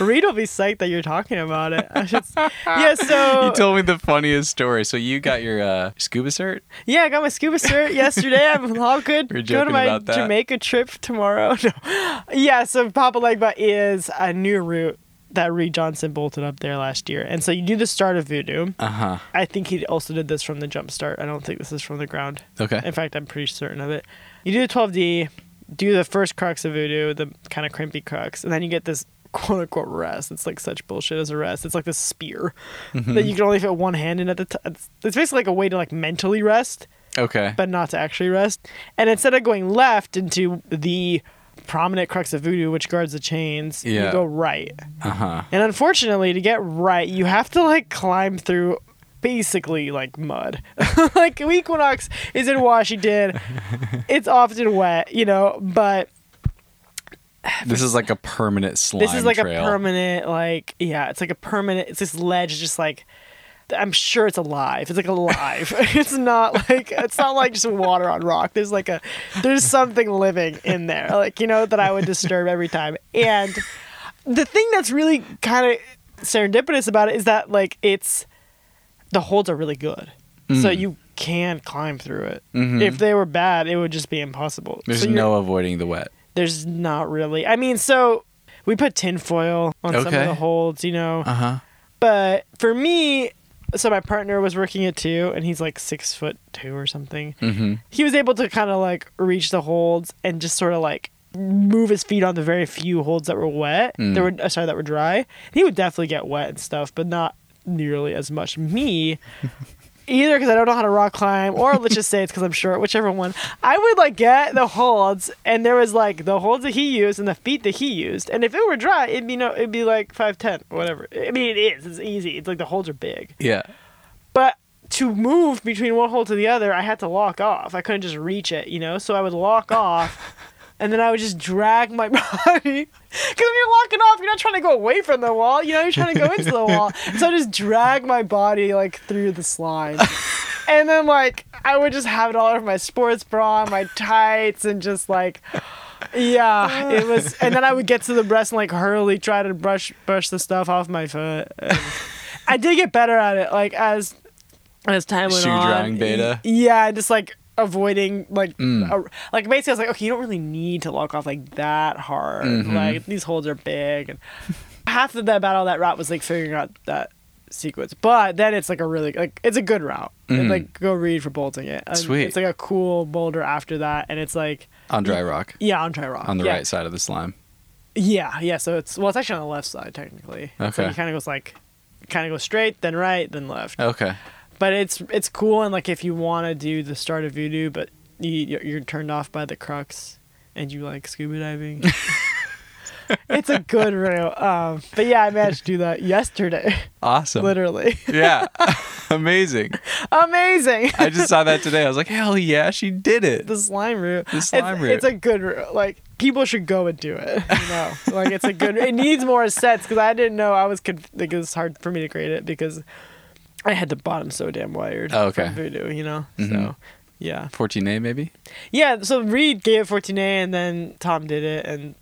Reed will be psyched that you're talking about it. I should, yeah, [LAUGHS] so you told me the funniest story. So you got your uh, scuba cert? Yeah, I got my scuba cert yesterday. I'm [LAUGHS] all good. We were Go to joking my about that. Jamaica trip tomorrow. No. Yeah, so Papa Legba is a new route that Reed Johnson bolted up there last year. And so you do the start of Voodoo. Uh huh. I think he also did this from the jump start. I don't think this is from the ground. Okay. In fact, I'm pretty certain of it. You do the 12D, do the first crux of Voodoo, the kind of crimpy crux, and then you get this quote unquote rest. It's like such bullshit as a rest. It's like this spear Mm-hmm. that you can only fit one hand in at the time. It's, it's basically like a way to like mentally rest Okay. but not to actually rest. And instead of going left into the prominent crux of voodoo, which guards the chains, Yeah. you go right. Uh huh. And unfortunately, to get right, you have to like climb through basically like mud. [LAUGHS] like Equinox is in Washington. [LAUGHS] it's often wet, you know, but [SIGHS] This is like a permanent slime this is like trail. a permanent like yeah, it's like a permanent it's this ledge just like I'm sure it's alive. It's like alive. [LAUGHS] it's not like it's not like just water on rock. There's like a there's something living in there. Like, you know, that I would disturb every time. And the thing that's really kind of serendipitous about it is that like it's the holds are really good. So Mm. you can climb through it. Mhm. If they were bad, it would just be impossible. There's So no avoiding the wet. there's not really. I mean, so we put tinfoil on some of the holds, you know. Uh huh. But for me, so my partner was working it too, and he's like six foot two or something. Mm-hmm. He was able to kind of like reach the holds and just sort of like move his feet on the very few holds that were wet. Mm. That were uh, sorry that were dry. He would definitely get wet and stuff, but not nearly as much. Me. Either because I don't know how to rock climb, or let's just say it's because I'm short, whichever one. I would like get the holds, and there was like the holds that he used and the feet that he used, and if it were dry, it'd be no, it'd be like five ten, whatever. I mean, it is. It's easy. It's like the holds are big, Yeah. but to move between one hold to the other, I had to lock off. I couldn't just reach it, you know. So I would lock off, and then I would just drag my [LAUGHS] body. Because when you're walking off, you're not trying to go away from the wall. You know, you're trying to go into the wall. [LAUGHS] So I just drag my body like through the slime, [LAUGHS] and then like I would just have it all over my sports bra, my tights, and just like. Yeah, it was, and then I would get to the breast and like hurriedly try to brush brush the stuff off my foot. And I did get better at it, like as as time went Shoe on. drying beta? Yeah, just like avoiding like Mm. a- like basically I was like, okay, you don't really need to lock off like that hard. Mhm. Like these holes are big, and half of that battle that route was like figuring out that sequence. But then it's like a really like it's a good route. Mhm. Like go Reed for bolting it. And Sweet. It's like a cool boulder after that, and it's like On dry rock. yeah on dry rock On the yeah. right side of the slime. Yeah, yeah. So it's well, it's actually on the left side technically. So Okay. it kind of goes like, kind of goes straight, then right, then left. Okay. But it's it's cool and like if you want to do the start of voodoo, but you you're turned off by the crux, and you like scuba diving. [LAUGHS] it's a good route. Um, but yeah, I managed to do that yesterday, Awesome. literally. Yeah. [LAUGHS] Amazing. Amazing. I just saw that today. I was like, hell yeah, she did it. the slime route. The slime it's, route. It's a good route. Like people should go and do it. You know, like it's a good. It needs more sets because I didn't know I was conf- like it was hard for me to grade it because I had the bottom so damn wired. Oh, okay. Voodoo, you know. Mhm. So yeah, 14A maybe? yeah. So Reed gave it 14A and then Tom did it and.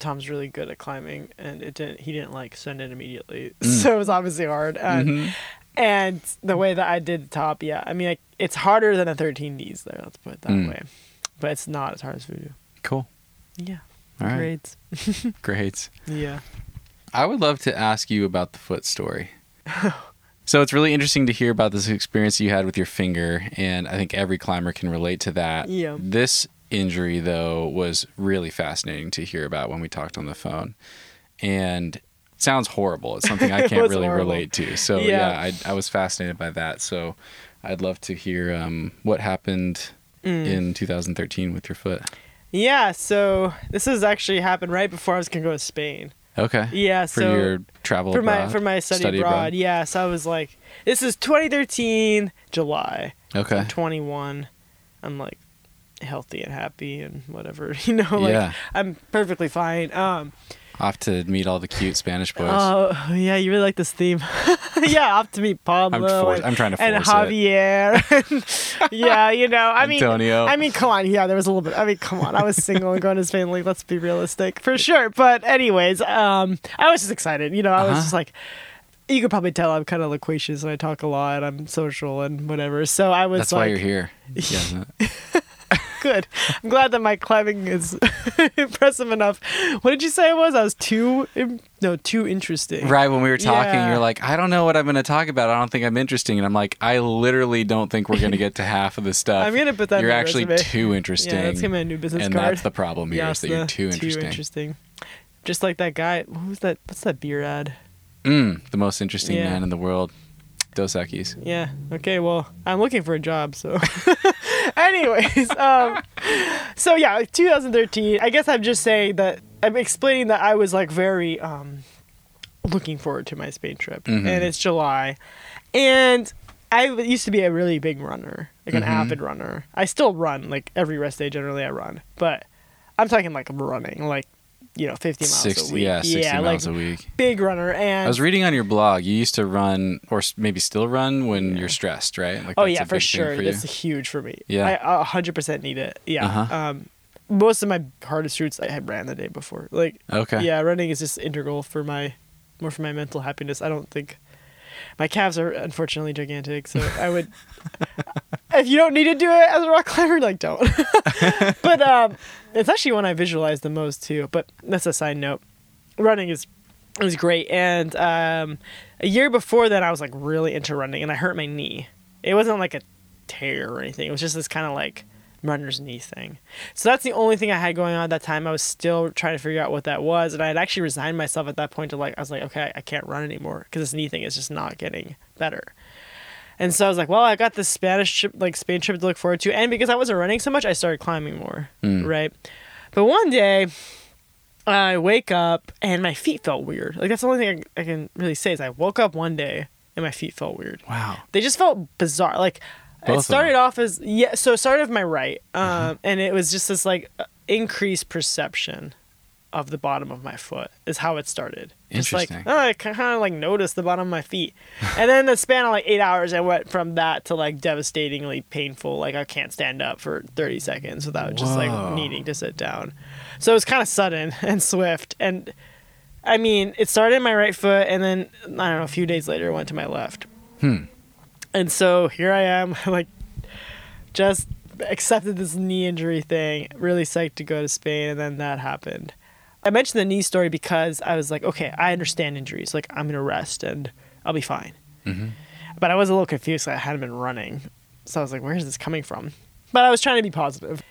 Tom's really good at climbing, and it didn't. He didn't like send it immediately, [LAUGHS] Mm. so it was obviously hard. And, Mhm. and the way that I did the top, yeah, I mean, like, it's harder than a 13Ds there. Let's put it that Mm. way, but it's not as hard as Voodoo. Cool. Yeah. All right. Grades. [LAUGHS] Great. Yeah. I would love to ask you about the foot story. [LAUGHS] so it's really interesting to hear about this experience you had with your finger, and I think every climber can relate to that. Yeah. This injury, though, was really fascinating to hear about when we talked on the phone, and it sounds horrible. It's something I [LAUGHS] can't really horrible. relate to. So Yeah. yeah, I, I was fascinated by that. So I'd love to hear um, what happened Mm. in 2013 with your foot. Yeah. So this has actually happened right before I was gonna go to Spain. Okay. Yeah. So, for so your travel for my for my study, abroad. Yeah. So I was like, this is 2013 July. Okay. I'm 21. I'm like healthy and happy and whatever. [LAUGHS] You know, like Yeah. I'm perfectly fine. Um. Off to meet all the cute Spanish boys. Oh yeah, you really like this theme. [LAUGHS] yeah, off to meet Pablo. I'm, for- and- I'm trying to and. Javier. [LAUGHS] yeah, you know, I mean, Antonio. I mean, come on, yeah, there was a little bit. I mean, come on, I was single and going to Spain. Like, let's be realistic, for sure. But anyways, um, I was just excited. You know, I was Uh-huh. just like, you could probably tell I'm kind of loquacious and I talk a lot. I'm social and whatever. So I was That's like, why you're here. [LAUGHS] Yeah. [LAUGHS] good. I'm glad that my climbing is [LAUGHS] impressive enough. What did you say it was? I was too, im- no, too interesting. right when we were talking, Yeah. you're like, I don't know what I'm going to talk about. I don't think I'm interesting. And I'm like, I literally don't think we're going to get to half of the [LAUGHS] stuff. I'm gonna put that You're actually resume. too interesting. Yeah, that's be my new business and card. that's the problem here is that you're too interesting. interesting. Just like that guy. What was that? What's that beer ad? Mm, the most interesting Yeah. man in the world. Dos Equis. Yeah. Okay. Well, I'm looking for a job. So, [LAUGHS] anyways, um, so yeah, 2013. I guess I'm just saying that I'm explaining that I was like very um, looking forward to my Spain trip, Mhm. and it's July, and I used to be a really big runner, like an Mhm. avid runner. I still run like every rest day. Generally, I run, but I'm talking like running, like you know, 50 miles 60, a week. yeah, 60 miles like a week. big runner. And I was reading on your blog, you used to run, or maybe still run when you're stressed, right? Like Oh yeah, for sure. for. That's huge for me. Yeah. I hundred percent need it. Yeah. Uh-huh. Um, most of my hardest routes I had ran the day before. Like, Okay. yeah, running is just integral for my, more for my mental happiness. I don't think, my calves are unfortunately gigantic, so I would, if you don't need to do it as a rock climber, like don't. [LAUGHS] but um, it's actually one I visualize the most too. But that's a side note. Running is was great, and um, a year before that, I was like really into running, and I hurt my knee. It wasn't like a tear or anything. It was just this kind of like runner's knee thing. So that's the only thing I had going on at that time. I was still trying to figure out what that was, and I had actually resigned myself at that point to like I was like, okay, I can't run anymore because this knee thing is just not getting better. And so I was like, well, I got this Spanish trip, like Spain trip to look forward to, and because I wasn't running so much, I started climbing more, Mm. right? But one day, I wake up and my feet felt weird. Like that's the only thing I, I can really say is I woke up one day and my feet felt weird. Wow. They just felt bizarre. Like Both it started off as yeah. So it started with my right, um, Mm-hmm. and it was just this like increased perception of the bottom of my foot is how it started. Just like oh, I kind of like noticed the bottom of my feet, and then the span of like eight hours, I went from that to like devastatingly painful. Like I can't stand up for thirty seconds without just like needing to sit down. So it was kind of sudden [LAUGHS] and swift, and I mean it started in my right foot, and then I don't know a few days later it went to my left. Hmm. And so here I am, [LAUGHS] like, just accepted this knee injury thing, really psyched to go to Spain, and then that happened. I mentioned the knee story because I was like, okay, I understand injuries. Like, I'm going to rest and I'll be fine. Mhm. But I was a little confused I hadn't been running. So I was like, where is this coming from? But I was trying to be positive.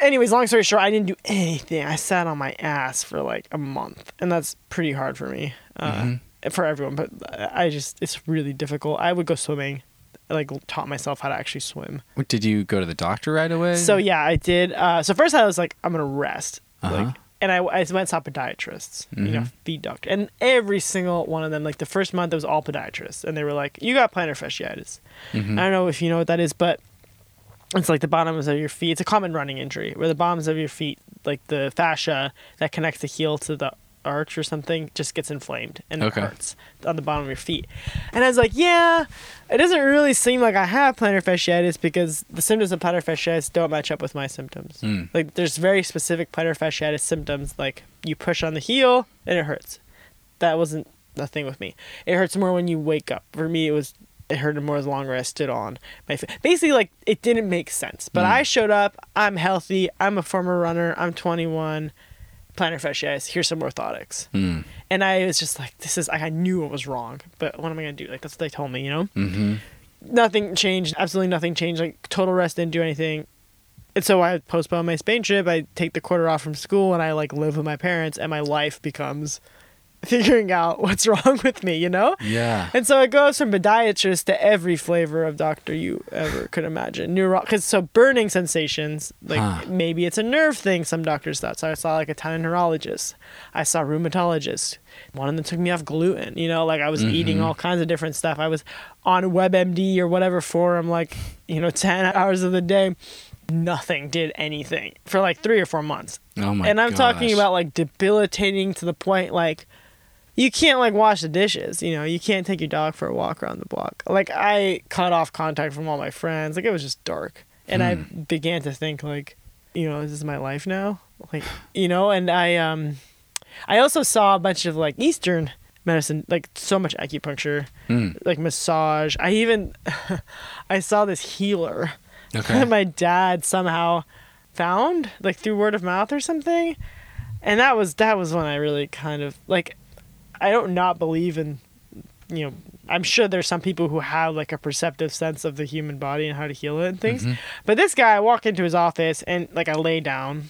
Anyways, long story short, I didn't do anything. I sat on my ass for like a month, and that's pretty hard for me, uh, for everyone. But I just, it's really difficult. I would go swimming, I, like taught myself how to actually swim. Did you go to the doctor right away? So yeah, I did. Uh, so first I was like, I'm gonna rest. Uh-huh. Like and I, I went and saw podiatrists, you know, Mhm. feet doctor, and every single one of them, like the first month, it was all podiatrists, and they were like, "You got plantar fasciitis." Mhm. I don't know if you know what that is, but it's like the bottoms of your feet. It's a common running injury where the bottoms of your feet, like the fascia that connects the heel to the arch or something, just gets inflamed and Okay. it hurts on the bottom of your feet. And I was like, yeah, it doesn't really seem like I have plantar fasciitis because the symptoms of plantar fasciitis don't match up with my symptoms. Mm. Like there's very specific plantar fasciitis symptoms, like you push on the heel and it hurts. That wasn't the thing with me. It hurts more when you wake up. For me, it was it hurted more the longer I stood on my feet. Basically, like it didn't make sense. But Mm. I showed up. I'm healthy. I'm a former runner. I'm 21. Plantar fasciitis. Here's some orthotics. Mm. And I was just like, this is. I knew it was wrong. But what am I gonna do? Like that's what they told me. You know Mm-hmm. nothing changed. Absolutely nothing changed. Like total rest didn't do anything. And so I postpone my Spain trip. I take the quarter off from school and I like live with my parents and my life becomes figuring out [LAUGHS] what's wrong with me, you know? Yeah. And so it goes from podiatrist to every flavor of doctor you ever could imagine. Neuro, because so burning sensations, like Huh. maybe it's a nerve thing. Some doctors thought. So I saw like a ton of neurologists. I saw rheumatologists. One of them took me off gluten. You know, like I was eating Mhm. all kinds of different stuff. I was on WebMD or whatever forum, like you know, [LAUGHS] ten hours of the day. Nothing did anything for like three or four months Oh my and I'm talking about like debilitating to the point like you can't like wash the dishes, you know, you can't take your dog for a walk around the block. Like I cut off contact from all my friends. Like it was just dark. And I Hmm. began to think like, you know, this is my life now? Like, you know, and I um I also saw a bunch of like Eastern medicine, like so much acupuncture, Mm. like massage. I even [LAUGHS] I saw this healer [LAUGHS] Okay. that my dad somehow found like through word of mouth or something and that was that was when i really kind of like i don't not believe in you know i'm sure there's some people who have like a perceptive sense of the human body and how to heal it and things Mhm. but this guy i walk into his office and like i lay down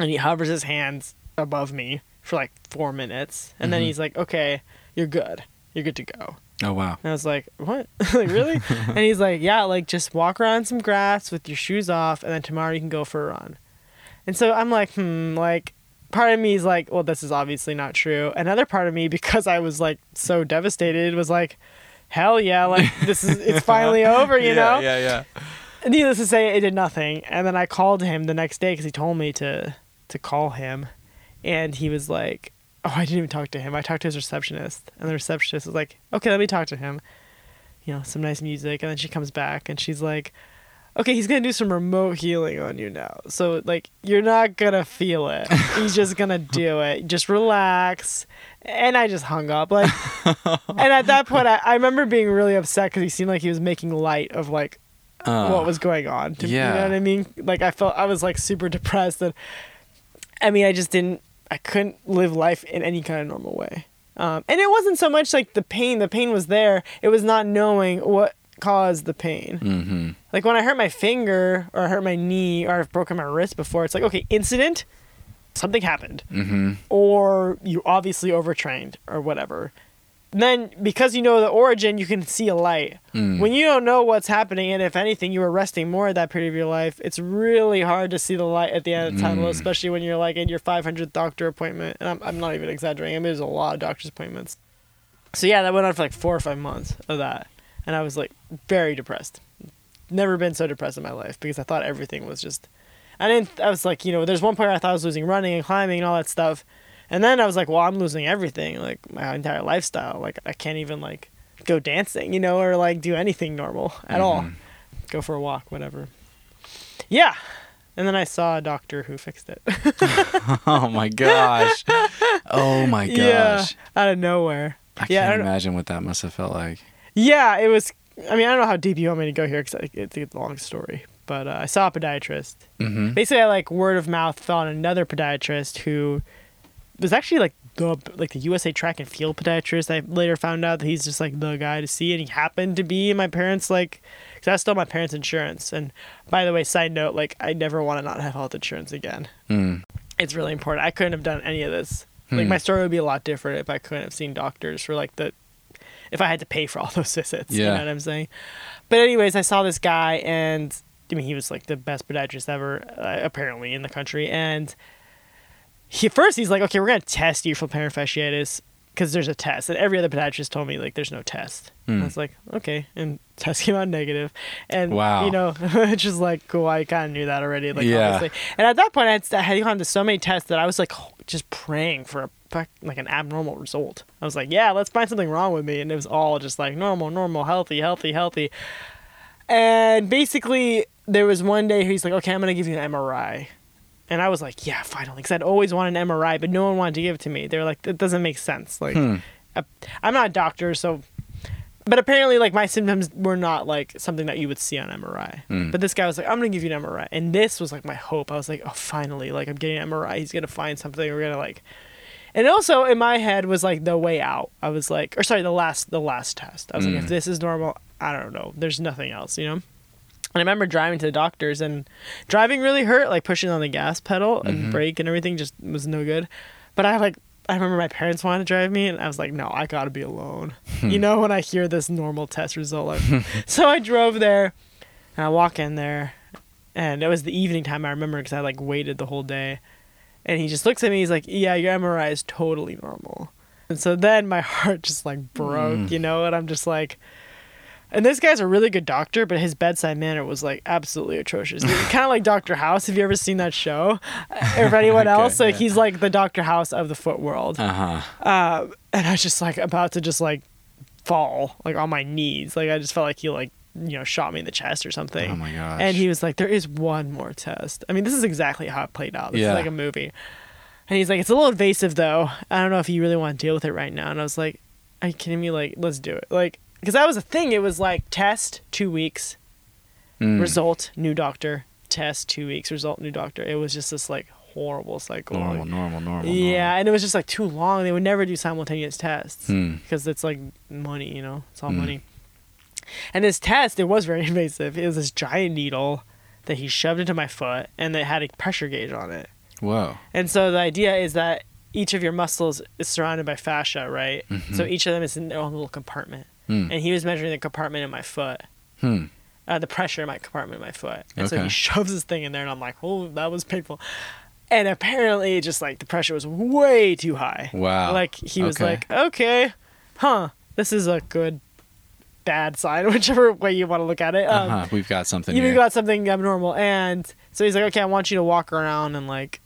and he hovers his hands above me for like four minutes and then Mhm. he's like okay you're good you're good to go Oh wow. and I was like, what? [LAUGHS] like, really? [LAUGHS] and he's like, yeah, like just walk around some grass with your shoes off, and then tomorrow you can go for a run. And so I'm like, hmm, like, part of me is like, well, this is obviously not true. Another part of me, [LAUGHS] because I was like so devastated, was like, hell yeah, like this is, it's [LAUGHS] finally over, you know? Yeah, yeah. Needless to say, it did nothing. And then I called him the next day because he told me to to call him, and he was like, "Oh, I didn't even talk to him. I talked to his receptionist, and the receptionist was like, okay, let me talk to him." You know, some nice music, and then she comes back and she's like, "Okay, he's gonna do some remote healing on you now. So like, you're not gonna feel it. He's just [LAUGHS] gonna do it. Just relax." And I just hung up like, [LAUGHS] and at that point, I, I remember being really upset because he seemed like he was making light of like Uh, what was going on. To, You know what I mean? Like I felt I was like super depressed and I mean I just didn't I couldn't live life in any kind of normal way. Um, and it wasn't so much like the pain. The pain was there. It was not knowing what caused the pain. Mm-hmm. Like when I hurt my finger or I hurt my knee or I've broken my wrist before, it's like okay, incident, something happened Mm-hmm. or you obviously overtrained or whatever. Then because you know the origin, you can see a light. Mm. When you don't know what's happening, and if anything, you were resting more at that period of your life, it's really hard to see the light at the end of the tunnel, Mm. especially when you're like in your 500th doctor appointment. And I'm, I'm not even exaggerating. I mean, there's a lot of doctor's appointments. So yeah, that went on for like four or five months of that, and I was like very depressed. Never been so depressed in my life because I thought everything was just. I didn't. I was like, you know, there's one point where I thought I was losing running and climbing and all that stuff, and then I was like, well, I'm losing everything, like my entire lifestyle. Like I can't even like go dancing, you know, or like do anything normal at all. Mhm. Go for a walk, whatever. Yeah. And then I saw a doctor who fixed it. [LAUGHS] Oh my gosh. Oh my gosh. yeah, out of nowhere. I Yeah, can't don't- imagine what that must have felt like. Yeah, it was. I mean, I don't know how deep you want me to go here because it's a long story. But uh, I saw a podiatrist. Mm-hmm. Basically, I like word of mouth found another podiatrist who was actually like the like the USA Track and Field podiatrist. I later found out that he's just like the guy to see, and he happened to be my parents like because I stole my parents' insurance. And by the way, side note, like I never want to not have health insurance again. Mm. It's really important. I couldn't have done any of this. Like Hmm. my story would be a lot different if I couldn't have seen doctors for like the if I had to pay for all [LAUGHS] those visits. You know what I'm saying? But anyways, I saw this guy and I mean he was like the best podiatrist ever uh, apparently in the country and he first he's like, okay, we're gonna test you for plantar fasciitis because there's a test, and every other podiatrist told me like there's no test. And I hmm. was like, okay, and [LAUGHS] test came out negative, and Wow. you know, [LAUGHS] it's just like cool. I kind of knew that already, like Yeah. obviously. And at that point, I had, I had gone to so many tests that I was like just praying for a like an abnormal result. I was like, yeah, let's find something wrong with me, and it was all just like normal, normal, healthy, healthy, healthy. And basically, there was one day he's like, okay, I'm gonna give you an MRI. And I was like, yeah, finally, because I'd always wanted an MRI, but no one wanted to give it to me. They were like, it doesn't make sense. Like, Hmm. I, I'm not a doctor, so. But apparently, like my symptoms were not like something that you would see on MRI. Hmm. But this guy was like, I'm gonna give you an MRI, and this was like my hope. I was like, oh, finally, like I'm getting an MRI. He's gonna find something. We're gonna like. And also in my head was like the way out. I was like, or sorry, the last the last test. I was like, Mm. if this is normal, I don't know. There's nothing else, you know. And I remember driving to the doctors and driving really hurt, like pushing on the gas pedal and mm-hmm. brake and everything just was no good. But I like I remember my parents wanted to drive me and I was like, no, I gotta be alone. Hmm. you know, when I hear this normal test result. Like, [LAUGHS] so I drove there and I walk in there and it was the evening time I remember because I like waited the whole day. And he just looks at me, he's like, Yeah, your MRI is totally normal. And so then my [LAUGHS] heart just like broke, mm. you know, and I'm just like and this guy's a really good doctor, but his bedside manner was like absolutely atrocious. [LAUGHS] kind of like Doctor House. Have you ever seen that show? Or for anyone [LAUGHS] Okay, else, like yeah. he's like the Doctor House of the foot world. Uh huh. Uh, and I was just like about to just like fall like on my knees. Like I just felt like he like you know shot me in the chest or something. Oh my gosh. And he was like, "There is one more test." I mean, this is exactly how it played out. This Yeah. is like a movie. And he's like, "It's a little invasive, though. I don't know if you really want to deal with it right now." And I was like, "Are you kidding me? Like, let's do it." Like, because that was a thing. It was like test two weeks, Mm. result new doctor, test two weeks, result new doctor. It was just this like horrible cycle. Normal, Like, normal, normal. yeah, and it was just like too long. They would never do simultaneous tests Hmm. because it's like money, you know, it's all Mm. money. And this test, it was very [LAUGHS] invasive. It was this giant needle that he shoved into my foot, and it had a pressure gauge on it. Whoa. And so the idea is that each of your muscles is surrounded by fascia, right? Mm-hmm. So each of them is in their own little compartment. Hmm. And he was measuring the compartment in my foot, Hmm. uh, the pressure in my compartment in my foot. And so Okay. he shoves this thing in there, and I'm like, oh, that was painful. And apparently, just like the pressure was way too high. Wow. Like he was Okay. like, okay, huh, this is a good, bad sign, [LAUGHS] whichever way you want to look at it. Um, Uh-huh. We've got something You've here. got something abnormal, and so he's like, okay, I want you to walk around and like,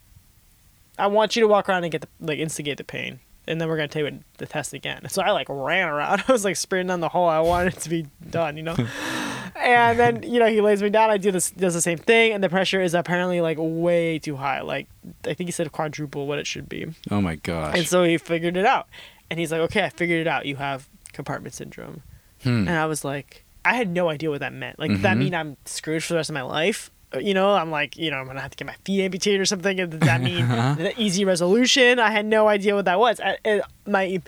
I want you to walk around and get the like instigate the pain, and then we're gonna take the test again. So I like ran around. [LAUGHS] I was like sprinting down the hall. I wanted it to be done, you know. [LAUGHS] and then you know he lays me down. I do this does the same thing, and the pressure is apparently like way too high. Like I think he said quadruple what it should be. oh my gosh. And so he figured it out. And he's like, okay, I figured it out. You have compartment syndrome. Hmm. And I was like, I had no idea what that meant. Like, does that mean I'm screwed for the rest of my life? Uh, You know, I'm like, you know, I'm to have to get my feet amputated or something. And does that [LAUGHS] mean the easy resolution? I had no idea what that was. I, my,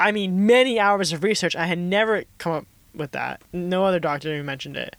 I mean, many hours of research, I had never come up with that. No other doctor even mentioned it.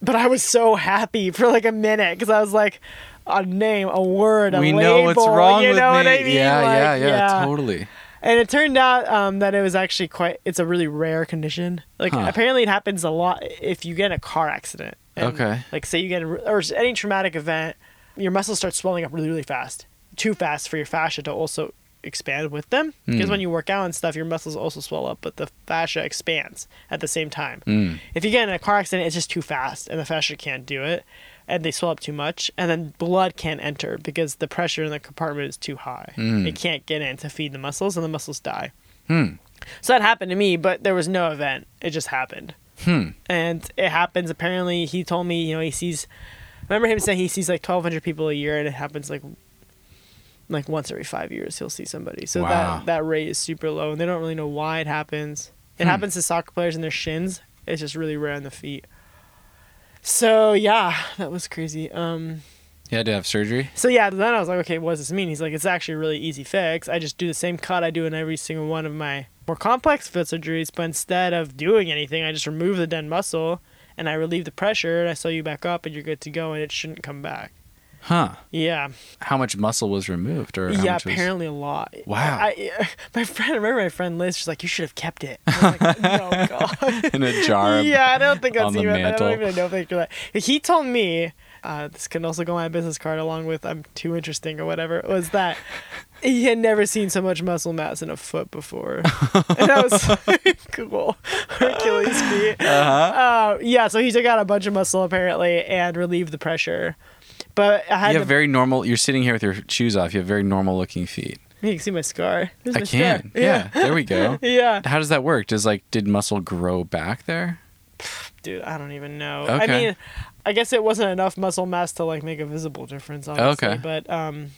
But I was so happy for like a minute because I was like, a name, a word, a we label. know what's wrong you with know me. what I mean? Yeah, yeah, Like, yeah, totally. And it turned out um, that it was actually quite. It's a really rare condition. Like Huh. apparently it happens a lot if you get in a car accident. And, Okay. Like say you get a, or any traumatic event, your muscles start swelling up really really fast, too fast for your fascia to also expand with them. Because Mm. when you work out and stuff, your muscles also swell up, but the fascia expands at the same time. Mm. If you get in a car accident, it's just too fast, and the fascia can't do it, and they swell up too much, and then blood can't enter because the pressure in the compartment is too high. Mm. It can't get in to feed the muscles, and the muscles die. Hmm. So that happened to me, but there was no event. It just happened, Hmm. and it happens. Apparently, he told me, you know, he sees. Remember him saying he sees like twelve hundred people a year, and it happens like like once every five years he'll see somebody. So Wow. that that rate is super low, and they don't really know why it happens. It Hmm. happens to soccer players in their shins. It's just really rare on the feet. So yeah, that was crazy. Um, You had to have surgery. so yeah, then I was like, okay, what does this mean? He's like, it's actually a really easy fix. I just do the same cut I do in every single one of my more complex foot surgeries, but instead of doing anything, I just remove the dead muscle and I relieve the pressure and I sew you back up and you're good to go and it shouldn't come back. Huh. Yeah, How much muscle was removed, or how yeah, was- apparently a lot. Wow. I, [LAUGHS] my friend, I remember my friend Liz. She's like, you should have kept it. I like, no, [LAUGHS] God. in a jar. [LAUGHS] yeah, I don't think that's even. mantle. I don't even know if they do that. He told me uh, this can also go on my business card along with I'm too interesting or whatever, was that he had never seen so much muscle mass in a foot before. and I was like, cool. Hercules feet. Uh-huh. Uh, yeah, so he took out a bunch of muscle apparently and relieved the pressure. But I had You to, have very normal. You're sitting here with your shoes off. You have very normal looking feet. you can see my scar. There's I my can. scar. Yeah. There we go. [LAUGHS] Yeah. How does that work? Does like did muscle grow back there? [SIGHS] Dude, I don't even know. Okay. I mean, I guess it wasn't enough muscle mass to like make a visible difference, honestly. Okay. But um,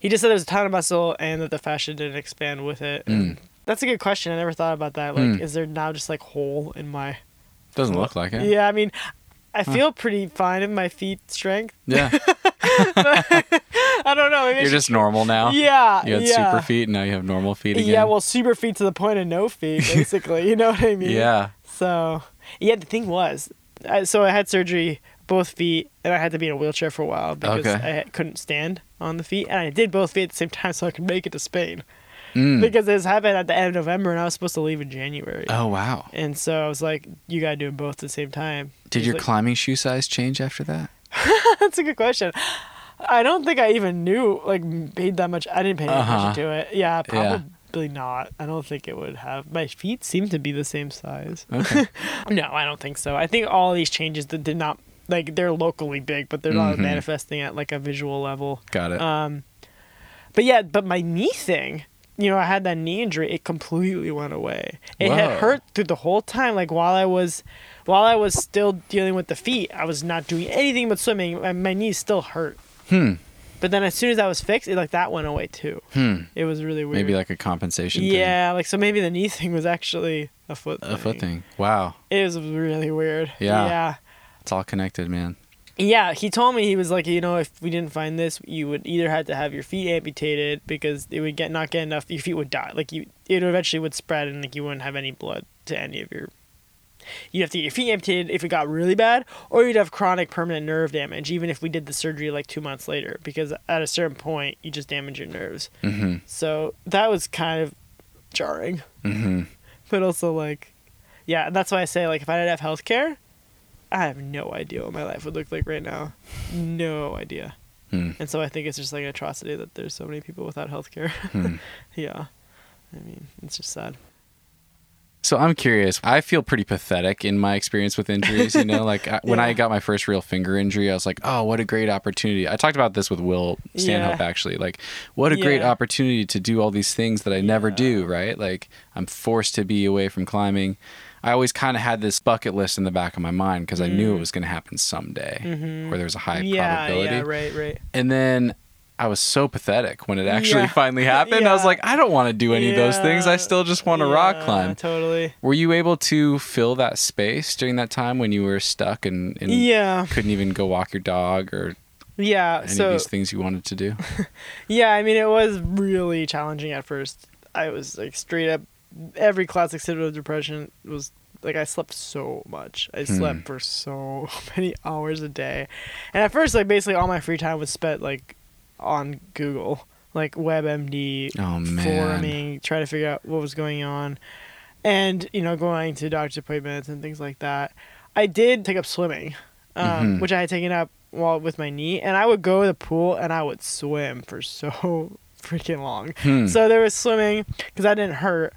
he just said there was a ton of muscle and that the fascia didn't expand with it. Mm. That's a good question. I never thought about that. Like, Mm. is there now just like hole in my? Doesn't look like it. Yeah, I mean, I feel pretty fine in my feet strength. Yeah. [LAUGHS] [LAUGHS] I don't know. You're just normal now. Yeah. You had yeah. super feet, and now you have normal feet again. Yeah, well, super feet to the point of no feet, [LAUGHS] basically. you know what I mean? Yeah. So, yeah, the thing was, I, so I had surgery both feet, and I had to be in a wheelchair for a while because Okay. I couldn't stand on the feet, and I did both feet at the same time so I could make it to Spain Mm. because this happened at the end of November, and I was supposed to leave in January. Oh wow. And so I was like, "You gotta do them both at the same time." Did your like, climbing shoe size change after that? [LAUGHS] That's a good question. I don't think I even knew like paid that much. I didn't pay any Uh-huh. attention to it. Yeah, Yeah. probably not. I don't think it would have. My feet seem to be the same size. Okay. [LAUGHS] No, I don't think so. I think all these changes that did not like they're locally big, but they're not Mhm. manifesting at like a visual level. Got it. Um, but yeah, but my knee thing, you know, I had that knee injury. It completely went away. It had hurt through the whole time. Like while I was, while I was still dealing with the feet, I was not doing anything but swimming. My, my knees still hurt. hmm. But then as soon as that was fixed, it like that went away too. Hmm. It was really weird. Maybe like a compensation. thing. yeah, like so maybe the knee thing was actually a foot. A foot thing. Wow. It was really weird. Yeah. Yeah. It's all connected, man. Yeah, he told me he was like, you know, if we didn't find this, you would either have to have your feet amputated because it would get not get enough. Your feet would die. Like you, it eventually would spread, and like you wouldn't have any blood to any of your. You'd have to get your feet amputated if it got really bad, or you'd have chronic permanent nerve damage, even if we did the surgery like two months later, because at a certain point you just damage your nerves. Mm-hmm. So that was kind of jarring, Mm-hmm. [LAUGHS] but also like, yeah, and that's why I say like if I didn't have health care, I have no idea what my life would look like right now. No idea. Hmm. And so I think it's just like an atrocity that there's so many people without health care. [LAUGHS] Hmm. yeah. I mean, it's just sad. So I'm curious. I feel pretty pathetic in my experience with injuries. You know, like I, when I [LAUGHS] got my first real finger injury, I was like, "Oh, what a great opportunity!" I talked about this with Will Stanhope Yeah. actually. Like, what a great opportunity to do all these things that I never do. Right? Like, I'm forced to be away from climbing. I always kind of had this bucket list in the back of my mind because I knew it was going to happen someday, where there was a high Mm. yeah, probability. yeah, right, right. And then I was so pathetic when it actually Yeah. [LAUGHS] finally [LAUGHS] happened. I was like, I don't want to do any of those things. I still just want to rock climb. Totally. Were you able to fill that space during that time when you were stuck and, and Yeah. couldn't even go walk your dog or Yeah. any so of these things you wanted to do? [LAUGHS] Yeah, I mean, it was really challenging at first. I was like straight up, every classic symptom of depression was like I slept so much. I slept for so [LAUGHS] many hours a day, and at first, like basically all my free time was spent like on Google, like WebMD, Oh, trying to figure out what was going on, and you know going to doctor's appointments and things like that. I did take up swimming, um, Mhm. which I had taken up while with my knee, and I would go to the pool and I would swim for [LAUGHS] so freaking long. Hmm. So there was swimming because I didn't hurt,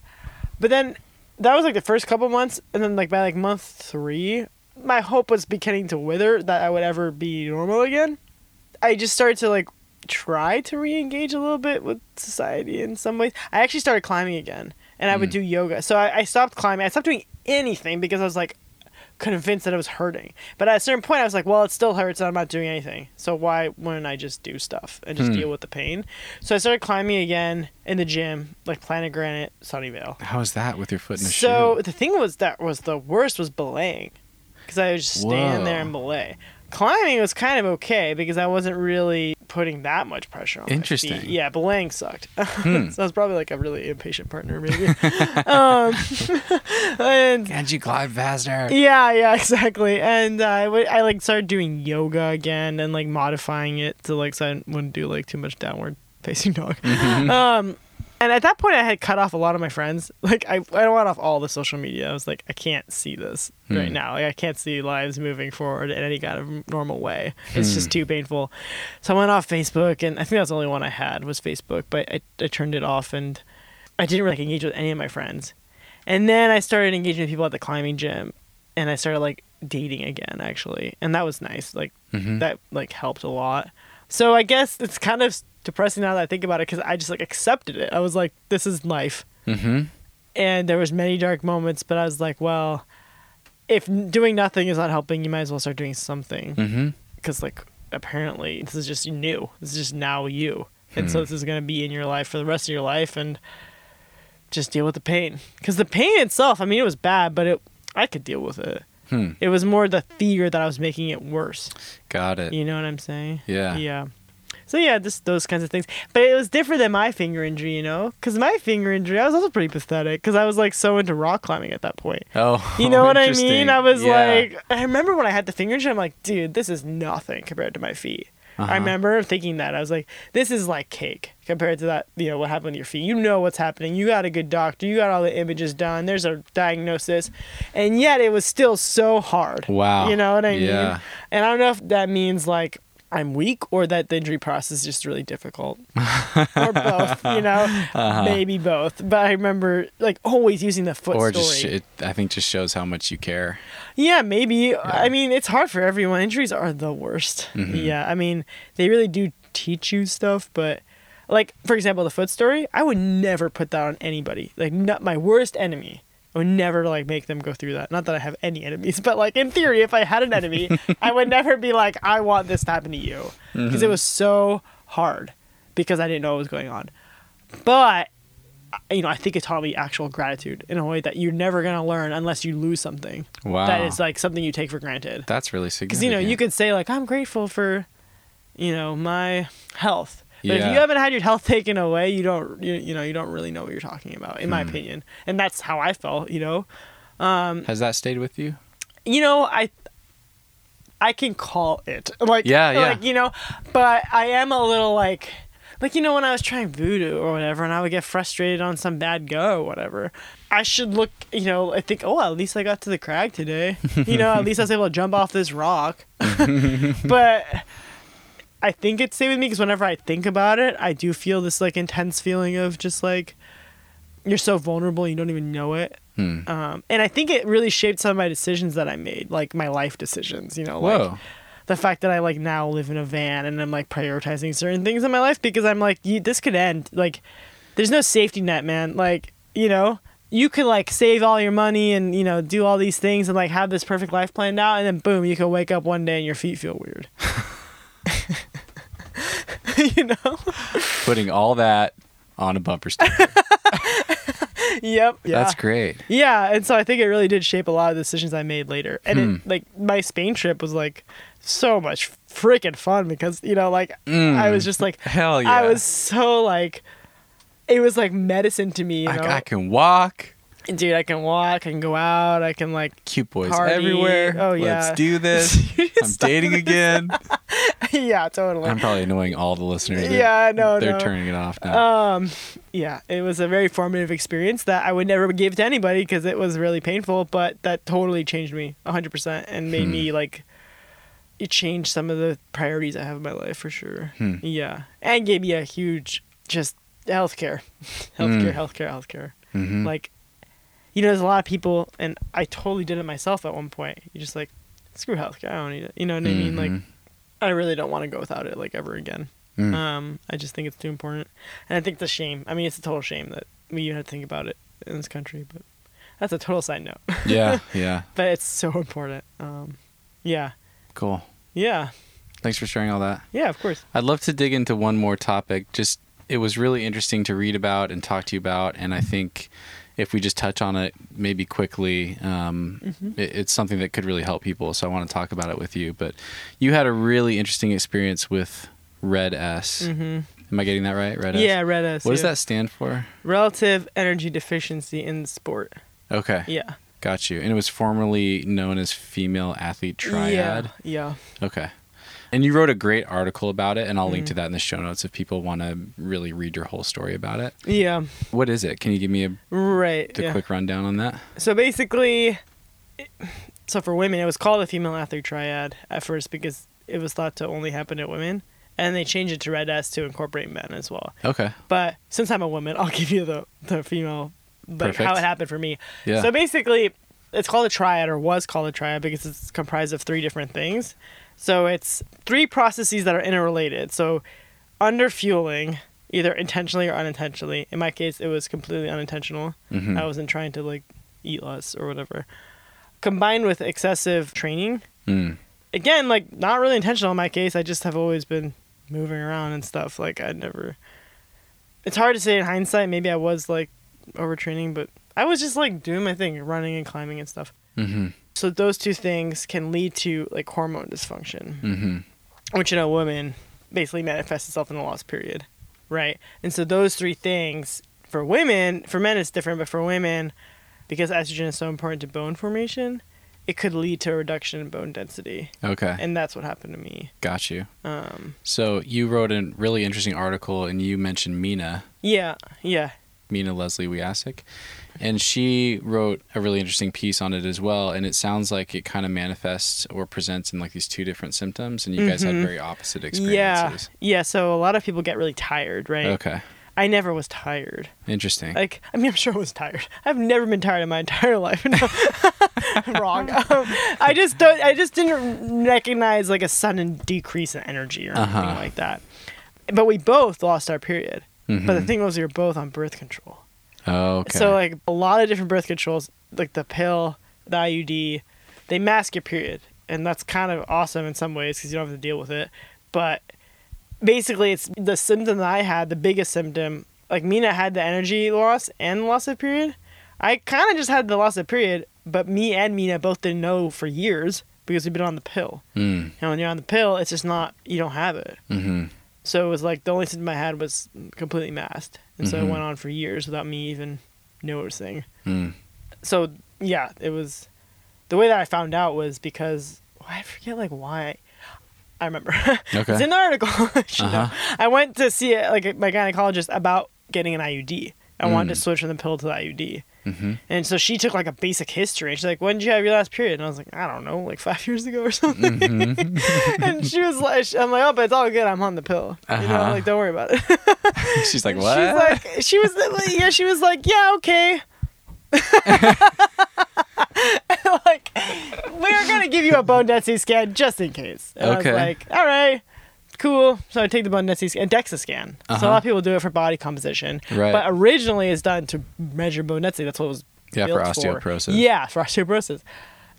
but then that was like the first couple months, and then like by like month three, my hope was beginning to wither that I would ever be normal again. I just started to like try to re-engage a little bit with society in some ways. I actually started climbing again, and I would Mm. do yoga. So I, I stopped climbing. I stopped doing anything because I was like convinced that it was hurting. But at a certain point, I was like, well, it still hurts, and I'm not doing anything. So why wouldn't I just do stuff and just Hmm. deal with the pain? So I started climbing again in the gym, like Planet Granite, Sunnyvale. How was that with your foot in a So shoe? So the thing was that was the worst was belaying, because I was just stand there Whoa. and belay. Climbing was kind of okay because I wasn't really putting that much pressure on. Interesting. [LAUGHS] Hmm. Yeah, belaying sucked. so I was probably like a really impatient partner, maybe. [LAUGHS] um, [LAUGHS] and Can't you climb faster? yeah, yeah, exactly. And uh, I would, I like started doing yoga again and like modifying it to like so I wouldn't do like too much downward facing dog. Mm-hmm. Um, And at that point, I had cut off a lot of my friends. [LAUGHS] Like I, I went off all the social media. I was like, I can't see this right Hmm. now. Like I can't see lives moving forward in any kind of normal way. It's Hmm. just too painful. So I went off Facebook, and I think that's the only one I had was Facebook. But I, I turned it off, and I didn't really engage with any of my friends. And then I started engaging with people at the climbing gym, and I started like dating again, actually, and that was nice. Like Mhm. that like helped a lot. So I guess it's kind of depressing now that I think about it because I just like accepted it. I was like, this is life, Mm-hmm. and there was many dark moments, but I was like, well, if doing nothing is not helping, you might as well start doing something Mm-hmm. because like apparently this is just new. This is just now you, and so Hmm. this is gonna be in your life for the rest of your life, and just deal with the pain. Because the pain itself, I mean, it was bad, but it I could deal with it. Hmm. It was more the fear that I was making it worse. Got it. You know what I'm saying? Yeah. Yeah. So yeah, just those kinds of things. But it was different than my finger injury, you know, because my finger injury, I was also pretty pathetic because I was like so into rock climbing at that point. Oh, You know what I mean? I was Yeah. like, I remember when I had the finger injury, I'm like, dude, this is nothing compared to my feet. Uh-huh. I remember thinking that. I was like, this is like cake compared to that, you know, what happened to your feet. You know what's happening. You got a good doctor. You got all the images done. There's a diagnosis. And yet it was still so hard. Wow. You know what I mean? Yeah. And I don't know if that means like I'm weak or that the injury process is just really difficult. [LAUGHS] or both, you know? Uh-huh. Maybe both. But I remember like always using the foot Or story. just, it, I think, just shows how much you care. Yeah, maybe. I mean, it's hard for everyone. Injuries are the worst. Mm-hmm. Yeah, I mean, they really do teach you stuff, but like for example, the foot story, I would never put that on anybody. Like not my worst enemy. I would never like make them go through that. Not that I have any enemies, but like in theory, if I had an enemy, [LAUGHS] I would never be like, I want this to happen to you, mm-hmm. because it was so hard because I didn't know what was going on. But you know, I think it taught me actual gratitude in a way that you're never gonna learn unless you lose something Wow. that is like something you take for granted. That's really significant. Because you know, you could say like, "I'm grateful for, you know, my health," but if you haven't had your health [LAUGHS] taken away, you don't, you, you know, you don't really know what you're talking about, in my Hmm. opinion. And that's how I felt. You know, Has that stayed with you? you know, I, I can call it like, Yeah, yeah. like you know, but I am a little like. Like you know when I was trying voodoo or whatever, and I would get frustrated on some bad go or whatever. I should look, you know, I think, oh, at least I got to the crag today. [LAUGHS] You know, at least I was able to jump off this rock. [LAUGHS] but I think it stayed with me because whenever I think about it, I do feel this like intense feeling of just like you're so vulnerable, you don't even know it. Hmm. Um, and I think it really shaped some of my decisions that I made, like my life decisions. You know, like Whoa. the fact that I like now live in a van and I'm like prioritizing certain things in my life because I'm like, this could end. Like, there's no safety net, man. Like, you know, you could like save all your money and you know do all these things and like have this perfect life planned out, and then boom, you could wake up one day and your feet feel weird. [LAUGHS] [LAUGHS] [LAUGHS] you know? Putting all that on a bumper sticker. [LAUGHS] Yep. Yeah. That's great. Yeah, and so I think it really did shape a lot of the decisions I made later. And Hmm. it like my Spain trip was like so much freaking fun because you know like Mm. I was just like Hell yeah. I was so like it was like medicine to me, you know. I, I can walk. Dude, I can walk, I can go out, I can like Cute boys Party. everywhere. Oh, yeah. Let's do [LAUGHS] this. I'm dating again. [LAUGHS] yeah, totally. I'm probably annoying all the listeners. They're- Yeah, no, They're no. turning it off now. Um, yeah, it was a very formative experience that I would never give to anybody because it was really painful, but that totally changed me 100% and made Hmm. me like it changed some of the priorities I have in my life for sure. Hmm. Yeah, and gave me a huge just healthcare, [LAUGHS] healthcare, Mm. healthcare, healthcare. Mhm. Like, you know, there's a lot of people, and I totally did it myself at one point. You just like screw healthcare, I don't need it. You know what I mean? Like, Mhm. I really don't want to go without it like ever again. Mm. Um, I just think it's too important, and I think it's a shame. I mean, it's a total shame that we even have to think about it in this country. But that's a total side note. yeah, [LAUGHS] yeah. but it's so important. Um, yeah, Cool. yeah, Thanks for sharing all that. yeah. Of course. I'd love to dig into one more topic. Just it was really interesting to read about and talk to you about, and I think if we just touch on it maybe quickly, um, Mm-hmm. it, it's something that could really help people. So I want to talk about it with you. But you had a really interesting experience with Red S. hmm Am I getting that right? Red S. Yeah, red S. What does that stand for? Relative energy deficiency in sport. Okay, Yeah. got you. And it was formerly known as female athlete triad. Yeah. Yeah. Okay. And you wrote a great article about it, and I'll Mm. link to that in the show notes if people want to really read your whole story about it. Yeah. What is it? Can you give me a, Right. a yeah. quick rundown on that? So basically, it- so for women, it was called a female athlete triad at first because it was thought to only happen to women, and they changed it to red S to incorporate men as well. Okay. But since I'm a woman, [LAUGHS] I'll give you the the female, like how it happened for me. Yeah. So basically, it's called a triad or was called a triad because it's comprised of three different things. So it's three processes that are interrelated. So under fueling, either intentionally or unintentionally. In my case, it was completely unintentional. Mhm. I wasn't trying to like eat less or whatever. Combined with excessive training, Mm. again, like not really intentional in my case. I just have always been moving around and stuff. Like I'd never. It's hard to say in hindsight. Maybe I was like overtraining, but I was just like doing my thing, running and climbing and stuff. Mm-hmm. So those two things can lead to like hormone dysfunction, Mm-hmm. which in a woman basically manifests itself in the loss period, right? And so those three things for women, for men it's different, but for women, because estrogen is so important to bone formation, it could lead to a reduction in bone density, Okay. and that's what happened to me. Got you. Um, So you wrote a really interesting article, and you mentioned Mina, yeah, yeah, Mina Leslie Wujastyk, and she wrote a really interesting piece on it as well. And it sounds like it kind of manifests or presents in like these two different symptoms, and you guys had Mhm. very opposite experiences. yeah. Yeah. So a lot of people get really tired, right? Okay. I never was tired. Interesting. Like, I mean, I'm sure I was tired. I've never been tired in my entire life. [LAUGHS] No. Wrong. [LAUGHS] Um, I just don't. I just didn't recognize like a sudden decrease in energy or anything Uh-huh. like that. But we both lost our period. But the Mhm. thing was, we were both on birth control. Oh, okay. So like a lot of different birth controls, like the pill, the IUD, they mask your period, and that's kind of awesome in some ways because you don't have to deal with it. But basically, it's the symptom that I had, the biggest symptom. Like Mina had the energy loss and loss of period. I kind of just had the loss of period, but me and Mina both didn't know for years because we've been on the pill. Mm. And when you're on the pill, it's just not you don't have it. Mm-hmm. So it was like the only symptom I had was completely masked, and so Mhm. it went on for years without me even noticing Mm. so yeah, it was the way that I found out was because I forget like why. I remember [LAUGHS] Okay. it's in the article. [LAUGHS] I. Uh-huh. I went to see it, like my gynecologist about getting an IUD. I wanted to Mm. switch from the pill to the IUD, Mm-hmm. and so she took like a basic history. She's like, "When did you have your last period?" And I was like, "I don't know, like five years ago or something." Mm-hmm. [LAUGHS] and she was like, "I'm like, oh, but it's all good. I'm on the pill. You know, Uh-huh. like don't worry about it." [LAUGHS] She's like, [LAUGHS] "What?" She's like, she was, yeah, she was like, yeah, okay. like, we're gonna give you a bone density scan just in case. And Okay. I was like, all right, cool. So I take the bone density scan, DEXA scan. So a Uh-huh. lot of people do it for body composition, Right. but originally it's done to measure bone density. That's what it was. yeah, for osteoporosis. Yeah, for osteoporosis.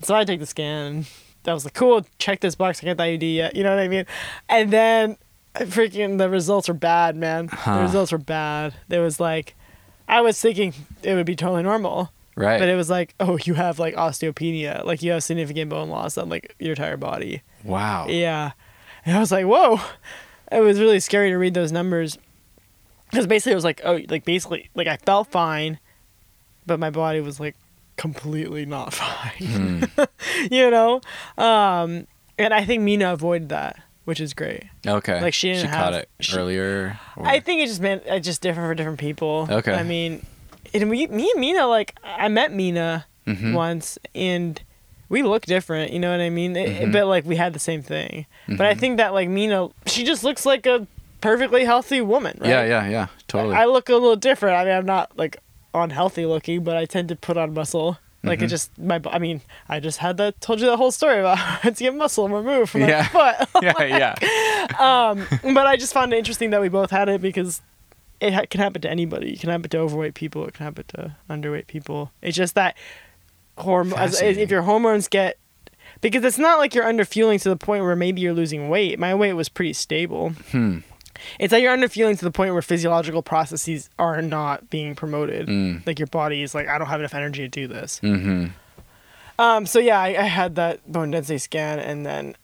So I take the scan. That was like, cool. Check this box. I get the IUD yet. You know what I mean? And then freaking the results were bad, man. Huh. The results were bad. It was like, I was thinking it would be totally normal, Right. but it was like, oh, you have like osteopenia, like you have significant bone loss on like your entire body. wow. Yeah. And I was like, whoa. It was really scary to read those numbers. Because basically it was like, oh, like basically, like I felt fine, but my body was like completely not [LAUGHS] fine. Hmm. [LAUGHS] you know? Um, and I think Mina avoided that, which is great. Okay. Like, she didn't caught have- it she- earlier. or- I think it just meant it's just different for different people. Okay. I mean, and we, me and Mina, like, I met Mina Mhm. once, and we look different. You know what I mean? It- Mhm. but like, we had the same thing. But I Mhm. think that like Mina, she just looks like a perfectly healthy woman. Right? Yeah, yeah, yeah. Totally. I look a little different. I mean, I'm not like unhealthy looking, but I tend to put on muscle. Like it Mhm. just my. I mean, I just had that. Told you that whole story about [LAUGHS] how I to get muscle removed from my Yeah. foot. [LAUGHS] yeah, [LAUGHS] yeah. um, but I just found it interesting that we both had it because it ha- can happen to anybody. It can happen to overweight people. It can happen to underweight people. It's just that hormone. If your hormones get because it's not like you're under fueling to the point where maybe you're losing weight. My weight was pretty stable. Hmm. It's that you're under fueling to the point where physiological processes are not being promoted. Mm. Like your body is like, I don't have enough energy to do this. Mm-hmm. Um. So yeah, I, I had that bone density scan, and then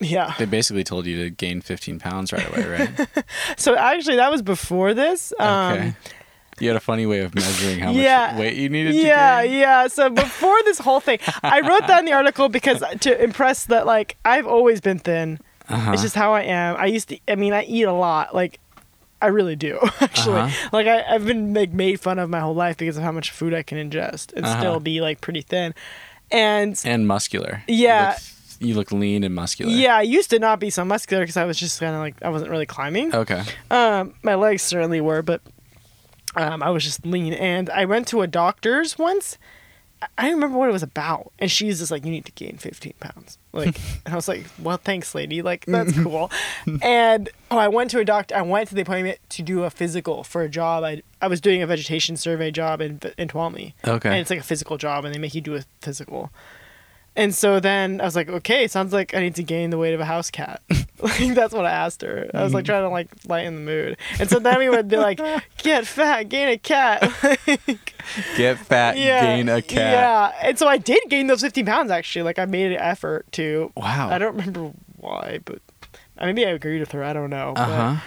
yeah. They basically told you to gain 15 pounds right away, right? [LAUGHS] So actually, that was before this. Um, Okay. You had a funny way of measuring how Yeah. much weight you needed yeah, to gain. yeah. So before this whole thing, I wrote that in the article because to impress that like I've always been thin. Uh-huh. It's just how I am. I used to. I mean, I eat a lot. Like, I really do. [LAUGHS] Actually, Uh-huh. like I, I've been like made fun of my whole life because of how much food I can ingest and Uh-huh. still be like pretty thin. And And muscular. Yeah. You look, you look lean and muscular. yeah, I used to not be so muscular because I was just kind of like I wasn't really climbing. Okay. Um, my legs certainly were, but um, I was just lean. And I went to a doctor's once. I- remember what it was about, and she's just like, "You need to gain 15 pounds." Like, [LAUGHS] and I was like, "Well, thanks, lady. Like, that's cool." and oh, I went to a doctor. I went to the appointment to do a physical for a job. I I was doing a vegetation survey job in in Tuolumne. Okay. And it's like a physical job, and they make you do a physical. And so then I was like, okay, sounds like I need to gain the weight of a house cat. [LAUGHS] like that's what I asked her. I was like trying to like lighten the mood. And so then we would be like, [LAUGHS] get fat, gain a cat. [LAUGHS] Get fat, yeah, gain a cat. Yeah. And so I did gain those 15 pounds actually. Like I made an effort to. Wow. I don't remember why, but maybe I agreed with her. I don't know. Uh huh.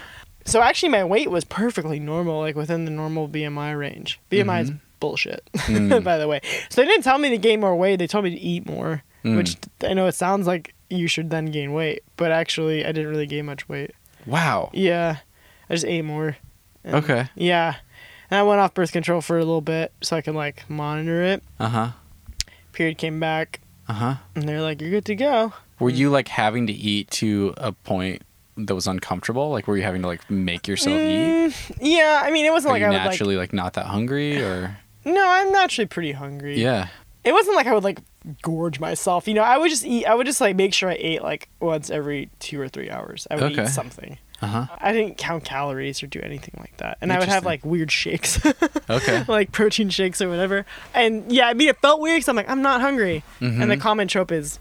So actually, my weight was perfectly normal, like within the normal BMI range. BMI is bullshit, [LAUGHS] by the way. So they didn't tell me to gain more weight. They told me to eat more, which I know it sounds like you should then gain weight, but actually, I didn't really gain much weight. Wow. Yeah, I just ate more. Okay. Yeah, and I went off birth control for a little bit so I could like monitor it. Uh huh. Period came back, Uh huh. and they're like, "You're good to go." Were you like having to eat to a point that was uncomfortable? Like, were you having to like make yourself eat? Mm, yeah, I mean, it wasn't Are like I would like. naturally like not that hungry or? No, I'm actually pretty hungry. Yeah. it wasn't like I would like gorge myself. You know, I would just eat. I would just like make sure I ate like once every two or three hours. I would Okay. eat something. Uh huh. I didn't count calories or do anything like that. And I would have like weird shakes, [LAUGHS] Okay. like protein shakes or whatever. And yeah, I mean, it felt weird because I'm like, I'm not hungry. And Mm-hmm. the common trope is,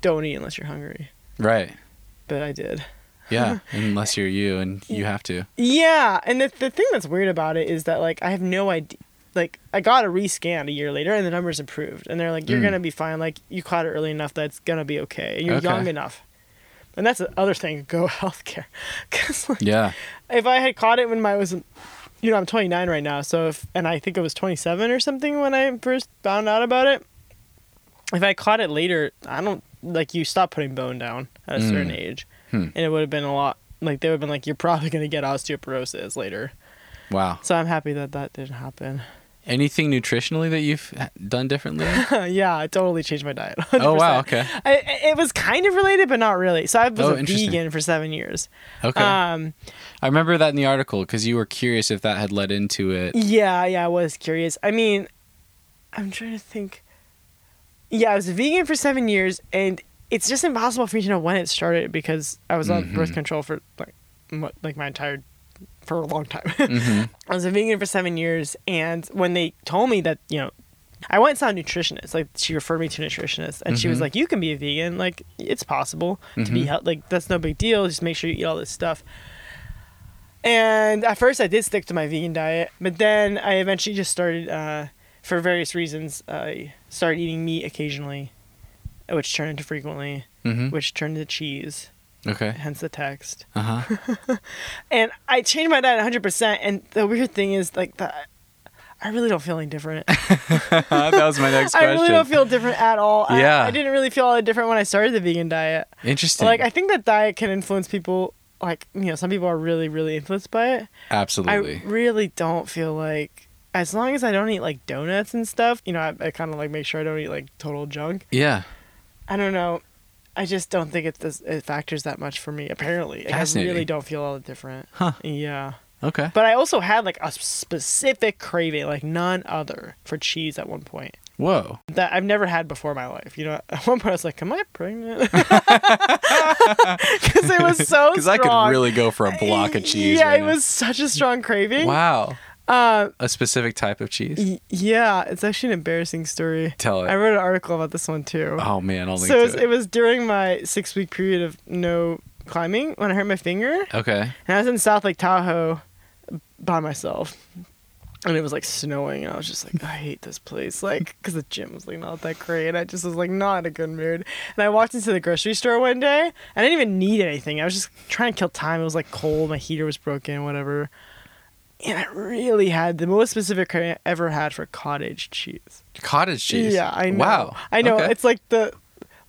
don't eat unless you're hungry. Right. But I did. Yeah. [LAUGHS] Unless you're you and you have to. Yeah, and the the thing that's weird about it is that like I have no idea. Like I got a rescan a year later, and the numbers improved, and they're like, "You're Mm. gonna be fine. Like you caught it early enough that's gonna be okay. And you're Okay. young enough." And that's the other thing. [LAUGHS] Go healthcare, because like, Yeah. if I had caught it when I was, you know, I'm 29 right now. So if and I think I was 27 or something when I first found out about it. If I caught it later, I don't like you stop putting bone down at a certain age, Hmm. and it would have been a lot. Like they would have been like, you're probably gonna get osteoporosis later. Wow. So I'm happy that that didn't happen. Anything nutritionally that you've done differently? [LAUGHS] yeah, I totally changed my diet. oh wow. [LAUGHS] Okay. I, it was kind of related, but not really. So I was Oh, a vegan for seven years. Okay. Um, I remember that in the article because you were curious if that had led into it. yeah, yeah, I was curious. I mean, I'm trying to think. Yeah, I was a vegan for seven years, and it's just impossible for me to know when it started because I was on birth control for like, like my entire for a long time. [LAUGHS] I was a vegan for seven years, and when they told me that, you know, I went and saw a nutritionist. Like she referred me to a nutritionist, and she was like, "You can be a vegan. Like it's possible to be healthy. Like that's no big deal. Just make sure you eat all this stuff." And at first, I did stick to my vegan diet, but then I eventually just started, uh, for various reasons, I started eating meat occasionally, which turned into frequently, Mm-hmm. which turned into cheese. Okay. Hence the text Uh huh. [LAUGHS] and I changed my diet 100%. And the weird thing is, like, that I really don't feel any different. [LAUGHS] that was my next [LAUGHS] I really don't feel different at all. I- Yeah. I, didn't really feel all that different when I started the vegan diet. Interesting. Like, I think that diet can influence people. Like, you know, some people are really, really influenced by it. Absolutely. I really don't feel like, as long as I don't eat, like, donuts and stuff, you know, I, I kind of, like, make sure I don't eat, like, total junk. yeah. I don't know. I just don't think it, does, it factors that much for me, apparently. Like, I really don't feel all that different. Huh. Yeah. Okay. But I also had like a specific craving, like none other, for cheese at one point Whoa. that I've never had before in my life. You know, [LAUGHS] at one point I was like, "Am I pregnant?" [LAUGHS] [LAUGHS] Because it was so Because I could really go for a block of cheese. Yeah, right it now. was such a strong craving. Wow. Uh, A specific type of cheese. y- yeah, it's actually an embarrassing story. Tell it. I wrote an article about this one too. oh man, I'll link so it was, it was during my six week period of no climbing when I hurt my finger. Okay. And I was in South Lake Tahoe by myself. And it was like snowing. And I was just like, I hate this place. Like, because the gym was like not that great. And I just was like not in a good mood. And I walked into the grocery store one day. I didn't even need anything. I was just trying to kill time. It was like cold. My heater was broken, whatever. And I really had the most specific I ever had for cottage cheese. Cottage cheese. Yeah, I know. Wow. I know. Okay. It's like the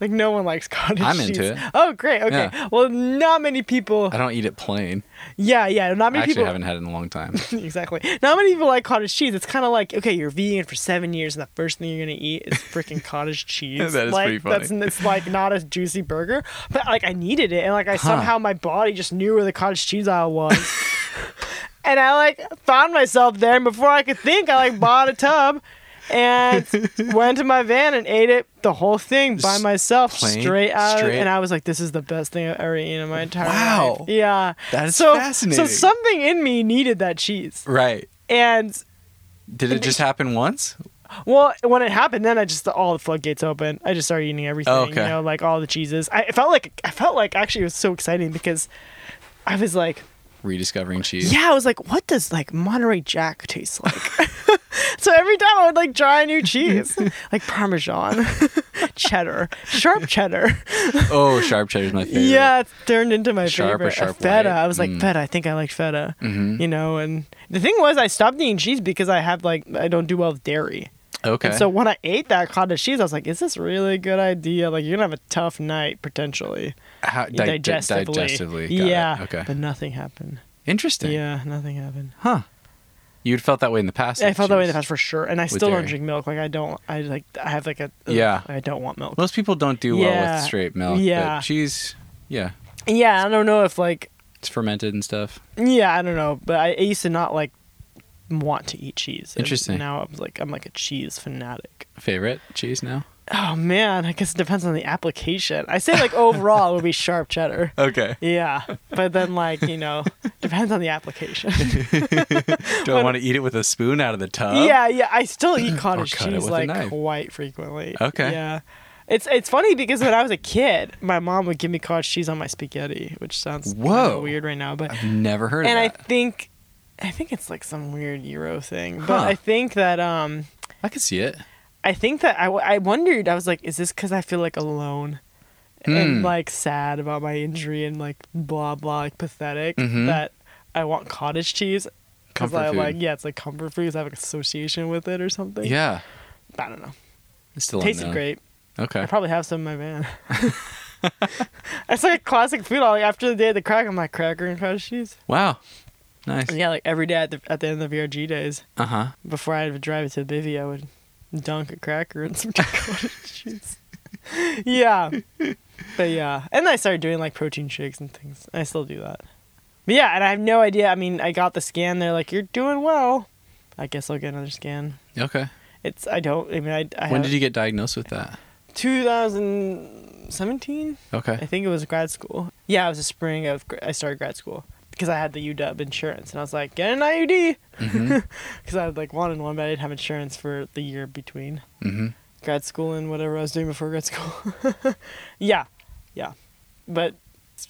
like no one likes [LAUGHS] cottage I'm cheese. into it. Oh, great. Okay. Yeah. Well, not many people. I don't eat it plain. Yeah, yeah. Not many people. I actually people. haven't had it in a long time. [LAUGHS] exactly. Not many people like cottage cheese. It's kind of like okay, you're vegan for seven years, and the first thing you're gonna eat is freaking [LAUGHS] cottage cheese. That is like, pretty funny. That's it's like not a juicy burger, but like I needed it, and like I somehow my body just knew where the cottage cheese aisle was. And I like found myself there, and before I could think, I like bought a tub and [LAUGHS] went to my van and ate it the whole thing by myself, plain, straight out. straight? And I was like, "This is the best thing I've ever eaten in my entire life. Wow. life." Yeah, That is so, fascinating. So something in me needed that cheese, right. and Did it just happen once? well, when it happened, then I just all the floodgates open. I just started eating everything. Oh, okay. You know, like all the cheeses. I it felt like I felt like actually it was so exciting because I was like, Rediscovering cheese. yeah, I was like, what does like Monterey Jack taste like? [LAUGHS] so every time I would like try a new cheese, like Parmesan, [LAUGHS] cheddar, sharp cheddar. [LAUGHS] Oh, sharp cheddar is my favorite. Yeah, it's turned into my Sharp or favorite. sharp feta. white? I was like, Mm. feta. I think I like feta. Mhm. You know, and the thing was, I stopped eating cheese because I have like I don't do well with dairy. Okay. And so when I ate that cottage cheese, I was like, is this really a good idea? Like, you're going to have a tough night potentially. How, di- di- digestively. digestively. Got it. yeah. Okay. But nothing happened. Interesting. Yeah, nothing happened. Huh. You'd felt that way in the past. I felt that way in the past for sure. And I still dairy. don't drink milk. Like, I don't, I like, I have like a, ugh, Yeah. I don't want milk. Most people don't do well Yeah. with straight milk. Yeah. But cheese, yeah, Yeah, I don't know if like, it's fermented and stuff. yeah, I don't know. But I, I used to not like want to eat cheese. And Interesting. now I'm like, I'm like a cheese fanatic. Favorite cheese now? Oh man, I guess it depends on the application. I say like overall it would be sharp cheddar. [LAUGHS] Okay. Yeah, but then like you know, depends on the application. [LAUGHS] Do I want to eat it with a spoon out of the tub? yeah, yeah. I still eat cottage cheese like quite frequently. Okay. Yeah. It's it's funny because when I was a kid, my mom would give me cottage cheese on my spaghetti, which sounds kinda Whoa. weird right now, but I've never heard and of that. And I think I think it's like some weird Euro thing, but Huh. I think that um I, could see it. I think that I, w- I wondered I was like, is this because I feel like alone Hmm. and like sad about my injury and like blah blah like pathetic Mhm. that I want cottage cheese because Comfort I food. like yeah it's like comfort food 'cause I have an association with it or something. Yeah. I don't know. It's still Tasted unknown. great. Okay. I probably have some in my van. [LAUGHS] [LAUGHS] it's like a classic food. Like, after the day of the crack, I'm like cracker and cottage cheese. Wow. Nice. And yeah, like every day at the at the end of the VRG days, Uh huh. before I would drive it to the bivvy, I would dunk a cracker and some [LAUGHS] cottage cheese. [LAUGHS] yeah, but yeah, and I started doing like protein shakes and things. I still do that. But yeah, and I have no idea. I mean, I got the scan. They're like, "You're doing well." I guess I'll get another scan. Okay. It's I don't. I mean, I. I when have did you get diagnosed with that? 2017. Okay. I think it was grad school. Yeah, it was the spring of gr- I started grad school because I had the UW insurance, and I was like, get an IUD Mm-hmm. [LAUGHS] because I had like wanted one, but I didn't have insurance for the year between mm-hmm. grad school and whatever I was doing before grad school. [LAUGHS] yeah, yeah, but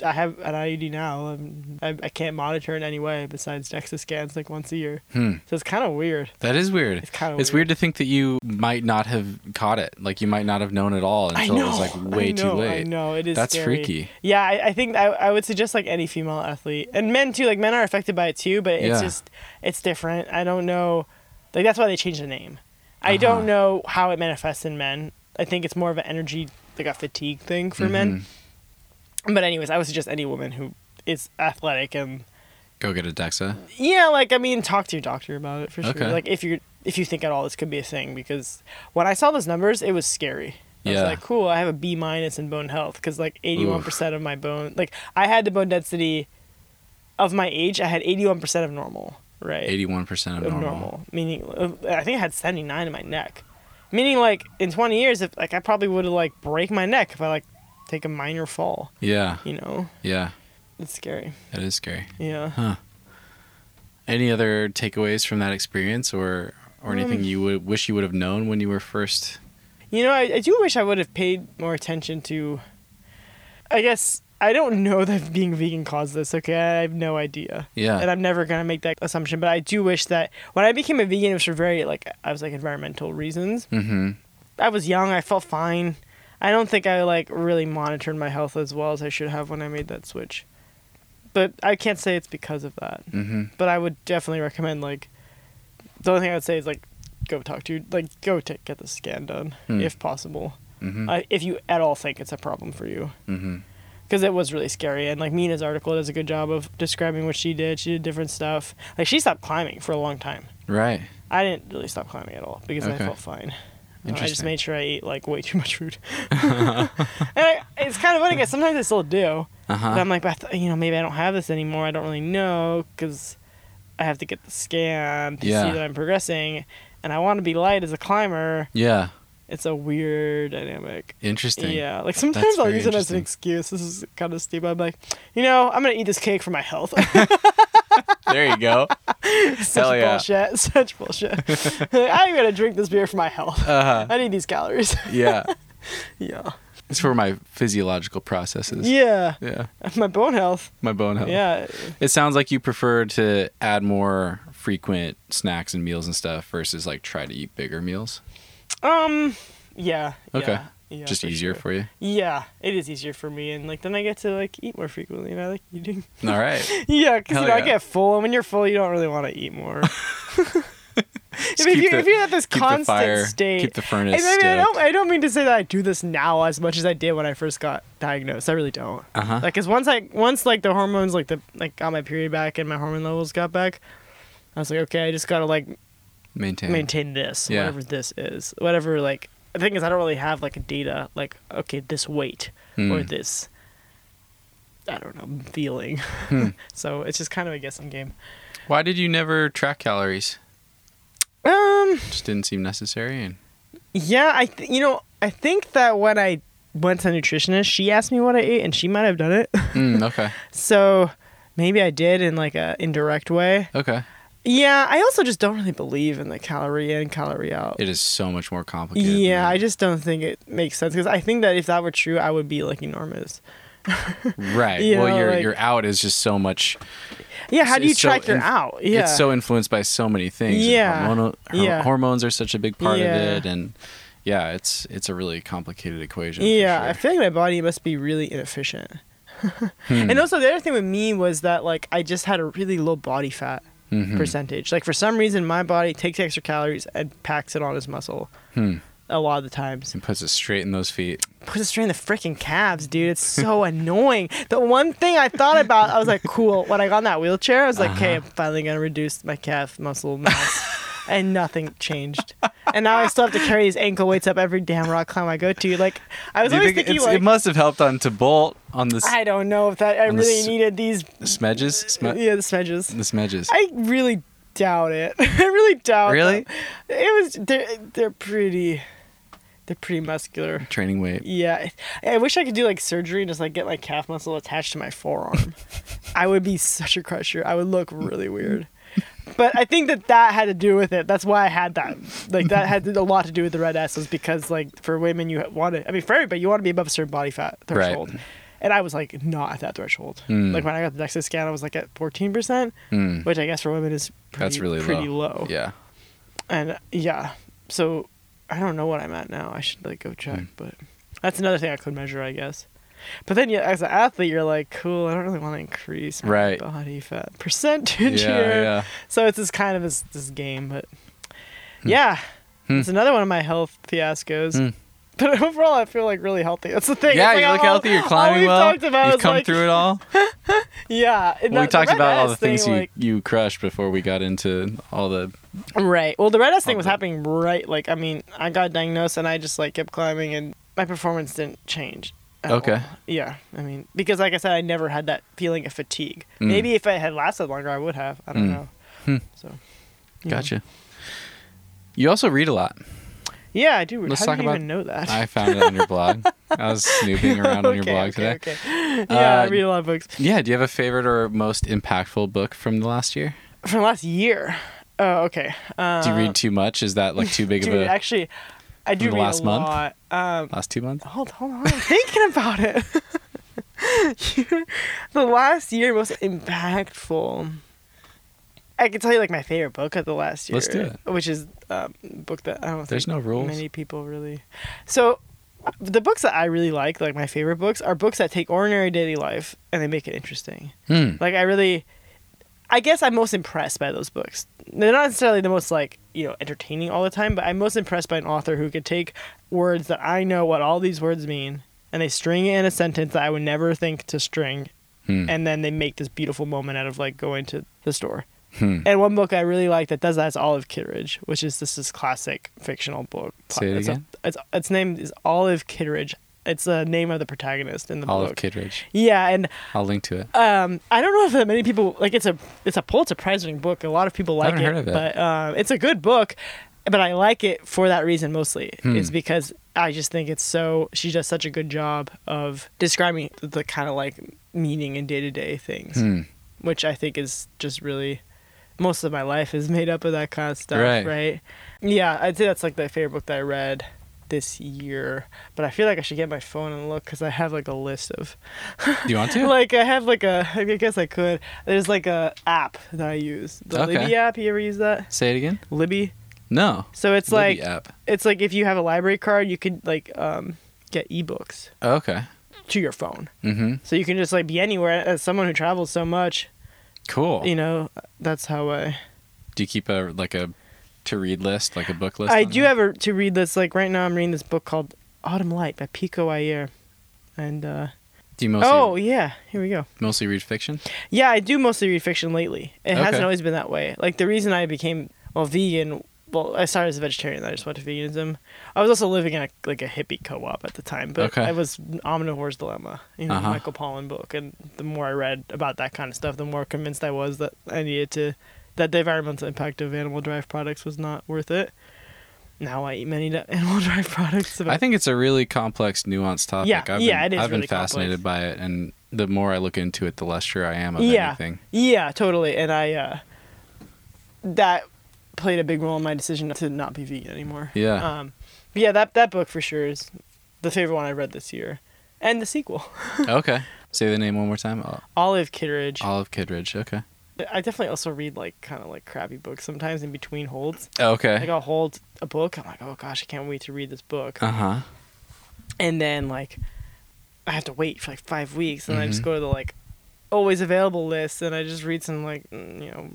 I have an IUD now. Um, I, I can't monitor in any way besides DEXA scans like once a year, Hmm. so it's kind of weird. That is weird. It's kinda It's weird. weird to think that you might not have caught it. Like you might not have known at all until know. it was like way I too know, late. I know it is. That's scary. freaky. Yeah, I, I think I, I would suggest like any female athlete and men too. Like men are affected by it too, but it's Yeah. just it's different. I don't know. Like that's why they changed the name. I Uh-huh. don't know how it manifests in men. I think it's more of an energy, like a fatigue thing for men. But anyways, I would suggest any woman who is athletic and Go get a DEXA. yeah, like I mean, talk to your doctor about it for sure. Okay. Like if you if you think at all this could be a thing, because when I saw those numbers, it was scary. I was Yeah. like, cool, I have a B minus in bone health because like eighty one percent of my bone, like I had the bone density of my age, I had eighty one percent of normal, right? Eighty-one percent of of normal. normal. Meaning, uh, I think I had seventy nine in my neck. Meaning, like in twenty years, if like I probably would have like break my neck if I like take a minor fall. Yeah. You know, Yeah. it's scary. That is scary. Yeah. Huh. Any other takeaways from that experience, or or anything Um, you would wish you would have known when you were first? You know, I, I do wish I would have paid more attention to. I guess I don't know [LAUGHS] that being vegan caused this. Okay, I have no idea, Yeah. and I'm never gonna make that assumption. But I do wish that when I became a vegan, it was for very like I was like environmental reasons. mm-hmm. I was young. I felt fine. I don't think I like really monitored my health as well as I should have when I made that switch. but I can't say it's because of that. Mm-hmm. But I would definitely recommend like the only thing I would say is like go talk to like go to get the scan done Hmm. if possible. Mm-hmm. Uh, if you at all think it's a problem for you. mm-hmm. because it was really scary. And like Mina's article does a good job of describing what she did. She did different stuff. Like she stopped climbing for a long time. Right. I didn't really stop climbing at all because I felt fine. Uh, I just made sure I ate like way too much food. [LAUGHS] and I, it's kind of funny because sometimes I still do. Uh-huh. But I'm like, but I th- you know, maybe I don't have this anymore. I don't really know because I have to get the scan to Yeah. see that I'm progressing, and I want to be light as a climber. yeah. It's a weird dynamic. Interesting. Yeah, like sometimes I'll use it as an excuse. This is kind of stupid. I'm like, you know, I'm gonna eat this cake for my health. [LAUGHS] [LAUGHS] There you go. [LAUGHS] Such Hell yeah. bullshit. [LAUGHS] Such bullshit. [LAUGHS] I'm gonna drink this beer for my health. Uh-huh. I need these calories. Yeah. yeah. It's for my physiological processes. Yeah. Yeah. My bone health. My bone health. Yeah. It sounds like you prefer to add more frequent snacks and meals and stuff versus like try to eat bigger meals. Um. Yeah. Okay. Yeah, yeah, Just easier sure. for you. Yeah, it is easier for me, and like then I get to like eat more frequently, and I like eating. All right. [LAUGHS] yeah, because you know I get full, and when you're full, you don't really want to eat more. [LAUGHS] if, keep you, the- if you're at this constant fire- state, keep the furnace I, mean, I don't. I don't mean to say that I do this now as much as I did when I first got diagnosed. I really don't. Uh-huh. Like, cause once I once like the hormones like the like got my period back and my hormone levels got back, I was like, okay, I just gotta like Maintain. maintain this, Yeah. whatever this is, whatever. Like the thing is, I don't really have like data like okay, this weight or Mm. this. I don't know feeling. Hmm. [LAUGHS] so it's just kind of a guessing game. Why did you never track calories? Um. Just didn't seem necessary. And Yeah, I th- you know I think that when I went to a nutritionist, she asked me what I ate, and she might have done it. Mm, okay. [LAUGHS] so maybe I did in like a indirect way. Okay. Yeah, I also just don't really believe in the calorie in, calorie out. It is so much more complicated. yeah, I just don't think it makes sense because I think that if that were true, I would be like enormous. [LAUGHS] right. you well, know, your like- your out is just so much. Yeah, how do you it's so track your out? Yeah, It's so influenced by so many things. Yeah. hormonal- hor- Yeah. Hormones are such a big part Yeah. of it, and yeah, it's it's a really complicated equation. Yeah, I feel like my body must be really inefficient. [LAUGHS] Hmm. And also, the other thing with me was that like I just had a really low body fat Mhm. percentage. Like for some reason, my body takes extra calories and packs it on his muscle. Hmm. A lot of the times, And puts it straight in those feet. puts it straight in the freaking calves, dude. It's so [LAUGHS] annoying. The one thing I thought about, I was like, cool. When I got in that wheelchair, I was like, okay, Uh-huh. I'm finally gonna reduce my calf muscle mass, [LAUGHS] and nothing changed. And now I still have to carry these ankle weights up every damn rock climb I go to. Like I was always think thinking, like, it must have helped on to bolt on this. I don't know if that I really needed these. the smedges. Sme- Yeah, the smedges. The smedges. I really doubt it. [LAUGHS] I really doubt. Really? them. It was. They're they're pretty. They're pretty muscular. Training weight. Yeah, I I wish I could do like surgery and just like get my calf muscle attached to my forearm. [LAUGHS] I would be such a crusher. I would look really weird. But I think that that had to do with it. That's why I had that. Like that had a lot to do with the red S was because like for women you want to. I mean for everybody you want to be above a certain body fat threshold. Right. And I was like not at that threshold. Mm. Like when I got the DEXA scan, I was like at fourteen percent, Mm. which I guess for women is pretty, That's really pretty low. low. Yeah. And yeah, so I don't know what I'm at now. I should like go check, Hmm. but that's another thing I could measure, I guess. But then, yeah, as an athlete, you're like, cool. I don't really want to increase my Right. body fat percentage Yeah, here. yeah. So it's this kind of this, this game, but yeah, Hmm. it's another one of my health fiascos. Hmm. But [LAUGHS] overall, I feel like really healthy. That's the thing. Yeah, like you look all- healthy. You're climbing we've well. talked about You've come like- through it all. [LAUGHS] Yeah, Well, we talked about all the thing, things you, like- you crushed before we got into all the. Right. Well, the red S thing was Okay. happening right. Like, I mean, I got diagnosed and I just like kept climbing, and my performance didn't change. Okay. all. Yeah. I mean, because like I said, I never had that feeling of fatigue. Mm. Maybe if it had lasted longer, I would have. I don't Mm. know. Hmm. So. you know. Gotcha. You also read a lot. Yeah, I do. Let's How talk did you about- even know that? I found it on your blog. I was [LAUGHS] snooping around on your blog okay, today. Okay. Yeah, I Uh, read a lot of books Yeah. Do you have a favorite or most impactful book from the last year? from last year. Oh, okay. Uh, Do you read too much? Is that like too [LAUGHS] big Dude, of a actually, I do the read last a month? lot. Um, last two months? Hold, hold on. I'm thinking about it. [LAUGHS] the last year most impactful. I can tell you like my favorite book of the last year. Let's do it. Which is um, a book that I don't There's think no rules. many people really. So the books that I really like, like my favorite books, are books that take ordinary daily life and they make it interesting. Hmm. Like I really, I guess I'm most impressed by those books. They're not necessarily the most like you know entertaining all the time, but I'm most impressed by an author who could take words that I know what all these words mean and they string it in a sentence that I would never think to string, Hmm. and then they make this beautiful moment out of like going to the store. Hmm. And one book I really like that does that is Olive Kitteridge, which is this this classic fictional book. Say it it's a- again? it's its name is Olive Kitteridge. It's the name of the protagonist in the book. Olive book. Kitteridge. Yeah, and I'll link to it. um, I don't know if that many people like it's a it's a Pulitzer Prize winning book. A lot of people like it, heard of it. but um, it's a good book. But I like it for that reason mostly. Hmm. Is because I just think it's so she does such a good job of describing the kind of like meaning and day to day things, Hmm. which I think is just really most of my life is made up of that kind of stuff, Right. right? Yeah, I'd say that's like the favorite book that I read this year. But I feel like I should get my phone and look because I have like a list of Do you want to? [LAUGHS] like I have like a I guess I could. There's like a app that I use. The Okay. Libby app. You ever use that? Say it again. Libby. No. So it's Libby like app. it's like if you have a library card, you could like um get ebooks Okay. to your phone. Mm-hmm. So you can just like be anywhere. As someone who travels so much, Cool. you know, that's how I. Do you keep a like a to read list, like a book list? I do there? have a, to read this. Like right now, I'm reading this book called Autumn Light by Pico Iyer, and uh, Do you mostly oh yeah, here we go. mostly read fiction? Yeah, I do mostly read fiction lately. It hasn't always been that way. Like the reason I became well vegan. Well, I started as a vegetarian. I just went to veganism. I was also living in a, like a hippie co-op at the time, but Okay. I was Omnivore's Dilemma, you know, Uh-huh. Michael Pollan book. And the more I read about that kind of stuff, the more convinced I was that I needed to that the environmental impact of animal derived products was not worth it. Now I eat many [LAUGHS] animal derived products. I think it's a really complex, nuanced topic. Yeah, I've yeah, been, it is I've been really fascinated by it, and the more I look into it, the less sure I am of yeah, anything. Yeah, totally. And I uh that played a big role in my decision to not be vegan anymore. Yeah. Um yeah, that that book for sure is the favorite one I read this year. And the sequel. [LAUGHS] okay. Say the name one more time. Olive Kitteridge. Olive Kitteridge. Okay. I definitely also read like kind of like crappy books sometimes in between holds. Okay. Like I'll hold a book, I'm like, "Oh gosh, I can't wait to read this book." Uh huh. and then like I have to wait for like five weeks, and I just Mhm. go to the like always available list, and I just read some like you know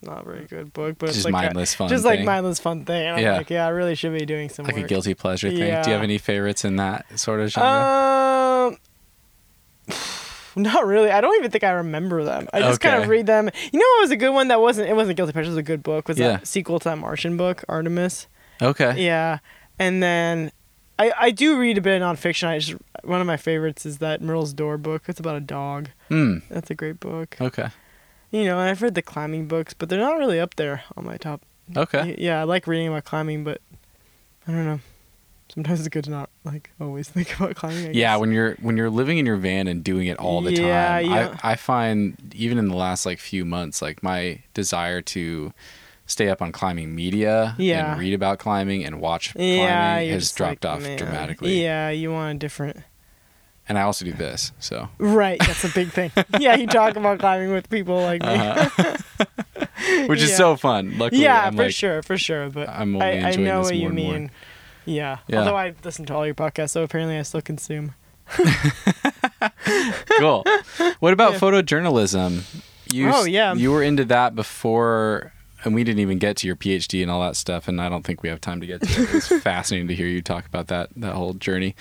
not very good book, but Just it's like a- mindless fun. just like mindless fun thing. And I'm Yeah. like, yeah, I really should be doing some like a guilty pleasure thing. Yeah. Do you have any favorites in that sort of genre? Um. Not really. I don't even think I remember them. I just kind of read them. You know what was a good one that wasn't it wasn't guilty pleasure, it was a good book. Was Yeah. that sequel to that Martian book, Artemis? okay. Yeah, and then I I do read a bit of nonfiction. I just one of my favorites is that Merle's Door book. It's about a dog. Hmm. That's a great book. Okay. You know, and I've read the climbing books, but they're not really up there on my top. Okay. Yeah, I like reading about climbing, but I don't know. Sometimes it's good to not like always think about climbing. I Yeah, when you're when you're living in your van and doing it all the Yeah, time, yeah. I I find even in the last like few months, like my desire to stay up on climbing media Yeah. and read about climbing and watch yeah, climbing has dropped like, off man. dramatically. Yeah, you want a different. And I also do this, so Right, that's a big thing. [LAUGHS] yeah, you talk about climbing with people like me. Uh-huh. [LAUGHS] which is [LAUGHS] Yeah. so fun. Luckily, yeah, I'm for like, sure, for sure. But I'm only I, I enjoying know this what you more and more. Yeah. Yeah. Although I listen to all your podcasts, so apparently I still consume. [LAUGHS] cool. What about Yeah. photojournalism? You, Oh, yeah. You were into that before, and we didn't even get to your PhD and all that stuff, and I don't think we have time to get to it. It's [LAUGHS] fascinating to hear you talk about that that whole journey.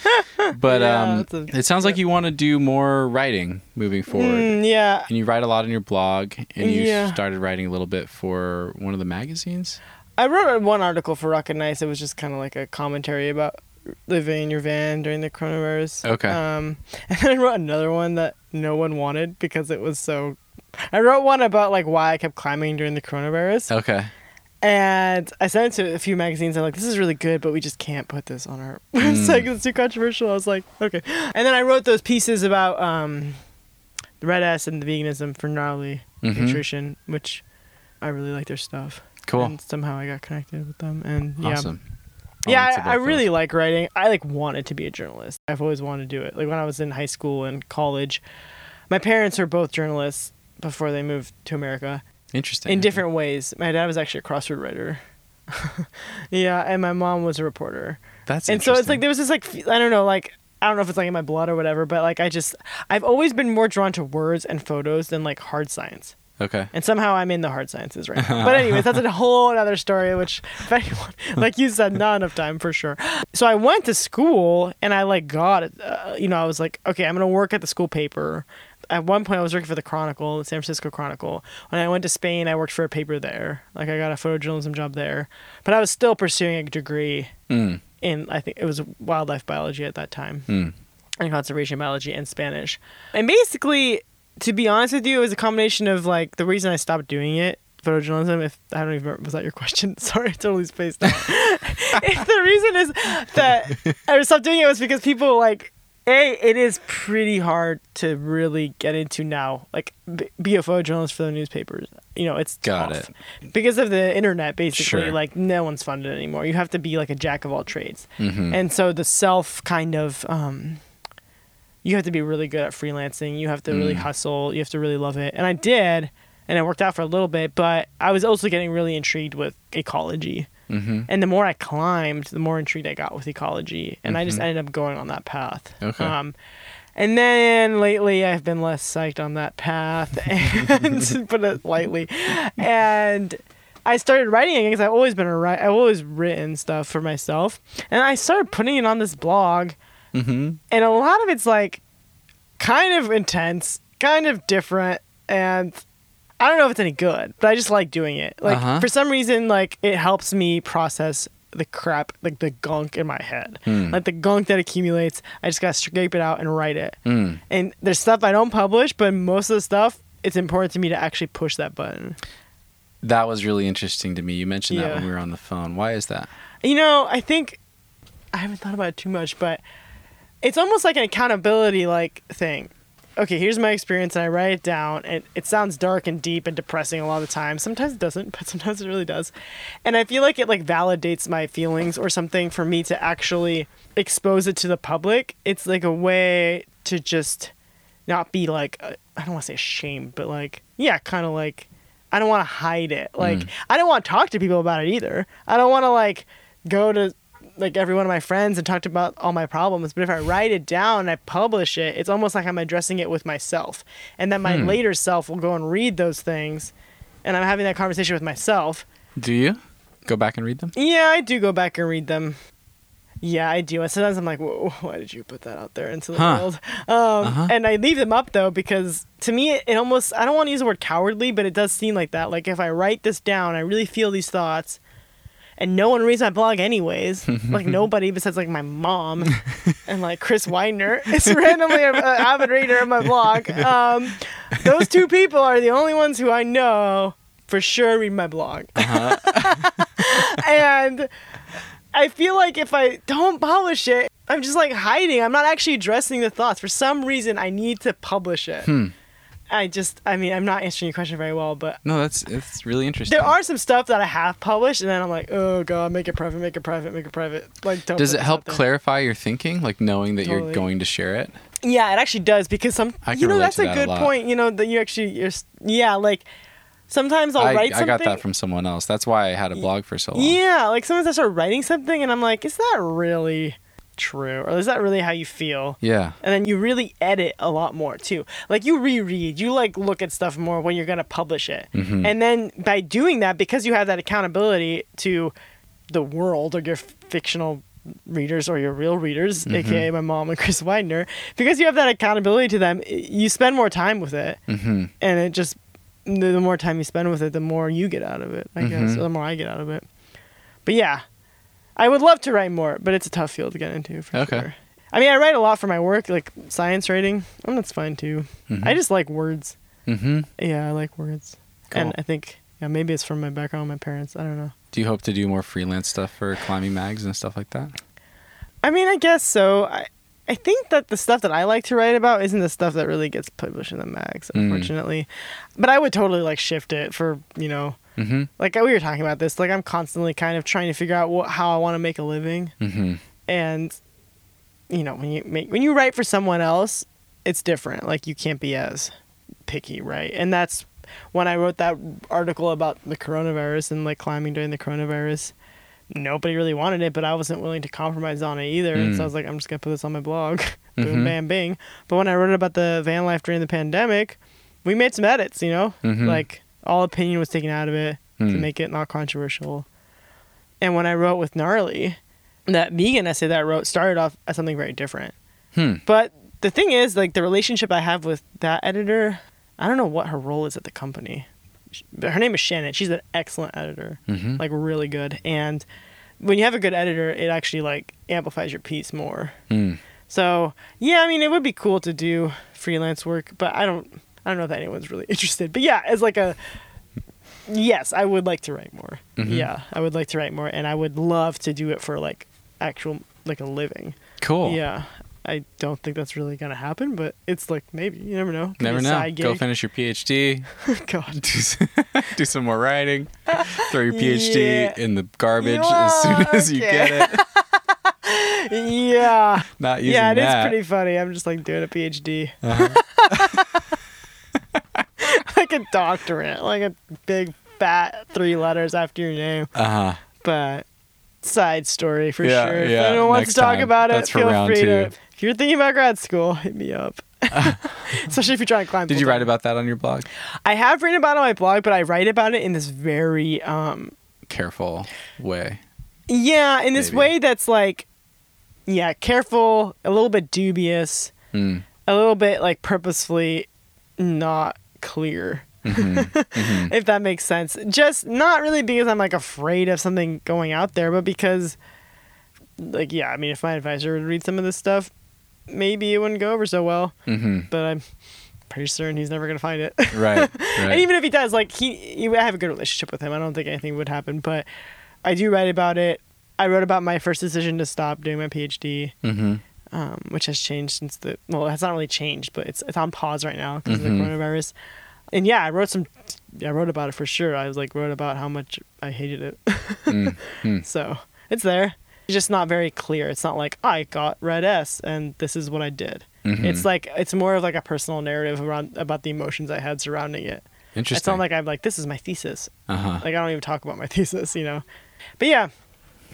But Yeah, um, a- it sounds like you want to do more writing moving forward. Mm, yeah. And you write a lot in your blog, and you Yeah. started writing a little bit for one of the magazines. I wrote one article for Rock and Ice. It was just kind of like a commentary about living in your van during the coronavirus. Okay. Um, [LAUGHS] and then I wrote another one that no one wanted because it was so. I wrote one about like why I kept climbing during the coronavirus, Okay. and I sent it to a few magazines. I'm like, this is really good, but we just can't put this on our [LAUGHS] website 'cause it's too controversial. I was like, okay. And then I wrote those pieces about um, the red S and the veganism for gnarly Mhm. nutrition, which I really like their stuff. Cool. And somehow I got connected with them, and yeah. Awesome. I'll Yeah, I, I really like writing. I like wanted to be a journalist. I've always wanted to do it. Like when I was in high school and college, my parents were both journalists before they moved to America interesting. in different ways. My dad was actually a crossword writer, [LAUGHS] Yeah, and my mom was a reporter. That's and so it's like there was this like I don't know like I don't know if it's like in my blood or whatever, but like I just I've always been more drawn to words and photos than like hard science. Okay. And somehow I'm in the hard sciences right now. But anyways, that's a whole other story. Which, if anyone, [LAUGHS] like you said, not enough time for sure. So I went to school and I like got it. Uh, you know, I was like, okay, I'm gonna work at the school paper. At one point, I was working for the Chronicle, the San Francisco Chronicle. When I went to Spain, I worked for a paper there. Like I got a photojournalism job there, but I was still pursuing a degree Mm, in I think it was wildlife biology at that time mm. and conservation biology and Spanish. And basically, to be honest with you, it was a combination of like the reason I stopped doing it, photojournalism. If I don't even remember, was that your question? [LAUGHS] Sorry, I totally spaced out. [LAUGHS] If the reason is that I stopped doing it was because people like. A, it is pretty hard to really get into now. Like, be a photojournalist for the newspapers. You know, it's Got tough. because of the internet. Basically, Sure. like no one's funded anymore. You have to be like a jack of all trades Mhm. and so the self kind of um you have to be really good at freelancing you have to really Mm. hustle you have to really love it and i did and it worked out for a little bit but i was also getting really intrigued with ecology Mhm. and the more i climbed the more intrigued i got with ecology and i just Mhm. ended up going on that path Okay. um and then lately I've been less psyched on that path, [LAUGHS] and put it lightly. And I started writing again because I've always been a writer. I've always written stuff for myself, and I started putting it on this blog. Mhm. And a lot of it's like kind of intense, kind of different, and I don't know if it's any good, but I just like doing it. Like Uh-huh. for some reason, like it helps me process the crap, like the gunk in my head, Hmm. like the gunk that accumulates. I just gotta scrape it out and write it. Mm. And there's stuff I don't publish, but most of the stuff, it's important to me to actually push that button. That was really interesting to me. You mentioned that Yeah. when we were on the phone. Why is that? You know, I think I haven't thought about it too much, but it's almost like an accountability like thing. Okay, here's my experience, and I write it down, and it sounds dark and deep and depressing a lot of the time. Sometimes it doesn't, [LAUGHS] but sometimes it really does. And I feel like it like validates my feelings or something for me to actually expose it to the public. It's like a way to just not be like uh, I don't want to say ashamed, but like yeah, kind of like I don't want to hide it. Like Mm. I don't want to talk to people about it either. I don't want to like go to like every one of my friends and talked about all my problems. But if I write it down and I publish it, it's almost like I'm addressing it with myself, and then my Hmm. later self will go and read those things, and I'm having that conversation with myself. Do you go back and read them? Yeah, I do go back and read them. Yeah, I do. And sometimes I'm like, Whoa, [LAUGHS] why did you put that out there into the Huh. world? Um, Uh-huh. And I leave them up though because to me, it, it almost, I don't want to use the word cowardly, but it does seem like that. Like if I write this down, I really feel these thoughts. And no one reads my blog anyways. [LAUGHS] like nobody besides like my mom and like Chris Weidner is [LAUGHS] randomly an avid reader of my blog. Um, those two people are the only ones who I know for sure read my blog. [LAUGHS] and I feel like if I don't publish it, I'm just like hiding. I'm not actually addressing the thoughts. For some reason, I need to publish it. Hmm. I just, I mean, I'm not answering your question very well, but No, that's it's really interesting. there are some stuff that I have published, and then I'm like, oh god, make it private, make it private, make it private. Like, Does it help clarify your thinking, like knowing that you're going to share it? Yeah, it actually does because some, you know, that's a that a good lot. point. You know, that you actually, you're, yeah, like sometimes I'll I, write something. I got that from someone else. That's why I had a blog for so long. Yeah, like sometimes I start writing something, and I'm like, is that really true, or is that really how you feel? Yeah. and then you really edit a lot more too like you reread you like look at stuff more when you're gonna publish it Mhm. and then by doing that because you have that accountability to the world or your fictional readers or your real readers Mm-hmm. aka my mom and chris weidner because you have that accountability to them you spend more time with it hmm and it just the, more time you spend with it the more you get out of it i guess Mhm. or the more i get out of it but yeah i would love to write more but it's a tough field to get into for Okay. sure i mean i write a lot for my work like science writing and that's fine too Mhm. i just like words hmm yeah i like words and i think yeah maybe it's from my background my parents i don't know Do you hope to do more freelance stuff for climbing mags and stuff like that? i mean i guess so i I think that the stuff that I like to write about isn't the stuff that really gets published in the mags, Mm. unfortunately. But I would totally like shift it for, you know, hmm like we were talking about this like i'm constantly kind of trying to figure out what, how i want to make a living hmm and you know when you make when you write for someone else it's different like you can't be as picky right and that's when I wrote that article about the coronavirus and like climbing during the coronavirus, nobody really wanted it, but I wasn't willing to compromise on it either. And so I was like, I'm just gonna put this on my blog. [LAUGHS] Boom, Mhm. bam, bing. But when I wrote about the van life during the pandemic, we made some edits. You know, Mhm. like all opinion was taken out of it to Hmm. make it not controversial. And when I wrote with gnarly, that vegan essay that I wrote started off as something very different. Hmm. But the thing is, like the relationship I have with that editor, I don't know what her role is at the company. But her name is Shannon. She's an excellent editor, Mhm. like really good. And when you have a good editor, it actually like amplifies your piece more. Hmm. So yeah, I mean, it would be cool to do freelance work, but I don't, I don't know if anyone's really [LAUGHS] interested. But yeah, as like a, yes, I would like to write more. Mhm. Yeah, I would like to write more, and I would love to do it for like actual like a living. Cool. Yeah, I don't think that's really gonna happen, but it's like maybe you never know. Never know. Go finish your PhD. [LAUGHS] God. [LAUGHS] do, s- do some more writing. Throw your PhD Yeah. in the garbage Yeah, as soon as you get it. Yeah. Not using yeah, it is that. pretty funny. I'm just like doing a PhD, Uh-huh. Like a doctorate, like a big fat three letters after your name. Uh-huh. But side story for Yeah, sure. If yeah, anyone wants next to talk time. about it, That's feel free to. two. If you're thinking about grad school, hit me up. [LAUGHS] [LAUGHS] Especially if you're trying to climb. Did you full-time. write about that on your blog? I have written about it on my blog, but I write about it in this very um Careful way. yeah, in this Maybe. way that's like yeah, careful, a little bit dubious, Mm. a little bit like purposefully not clear. Mm-hmm. [LAUGHS] if that makes sense. Just not really because I'm like afraid of something going out there, but because like yeah, I mean if my advisor would read some of this stuff, maybe it wouldn't go over so well. Mm-hmm. But I'm pretty certain he's never gonna find it. Right. [LAUGHS] and even if he does, like he, he, I have a good relationship with him. I don't think anything would happen, but I do write about it. I wrote about my first decision to stop doing my PhD, mm-hmm. Um, which has changed since the well, it's not really changed, but it's it's on pause right now because Mhm. of the coronavirus. And yeah, I wrote some. I wrote about it for sure. I was like wrote about how much I hated it. Mm. [LAUGHS] so it's there. It's just not very clear. It's not like I got red S and this is what I did. Mhm. It's like it's more of like a personal narrative around about the emotions I had surrounding it. Interesting. It's not like I'm like this is my thesis. uh-huh. Like I don't even talk about my [LAUGHS] thesis, you know. But yeah,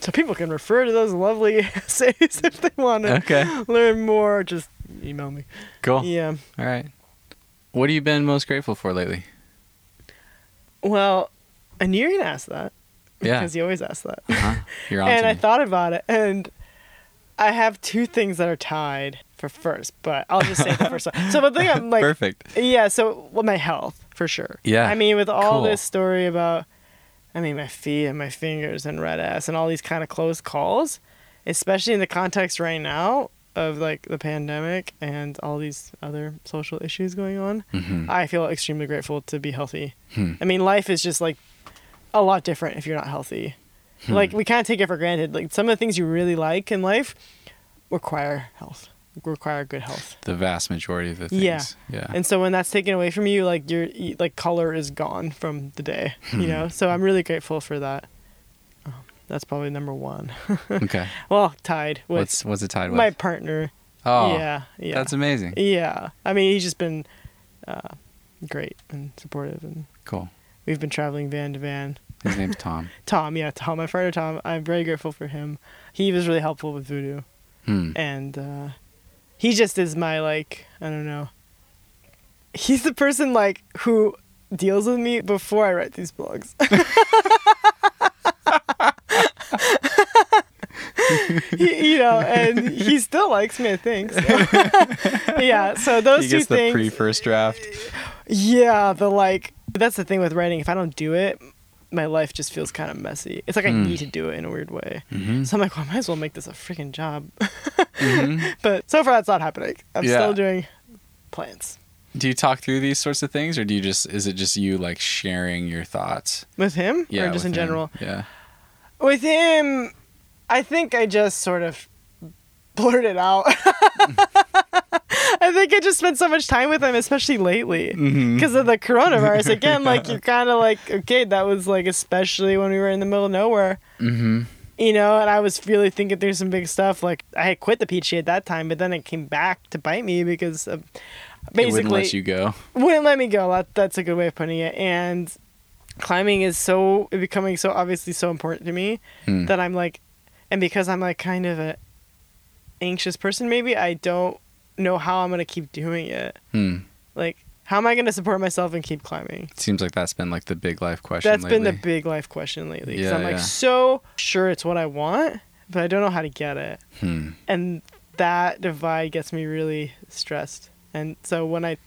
so people can refer to those lovely [LAUGHS] essays if they want to Okay. learn more. Just email me. Cool. Yeah. All right. What have you been most grateful for lately? Well, I knew you were gonna ask that Yeah. because you always ask that. Uh-huh. You're [LAUGHS] on and I me. thought about it, and I have two things that are tied for first, but I'll just say the first one. So the thing I'm like, [LAUGHS] Perfect. yeah. So well, my health for sure. Yeah. I mean, with all Cool. this story about, I mean, my feet and my fingers and red S and all these kind of close calls, especially in the context right now of like the pandemic and all these other social issues going on, Mhm. I feel extremely grateful to be healthy. Hmm. I mean, life is just like a lot different if you're not healthy. Hmm. Like we kind of take it for granted. Like some of the things you really like in life require health, require good health. The vast majority of the things. Yeah. Yeah. And so when that's taken away from you, like your like color is gone from the day, [LAUGHS] you know. So I'm really grateful for that. Um, that's probably number one. [LAUGHS] okay. well, tied with What's what's it tied with? my partner. oh, yeah, yeah, That's amazing. yeah. I mean, he's just been uh, great and supportive, and Cool. we've been traveling van to van. His name's [LAUGHS] Tom. Tom, yeah, Tom, my partner Tom. I'm very grateful for him. He was really helpful with voodoo, Hmm. and uh, he just is my like I don't know. He's the person like who deals with me before I write these blogs. [LAUGHS] he, you know, and he still likes me, I think. So. [LAUGHS] yeah, so those He two gets the things. pre first draft. Yeah, the like that's the thing with writing. If I don't do it, my life just feels kind of messy. It's like I Hmm. need to do it in a weird way. Mhm. So I'm like, well, I might as well make this a freaking job. Mhm. [LAUGHS] but so far, that's not happening. I'm Yeah. still doing plants. Do you talk through these sorts of things, or do you just is it just you like sharing your thoughts? with him, Yeah. or just in him. general. Yeah. With him, I think I just sort of blurt it out. [LAUGHS] I think I just spent so much time with him, especially lately. Because of the coronavirus again like you're [LAUGHS] kind of like okay that was like especially when we were in the middle of nowhere Mm-hmm. you know, and I was really thinking through some big stuff. Like I had quit the PhD at that time, but then it came back to bite me because of, It basically wouldn't let you go. wouldn't let me go. That, that's a good way of putting it. And climbing is so becoming so obviously so important to me Hmm. that I'm like, and because I'm like kind of a anxious person, maybe I don't know how I'm gonna keep doing it. Hmm. Like, how am I gonna support myself and keep climbing? It seems like that's been like the big life question. That's been the big life question lately. Yeah, I'm like yeah. so sure it's what I want, but I don't know how to get it. Hmm. and that divide gets me really stressed. And so when I,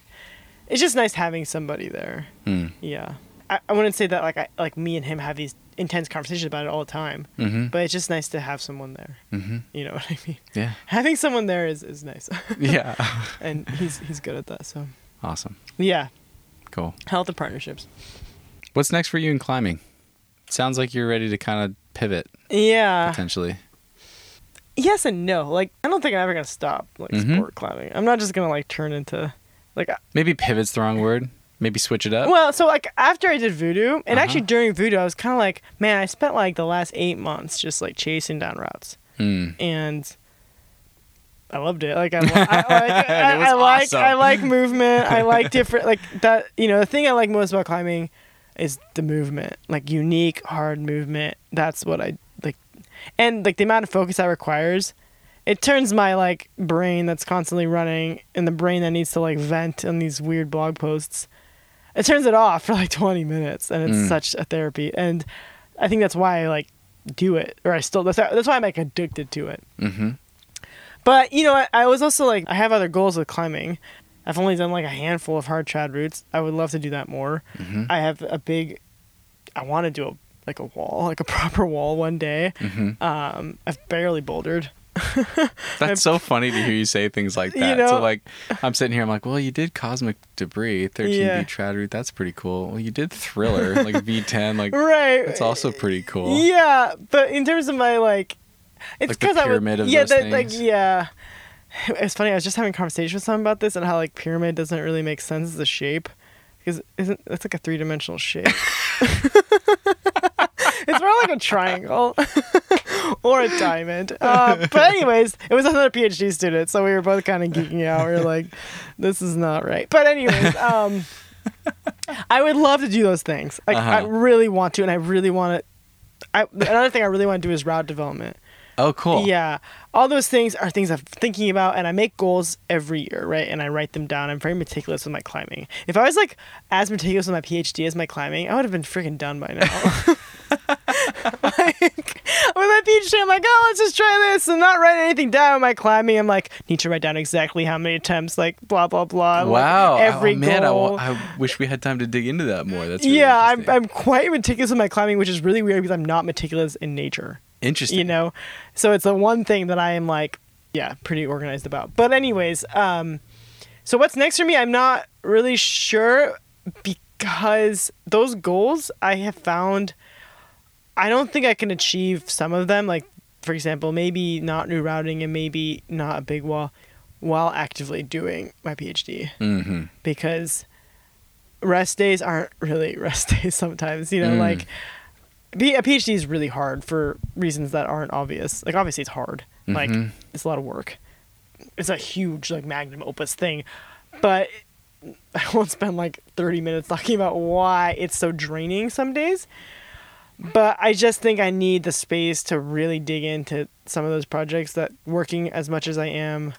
it's just nice having somebody there. Hmm. Yeah, I, I wouldn't say that like I like me and him have these intense conversations about it all the time, Mm-hmm. but it's just nice to have someone there. Mm-hmm. You know [LAUGHS] what I mean? Yeah. Having someone there is is nice, [LAUGHS] Yeah. [LAUGHS] and he's he's good at that. So awesome. yeah, Cool. health and partnerships. What's next for you in climbing? Sounds like you're ready to kind of pivot Yeah. potentially. Yes and no. Like I don't think I'm ever gonna stop like Mhm. sport climbing. I'm not just gonna like turn into like Maybe pivot's the wrong word. Maybe switch it up. Well, so like after I did voodoo, and Uh-huh. actually during voodoo, I was kind of like, man, I spent like the last eight months just like chasing down routes, Hmm. and I loved it. Like I, [LAUGHS] li- I, like, I, I like awesome. I like [LAUGHS] movement. I like different like that. You know, the thing I like most about climbing is the movement, like unique, hard movement. That's what I like, and like the amount of focus that requires. It turns my like brain that's constantly running and the brain that needs to like vent on these weird blog posts it turns it off for like [LAUGHS] 20 minutes and it's Mm. such a therapy and i think that's why i like do it or i still that's, that's why i'm like addicted to it Mm-hmm. but you know I, I was also like i have other goals with climbing i've only done like a handful of hard trad routes i would love to do that more Mm-hmm. i have a big i want to do a like a wall like a [LAUGHS] proper wall one day Mm-hmm. um i've barely bouldered [LAUGHS] That's so funny to hear you say things like You that. know- so like, I'm sitting here. I'm like, well, you did cosmic debris, 13 Yeah. V trad route. That's pretty cool. Well, you did thriller, like [LAUGHS] V10. Like right that's also pretty cool. Yeah, but in terms of my like, it's Like because I pyramid would, of yeah, that, like yeah. [SIGHS] It's funny. I was just having a conversation with someone about this and how like pyramid doesn't really make sense as a shape because isn't that's like a three dimensional shape. [LAUGHS] [LAUGHS] it's more like a triangle [LAUGHS] or a diamond. Uh, but anyways, it was another PhD student, so we were both kind of geeking out. We were like, "This is not right." But anyways, [LAUGHS] um, I would love to do those things. Like I Uh-huh. really want to, and I really want to. I, another thing I really want to do is route development. Oh, cool. Yeah, all those things are things I'm thinking about, and I make goals every year, right? And I write them down. I'm very meticulous with my climbing. If I was like as meticulous with my PhD as my climbing, I would have been freaking done by now. [LAUGHS] like, with my PhD, I'm like, oh, let's just try this, and not write anything down. With my climbing, I'm like, need to write down exactly how many attempts, like blah blah blah. like, Wow. Oh, every oh, man, I, goal. wa- I wish we had time to dig into that more. That's really yeah, I'm. I'm quite meticulous with my climbing, which is really weird because I'm not meticulous in nature. Interesting. you know so it's the one thing that i am like yeah pretty organized about but anyways um so what's next for me i'm not really sure because those goals i have found i don't think i can achieve some of them like for example maybe not new routing and maybe not a big wall while actively doing my phd Mm-hmm. because rest days aren't really [LAUGHS] rest days sometimes you know Mm. like a phd is really hard for reasons that aren't obvious. Like obviously it's hard. Like Mhm. it's a lot of work. It's a huge like magnum opus thing. But [LAUGHS] i won't spend like 30 minutes talking about why it's so draining some days. But i just think i need the space to really dig into some of those projects that working as much as i am.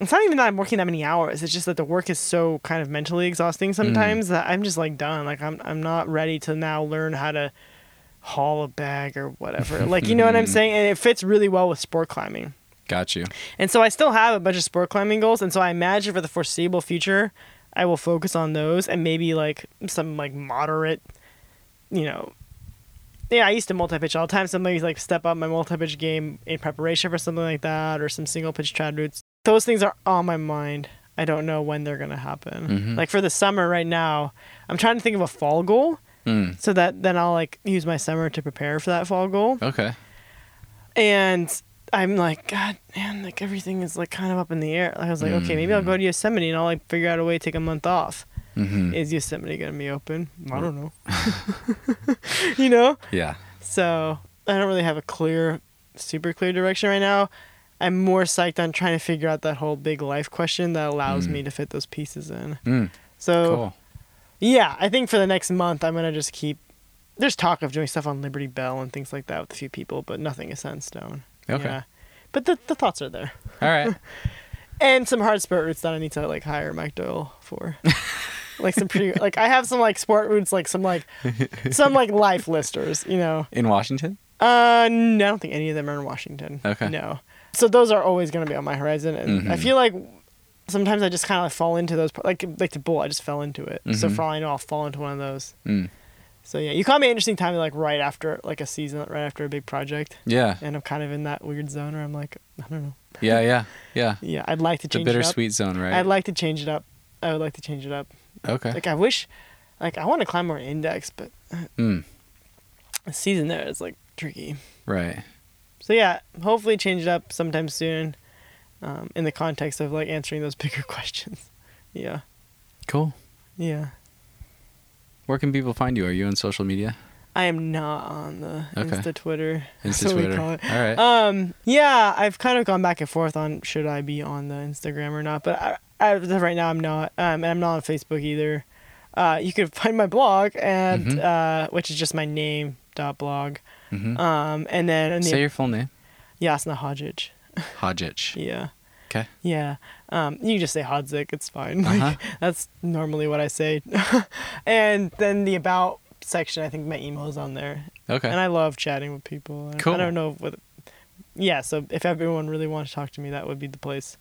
It's not even that I'm working that many hours. It's just that the work is so kind of mentally exhausting sometimes that I'm just like done. Like I'm I'm not ready to now learn how to haul a bag or whatever. [LAUGHS] like you know what I'm saying? And it fits really well with sport climbing. Got you. And so I still have a bunch of sport climbing goals. And so I imagine for the foreseeable future, I will focus on those and maybe like some like moderate, you know. Yeah, I used to multi pitch all the time. So maybe like step up my multi pitch game in preparation for something like that or some single pitch trad routes. Those things are on my mind. I don't know when they're gonna happen. Mhm. Like for the summer right now, I'm trying to think of a fall goal Mm. so that then I'll like use my summer to prepare for that fall goal Okay. and I'm like, God, man, like everything is like kind of up in the air. Like, I was like, okay, maybe I'll go to Yosemite and I'll like figure out a way to take a month off. Mm-hmm. Is Yosemite gonna be open? I don't know. [LAUGHS] you know. Yeah. So I don't really have a clear, super clear direction right now. I'm more psyched on trying to figure out that whole big life question that allows Mm. me to fit those pieces in. Mm, So cool. Yeah, I think for the next month I'm gonna just keep. There's talk of doing stuff on Liberty Bell and things like that with a few people, but nothing is set in stone. Okay. Yeah. But the the thoughts are there, All right. [LAUGHS] and some hard sport routes that I need to like hire Mike Doyle for. [LAUGHS] like some pretty like I have some like sport routes like some like some like life listers, you know. In Washington? Uh, no, I don't think any of them are in Washington. Okay. No. So those are always going to be on my horizon, and I Mhm. feel like sometimes I just kind of like fall into those. Like like the bull, I just fell into it. So Mhm. for all I know, I'll fall into one of those. Mm. So yeah, you caught me an interesting time, like right after like a season, right after a big project, Yeah. and I'm kind of in that weird zone where I'm like, I don't know. Yeah, yeah. Yeah. [LAUGHS] Yeah, I'd like to The change it up. bittersweet zone, right? I'd like to change it up. I would like to change it up. okay. Like I wish, like I want to climb more index, but Mm. [SIGHS] the season there is like tricky. Right. So yeah, hopefully change it up sometime soon, um, in the context of like answering those [LAUGHS] bigger questions. Yeah, Cool. yeah. Where can people find you? Are you on social media? I am not on the Okay. Insta Twitter. [LAUGHS] Insta That's what we Twitter. All right. Um, yeah, I've kind of gone back and forth on should I be on the Instagram or not, but I, of right now I'm not. Um, and I'm not on Facebook either. Uh, you can [LAUGHS] find my blog and Mhm. uh, which is just my name dot blog. Mhm. Um, and then the, Say your full name. Jasna Hodžić. Hodžić. Yeah. Okay. Yeah. Um, you just say Hodzik, it's fine. Like, Uh-huh. That's normally what I say. [LAUGHS] and then the about section, I think my email is on there. Okay. And I love chatting with people. Cool. I don't know what. Yeah, so if everyone really wants to talk to me, that would be the place.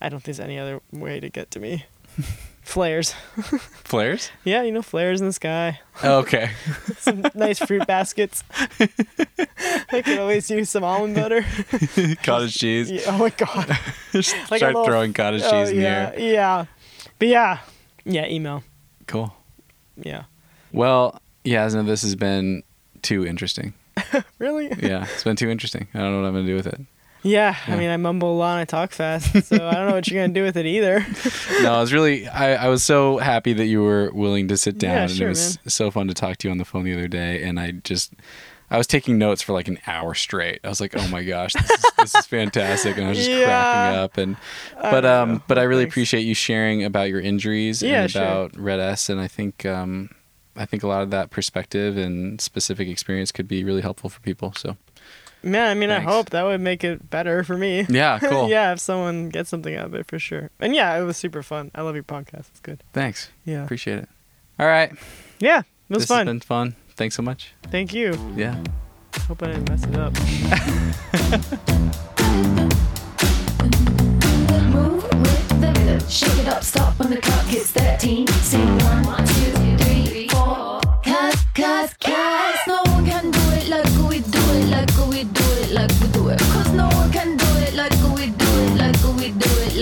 I don't think there's any other way to get to me. [LAUGHS] flares. [LAUGHS] Flares? Yeah, you know, flares in the sky. Oh, okay. [LAUGHS] Some nice fruit baskets. I could always use some almond butter. [LAUGHS] cottage cheese. Yeah, oh my god. Just Like start little- throwing cottage Oh, cheese in oh, the yeah, air. Yeah. But yeah. Yeah, email. Cool. Yeah. Well, yeah, no, this has been too interesting. Really? Yeah, it's been too interesting. I don't know what I'm gonna do with it. Yeah, Yeah. I mean, I mumble a lot and I talk fast, so I don't know what you're gonna do with it either. [LAUGHS] No, I was really, I, I was so happy that you were willing to sit down, Yeah, and sure, it was so fun to talk to you on the phone the other day. And I just, I was taking notes for like an hour straight. I was like, oh my gosh, this is, this is fantastic, and I was just Yeah. cracking up. And but um, know. but I really Thanks. appreciate you sharing about your injuries and sure. about Red S, and I think um, I think a lot of that perspective and specific experience could be really helpful for people. So Man, I mean, Thanks. I hope that would make it better for me. yeah, [LAUGHS] cool. yeah, if someone gets something out of it for sure. And yeah, it was super fun. I love your podcast. It's good. Thanks, Yeah. appreciate it. All right, Yeah, it was this fun. has been fun. Thanks so much. Thank you. Yeah. Hope I didn't mess it up. [LAUGHS] Move with the rhythm. Shake it up, stop when the clock hits 13. Sing one, two, three, four. Cause, cause, cause no